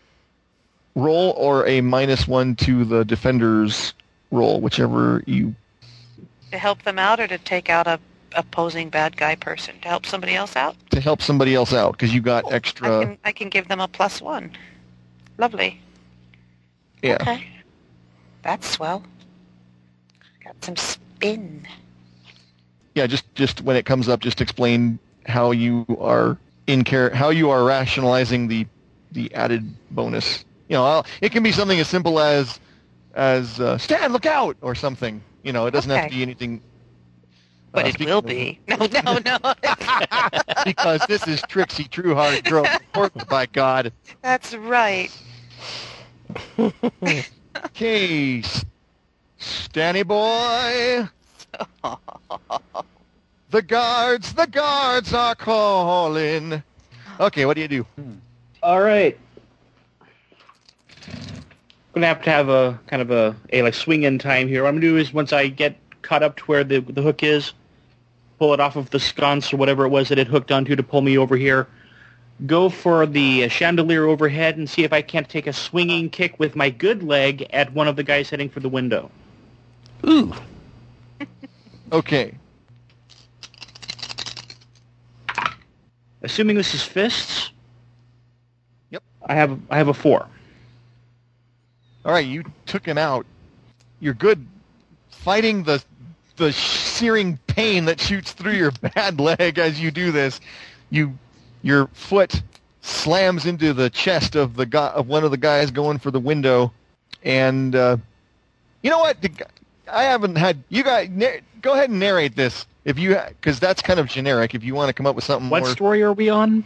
roll or a minus one to the defender's roll, whichever you To help them out or to take out a opposing bad guy person? To help somebody else out? to help somebody else out because you got I extra. can I can give them a plus one. Lovely. Yeah. Okay. That's swell. Got some spin. Yeah, just just when it comes up, just explain how you are in care, how you are rationalizing the the added bonus. You know, I'll, it can be something as simple as as uh, Stan, look out, or something. You know, it doesn't have to be anything. But uh, it will be. No, no, no. because this is Trixie Trueheart Portland, by God. That's right. Okay, S- Stanny boy. The guards, the guards are calling. Okay, what do you do? Hmm. All right. I'm Gonna have to have a kind of a, a like swing in time here. What I'm gonna do is once I get caught up to where the the hook is, pull it off of the sconce or whatever it was that it hooked onto to pull me over here. Go for the chandelier overhead and see if I can't take a swinging kick with my good leg at one of the guys heading for the window. Ooh. Okay. Assuming this is fists. Yep. I have I have a four. All right, you took him out. You're good fighting the the searing pain that shoots through your bad leg as you do this. You your foot slams into the chest of the guy of one of the guys going for the window, and uh, you know what? I haven't had you guys go ahead and narrate this if you because that's kind of generic. If you want to come up with something What more, story are we on?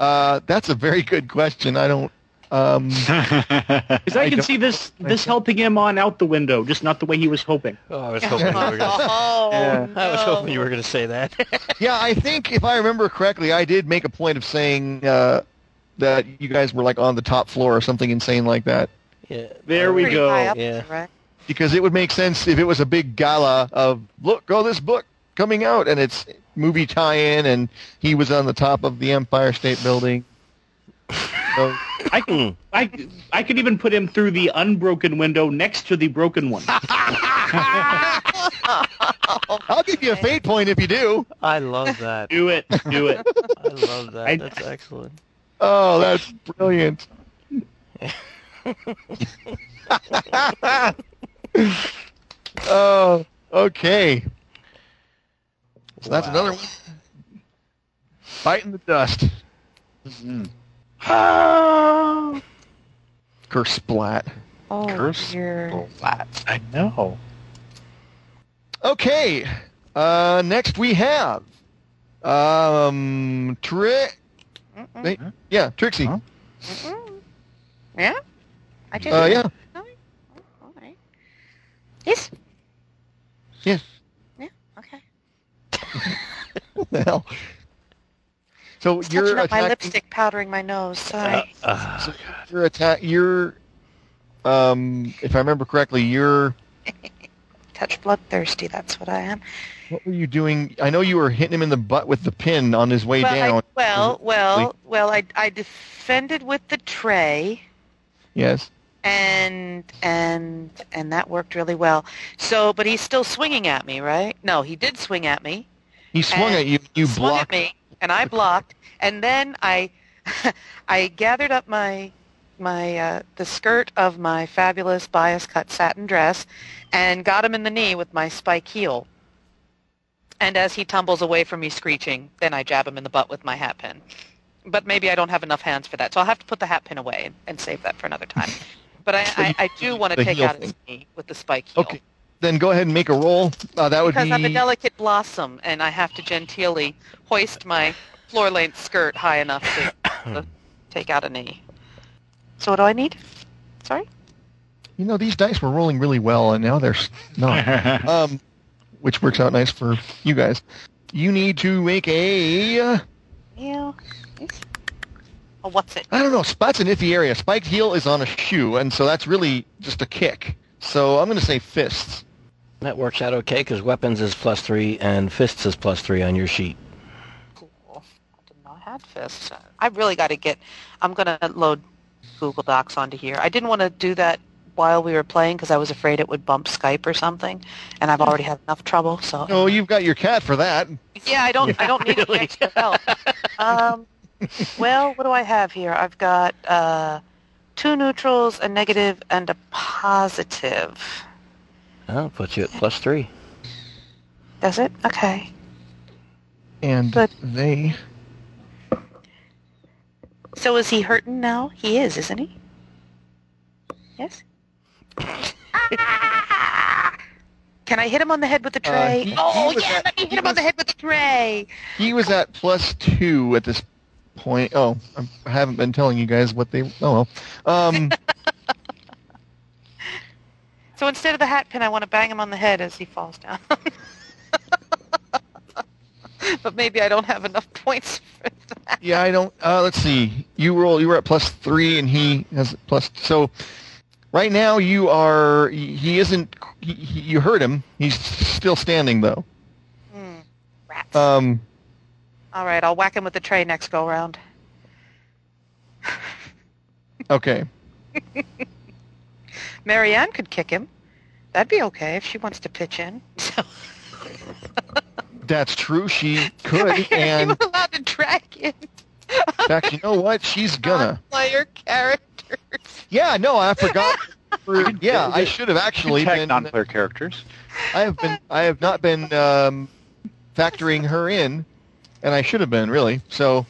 uh, that's a very good question. I don't. Um, Because I, I can don't- see this this helping him on out the window, just not the way he was hoping. Oh, I was hoping you were gonna. Oh, Yeah. I was no. hoping you were going to say that. Yeah, I think if I remember correctly, I did make a point of saying uh, that you guys were like on the top floor or something insane like that. yeah. There we Pretty go. up Yeah. right? Because it would make sense if it was a big gala of look, go this book coming out, and it's movie tie-in, and he was on the top of the Empire State Building. So, I can I I could even put him through the unbroken window next to the broken one. I'll give you a fate point if you do. I love that. Do it, do it. I love that. I- That's excellent. Oh, that's brilliant. oh, okay. So that's Wow. another one. Fighting the dust. Mm-hmm. Curse splat. Oh, Curse dear. Flat. I know. Okay. Uh, next we have um Tri- yeah, Trixie. Huh? Mm-mm. Yeah? I just. Uh, yeah. Oh, all right. Yes? Yes. Yeah, okay. What the hell? So It's you're touching up my lipstick, powdering my nose. Sorry. Uh, uh, You're attack. You're. Um, if I remember correctly, you're. Touch bloodthirsty, that's what I am. What were you doing? I know you were hitting him in the butt with the pin on his way well, down. I, well, well, well, I, I defended with the tray. Yes. and and and that worked really well. So, but he's still swinging at me, right? No, he did swing at me. He swung And at you. You swung blocked. at me, and I blocked. And then I I gathered up my my uh, the skirt of my fabulous bias cut satin dress and got him in the knee with my spike heel. And as he tumbles away from me screeching, then I jab him in the butt with my hat pin. But maybe I don't have enough hands for that, so I'll have to put the hat pin away and, and save that for another time. But I, I, I do want to take out his knee with the spike heel. Okay. Then go ahead and make a roll. Uh, that would Because be I'm a delicate blossom, and I have to genteelly hoist my floor-length skirt high enough to, to take out a knee. So what do I need? Sorry? You know, these dice were rolling really well, and now they're not. um, which works out nice for you guys. You need to make a. Uh, Yeah. Oh, what's it? I don't know. Spot's an iffy area. Spiked heel is on a shoe, and so that's really just a kick. So I'm going to say fists. That works out okay because weapons is plus three and fists is plus three on your sheet. Cool. I didn't know I had fists. I really got to get. I'm gonna load Google Docs onto here. I didn't want to do that while we were playing because I was afraid it would bump Skype or something, and I've already had enough trouble. So Oh, you've got your cat for that. yeah, I don't. I don't need Really? any extra help. Um, well, what do I have here? I've got uh, two neutrals, a negative, and a positive. Oh, puts you at plus three. Does it? Okay. And but, they. So is he hurting now? He is, isn't he? Yes. Can I hit him on the head with the Uh, tray? he- he oh was yeah, at- let me hit he him on the head with the tray. He was at plus two at this point. Oh, I haven't been telling you guys what they. Oh well. Um, So instead of the hat pin, I want to bang him on the head as he falls down. but maybe I don't have enough points for that. yeah, I don't. Uh, let's see. You roll. You were at plus three, and he has plus. So right now you are. He he isn't. He, he, you hurt him. He's still standing though. Hmm. Rats. Um, All right, I'll whack him with the tray next go round. okay. Marianne could kick him. That'd be okay if she wants to pitch in. So That's true. She could, you and were allowed to drag in in fact, you know what? She's gonna. player characters. Yeah, no, I forgot. For, yeah, I should have actually Tag been. non-player characters. I have been. I have not been um, factoring her in, and I should have been really. So,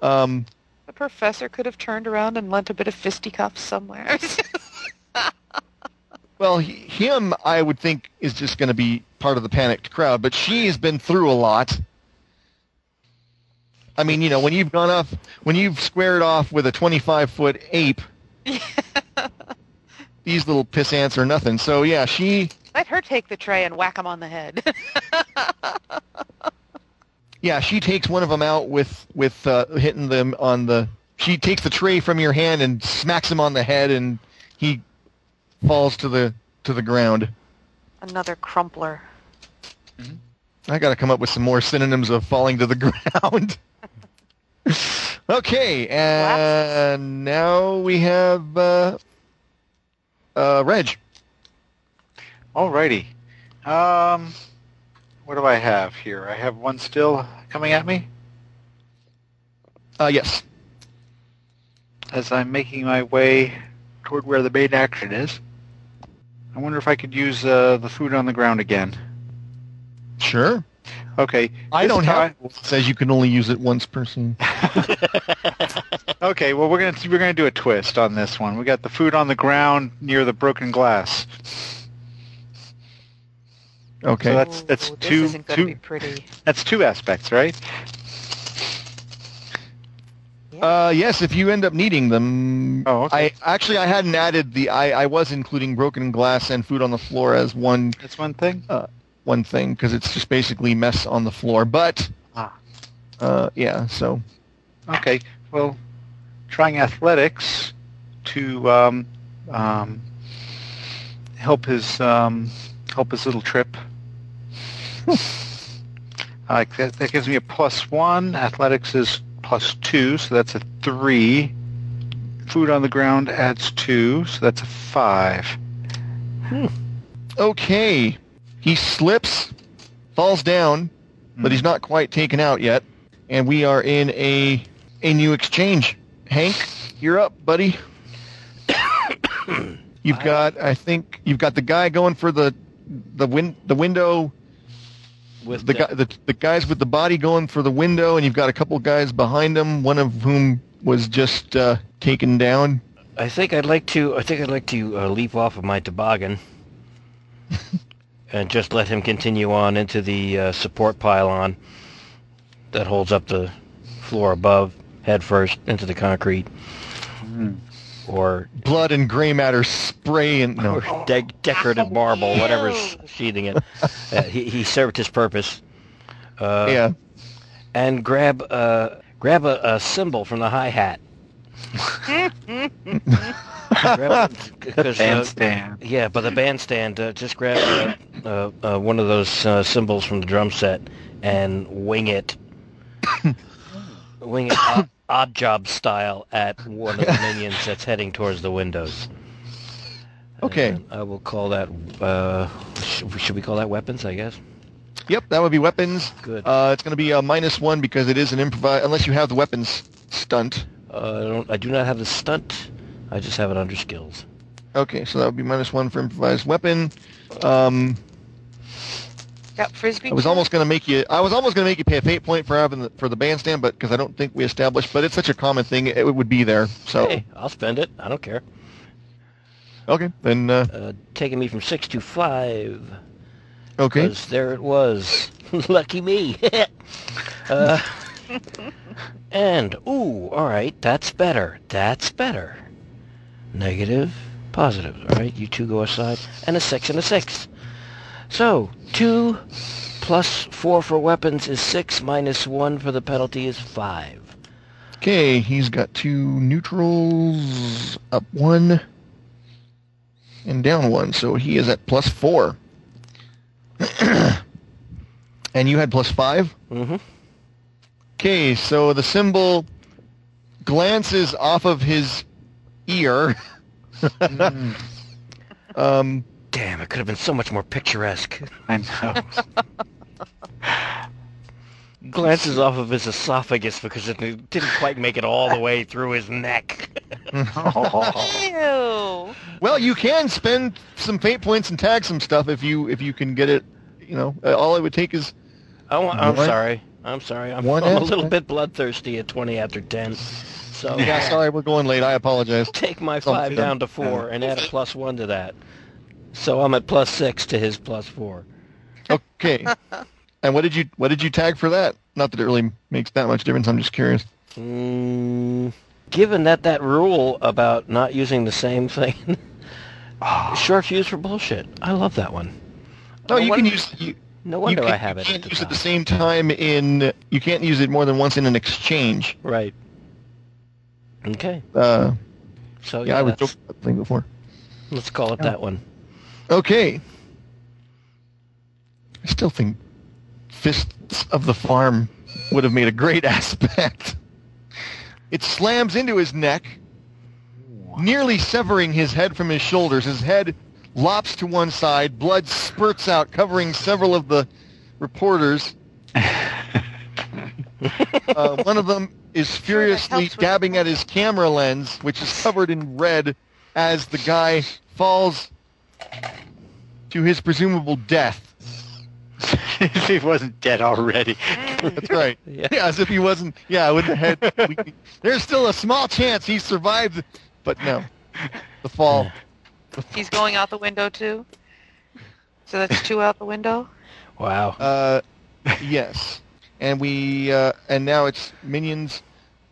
um, The professor could have turned around and lent a bit of fisticuffs somewhere. well, he, him I would think is just going to be part of the panicked crowd, but she has been through a lot. I mean, you know, when you've gone off, when you've squared off with a 25 foot ape, these little piss ants are nothing. So yeah, she, Let her take the tray and whack him on the head. yeah, she takes one of them out with with uh, hitting them on the. She takes the tray from your hand and smacks him on the head, and he falls to the to the ground. Another crumpler. I got to come up with some more synonyms of falling to the ground. okay, and now we have uh, uh, Reg. Alrighty. Um, what do I have here? I have one still coming at me Uh, yes. as I'm making my way toward where the main action is. I wonder if I could use uh, the food on the ground again. Sure. Okay. I don't have it says you can only use it once per scene. Okay, well we're gonna we're gonna do a twist on this one. We got the food on the ground near the broken glass. Okay. So that's that's Ooh, two This isn't two be pretty. that's two aspects, right? Uh, yes, if you end up needing them. Oh, okay. I actually I hadn't added the I, I was including broken glass and food on the floor as one That's one thing. Uh, one thing because it's just basically mess on the floor. But Ah. uh, yeah, so Okay. Well, trying athletics to um, um, help his um, help his little trip. Uh, that, that gives me a plus one. Athletics is plus two, so that's a three. Food on the ground adds two, so that's a five. okay, he slips, falls down, but he's not quite taken out yet, and we are in a a new exchange. Hank, you're up, buddy. You've got, I think, you've got the guy going for the the win the window. With The guy, the, the guys with the body going for the window, and you've got a couple guys behind him. One of whom was just uh, taken down. I think I'd like to. I think I'd like to uh, leap off of my toboggan and just let him continue on into the uh, support pylon that holds up the floor above, head first into the concrete, or Blood and gray matter spray and no. or de- decorative marble, whatever's sheathing it. Uh, he, he served his purpose. Uh, yeah. And grab uh, grab a, a cymbal from the hi hat. Bandstand. Yeah, but the bandstand, uh, just grab uh, uh, uh, one of those uh, cymbals from the drum set and wing it, wing it odd, odd job style at one of the minions that's heading towards the windows. Okay. And I will call that. Uh, should we call that weapons? I guess. Yep, that would be weapons. Good. Uh, it's going to be a minus one because it is an improvise. Unless you have the weapons stunt. Uh, I don't. I do not have the stunt. I just have it under skills. Okay, so that would be minus one for improvised weapon. Um, Got frisbee. I was almost going to make you. I was almost going to make you pay a fate point for having the, for the bandstand, but because I don't think we established. But it's such a common thing, it would be there. So Hey, I'll spend it. I don't care. okay, then uh, Uh, taking me from six to five. okay. Because there it was. Lucky me. uh, and, ooh, all right, that's better. That's better. Negative, positive. All right, you two go aside. And a six and a six. So, two plus four for weapons is six, minus one for the penalty is five. Okay, he's got two neutrals, up one, and down one, so he is at plus four. and you had plus five? Mm-hmm. Okay, so the cymbal glances off of his ear. um, Damn, it could have been so much more picturesque. I know. Glances off of his esophagus because it didn't quite make it all the way through his neck. Ew. well, you can spend some fate points and tag some stuff if you if you can get it. You know, uh, all it would take is Oh, I'm One- sorry. I'm sorry. I'm, one I'm a little bit bloodthirsty at 20 after 10. So yeah. Sorry, we're going late. I apologize. take my Something. five down to four and add a plus one to that. So I'm at plus six to his plus four. Okay. and what did you what did you tag for that? Not that it really makes that much difference. I'm just curious. Mm, given that that rule about not using the same thing, short fuse for bullshit. I love that one. No, you can use you. No you wonder can, I have it. you it. can't at use the it the same time in. You can't use it more than once in an exchange. Right. Okay. Uh, So yeah, yeah, I was that's- joking about the thing before. let's call it that one. Okay. I still think Fists of the Farm would have made a great aspect. It slams into his neck, nearly severing his head from his shoulders. His head lops to one side, blood spurts out, covering several of the reporters. uh, one of them is furiously dabbing at his camera lens, which is covered in red, as the guy falls to his presumable death. if he wasn't dead already. That's right. Yeah. yeah. as if he wasn't. Yeah, with the head. we, there's still a small chance he survived, but no, the fall. He's going out the window too. So that's two out the window. Wow. Uh, yes, and we uh, and now it's minions.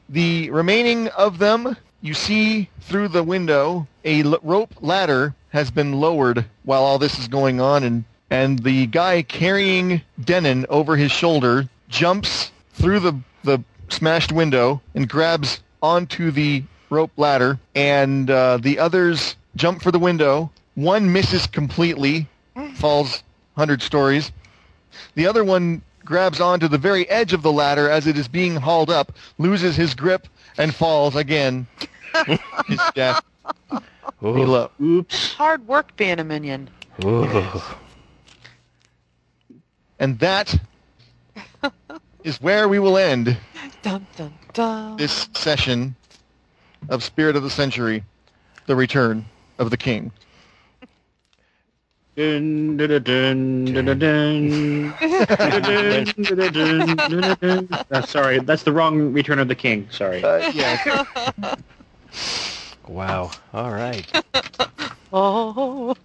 The remaining of them, you see through the window, a l- rope ladder has been lowered while all this is going on, and and the guy carrying Denon over his shoulder jumps through the the smashed window and grabs onto the rope ladder, and uh, the others jump for the window. One misses completely, falls hundred stories. The other one grabs onto the very edge of the ladder as it is being hauled up, loses his grip, and falls again. his death. Ooh. Below. Oops. Hard work being a minion. Ooh. And that is where we will end Dun dun dun. this session of Spirit of the Century, the return of the king. Dun, dun, dun, dun, dun, dun, dun. Dun, dun, dun, dun, dun, dun. Uh, sorry, that's the wrong Return of the King. Sorry. Uh, yeah. Wow. All right. Oh,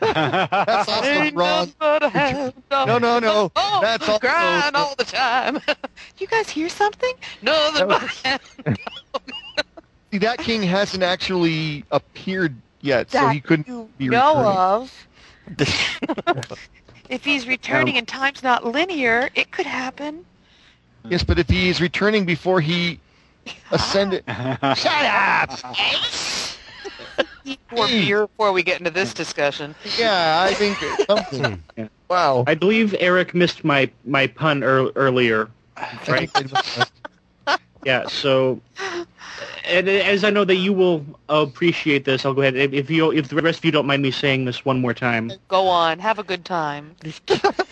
That's also ain't wrong. but a hound dog. No, no, no. Oh, That's also crying all the time. you guys hear something? No, but a hound See, that king hasn't actually appeared yet, so he couldn't you be know returning. of. if he's returning and time's not linear, it could happen. Yes, but if he is returning before he Uh, ascended, shut up! Pour Hey. beer before we get into this discussion. Yeah, I think something. Hmm. Wow. I believe Eric missed my, my pun ear earlier. Right? Yeah, so and as I know that you will appreciate this, I'll go ahead. If, if you if the rest of you don't mind me saying this one more time, Go on, have a good time.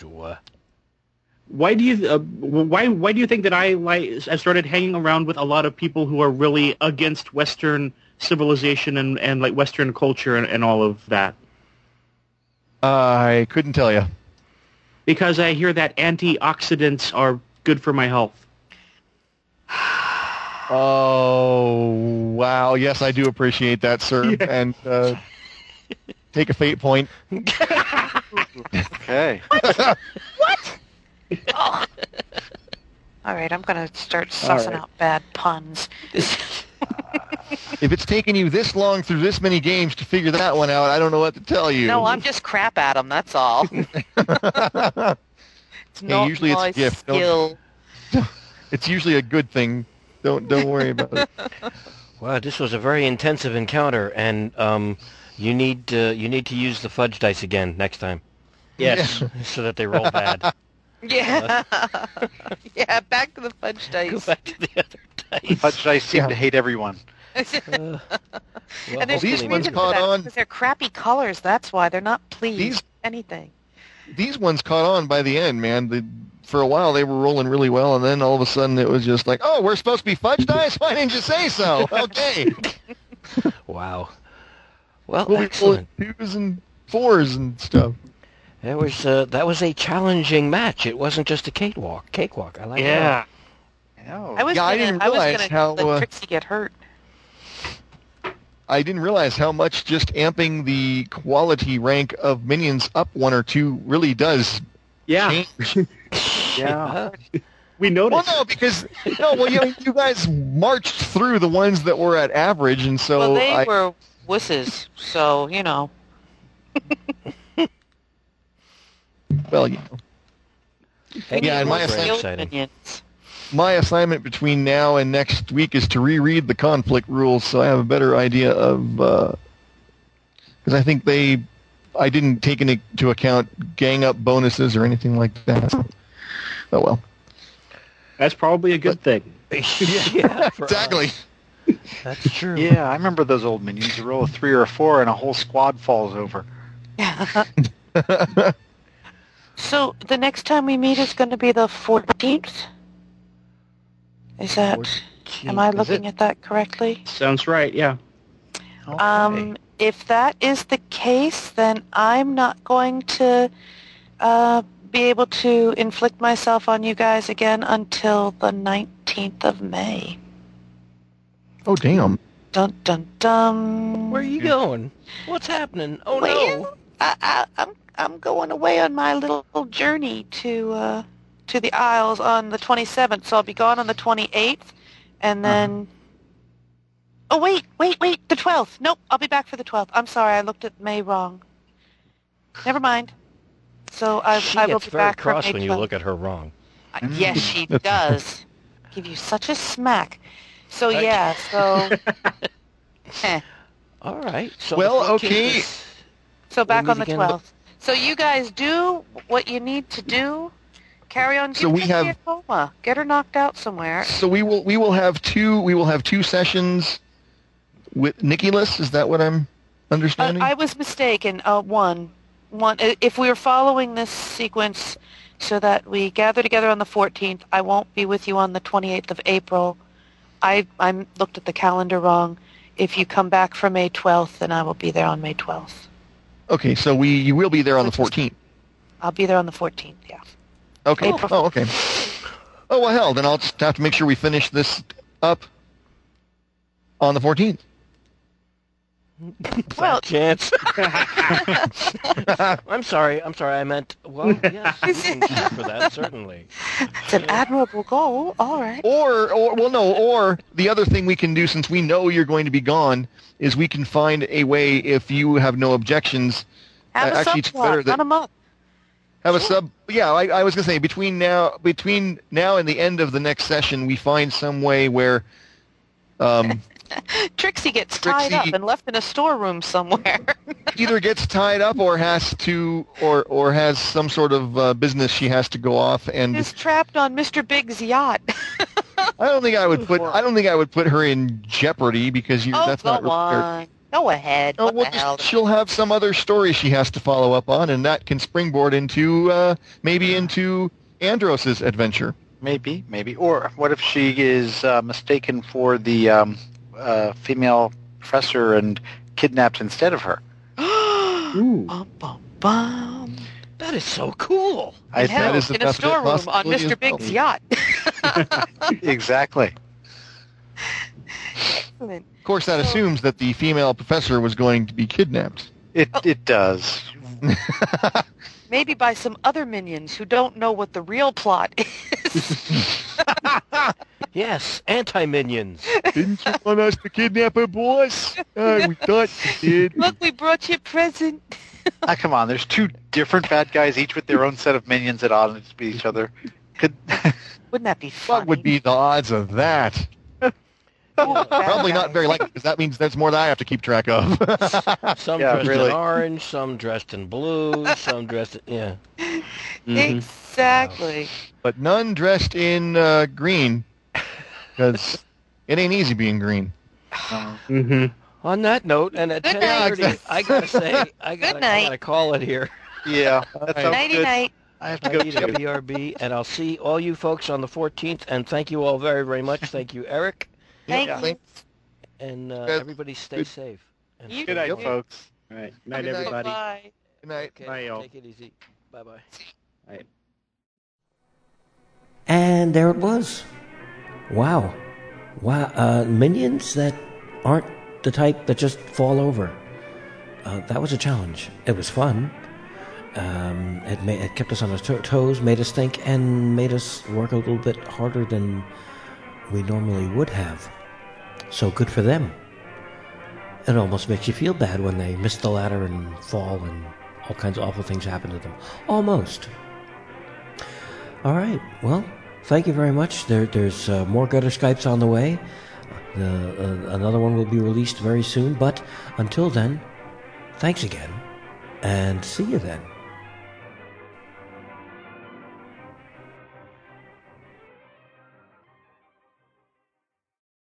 Sure. Why do you uh, why why do you think that I like I started hanging around with a lot of people who are really against Western civilization and, and like Western culture and, and all of that? I couldn't tell you. Because I hear that antioxidants are good for my health. Oh, wow. Yes, I do appreciate that, sir. Yeah. And uh, take a fate point. Okay. Oh. All right, I'm going to start sussing right. out bad puns. If it's taken you this long through this many games to figure that one out, I don't know what to tell you. No, I'm just crap at them, that's all. It's not usually it's a my gift. Don't- it's usually a good thing. Don't don't worry about it. Wow, this was a very intensive encounter, and um, you need uh, you need to use the fudge dice again next time, Yes. so that they roll bad. Yeah. yeah, back to the fudge dice. Go dice. back to the other dice. Fudge dice seem Yeah. to hate everyone. Uh, well, and there's these ones caught that, on- because they're crappy colors. That's why they're not pleased. These- anything. These ones caught on by the end, man. The, for a while they were rolling really well, and then all of a sudden it was just like, oh, we're supposed to be fudge dice? Why didn't you say so? Okay. wow. Well, We'll excellent. pulling twos and fours and stuff. That was uh, that was a challenging match. It wasn't just a cakewalk. Cakewalk. I like that. Oh. I was Yeah, I gonna, didn't I was realize gonna how, let uh, Trixie get hurt. I didn't realize how much just amping the quality rank of minions up one or two really does Yeah. Yeah. We noticed. Well, no, because no, well, you, you guys marched through the ones that were at average, and so well, they I, were wusses, so, you know. well, you know, Hey, Yeah, it and my assignment- my assignment between now and next week is to reread the conflict rules, so I have a better idea of uh, because I think they, I didn't take into account gang up bonuses or anything like that. Oh well, That's probably a good thing. yeah, for us. exactly. That's true. Yeah, I remember those old minions. You roll a three or a four, and a whole squad falls over. So the next time we meet is going to be the 14th? Is that, am I looking at that correctly? Sounds right. Yeah. Okay. Um, if that is the case, then I'm not going to uh, be able to inflict myself on you guys again until the 19th of May. Oh damn. Dun dun dun. Where are you going? What's happening? Oh no! I, I, I'm I'm going away on my little journey to uh, to the Isles on the 27th, so I'll be gone on the 28th, and then. Oh wait, wait, wait! The 12th. Nope, I'll be back for the 12th. I'm sorry, I looked at May wrong. Never mind. So I, She I will gets be very back for cross when you look at her wrong. Uh, Yes, she does. Give you such a smack. So Okay. yeah, so. Heh. All right. So Well, okay. is- So back on the again 12th. So you guys do what you need to do. Carry on. So we have- coma. Get her knocked out somewhere. So we will we will have two we will have two sessions with Nicholas. Is that what I'm Uh, understanding? I was mistaken. Uh, one, one. If we are following this sequence, so that we gather together on the 14th, I won't be with you on the 28th of April. I I looked at the calendar wrong. if you come back for May 12th, then I will be there on May 12th. Okay, so we you will be there on the 14th. I'll be there on the 14th, yeah. Okay. Oh, April. Oh, okay. Oh well, hell, then I'll just have to make sure we finish this up on the 14th. Well, chance. I'm sorry. I'm sorry. I meant. Well, yes, you can shoot for that certainly. it's an admirable goal. All right. Or, or well, no. Or the other thing we can do, since we know you're going to be gone, is we can find a way, if you have no objections, Have a actually, it's better subplot, that- run 'em up. have a sub. Yeah, I, I was gonna say between now, between now and the end of the next session, we find some way where. Um, Trixie gets tied up and left in a storeroom somewhere. either gets tied up or has to or or has some sort of uh, business she has to go off and Is trapped on Mr. Big's yacht. I don't think I would put I don't think I would put her in jeopardy because you oh, that's go not really fair. on. Go ahead. Oh, what well, the just- hell? she'll have some other story she has to follow up on, and that can springboard into uh, maybe into Andros's adventure. Maybe, maybe. Or what if she is uh, mistaken for the um, uh, female professor and kidnapped instead of her? Ooh. bum, bum, bum. That is so cool. I Hell, that is in a storeroom on Mr. as well. Big's yacht. exactly. Excellent. Of course, that assumes that the female professor was going to be kidnapped. It it does. Maybe by some other minions who don't know what the real plot is. Yes, anti-minions. Didn't you want us to kidnap her, boss? Uh, we thought you did. Look, we brought you a present. ah, come on. There's two different bad guys, each with their own set of minions at odds with each other. Could Wouldn't that be funny? What would be the odds of that? Bad Probably not very likely, because that means that's more that I have to keep track of. Some Yeah, dressed really. in orange, some dressed in blue, some dressed in yeah. Mm-hmm. Mhm. Exactly. but none dressed in uh, green, because it ain't easy being green. Mm-hmm. On that note, and at Good ten night. thirty, I gotta say, I gotta, I gotta call it here. yeah, that sounds Nighty good. night. I have to I go to a. BRB, and I'll see all you folks on the 14th. And thank you all very, very much. Thank you, Eric, Thank Yeah. you. and uh, Good. everybody stay Good. safe. And You Good night, too. folks. All right. Night, Good night. everybody. Bye. Good night. Okay, Bye, y'all. take it easy. Bye bye. And there it was. Wow. Wow. Uh, minions that aren't the type that just fall over. Uh, that was a challenge. It was fun. Um, it, ma- it kept us on our to- toes, made us think, and made us work a little bit harder than we normally would have. So good for them. It almost makes you feel bad when they miss the ladder and fall and all kinds of awful things happen to them. Almost. All right. Well, thank you very much. There, there's uh, more gutter Skypes on the way. The, uh, another one will be released very soon. But until then, thanks again, and see you then.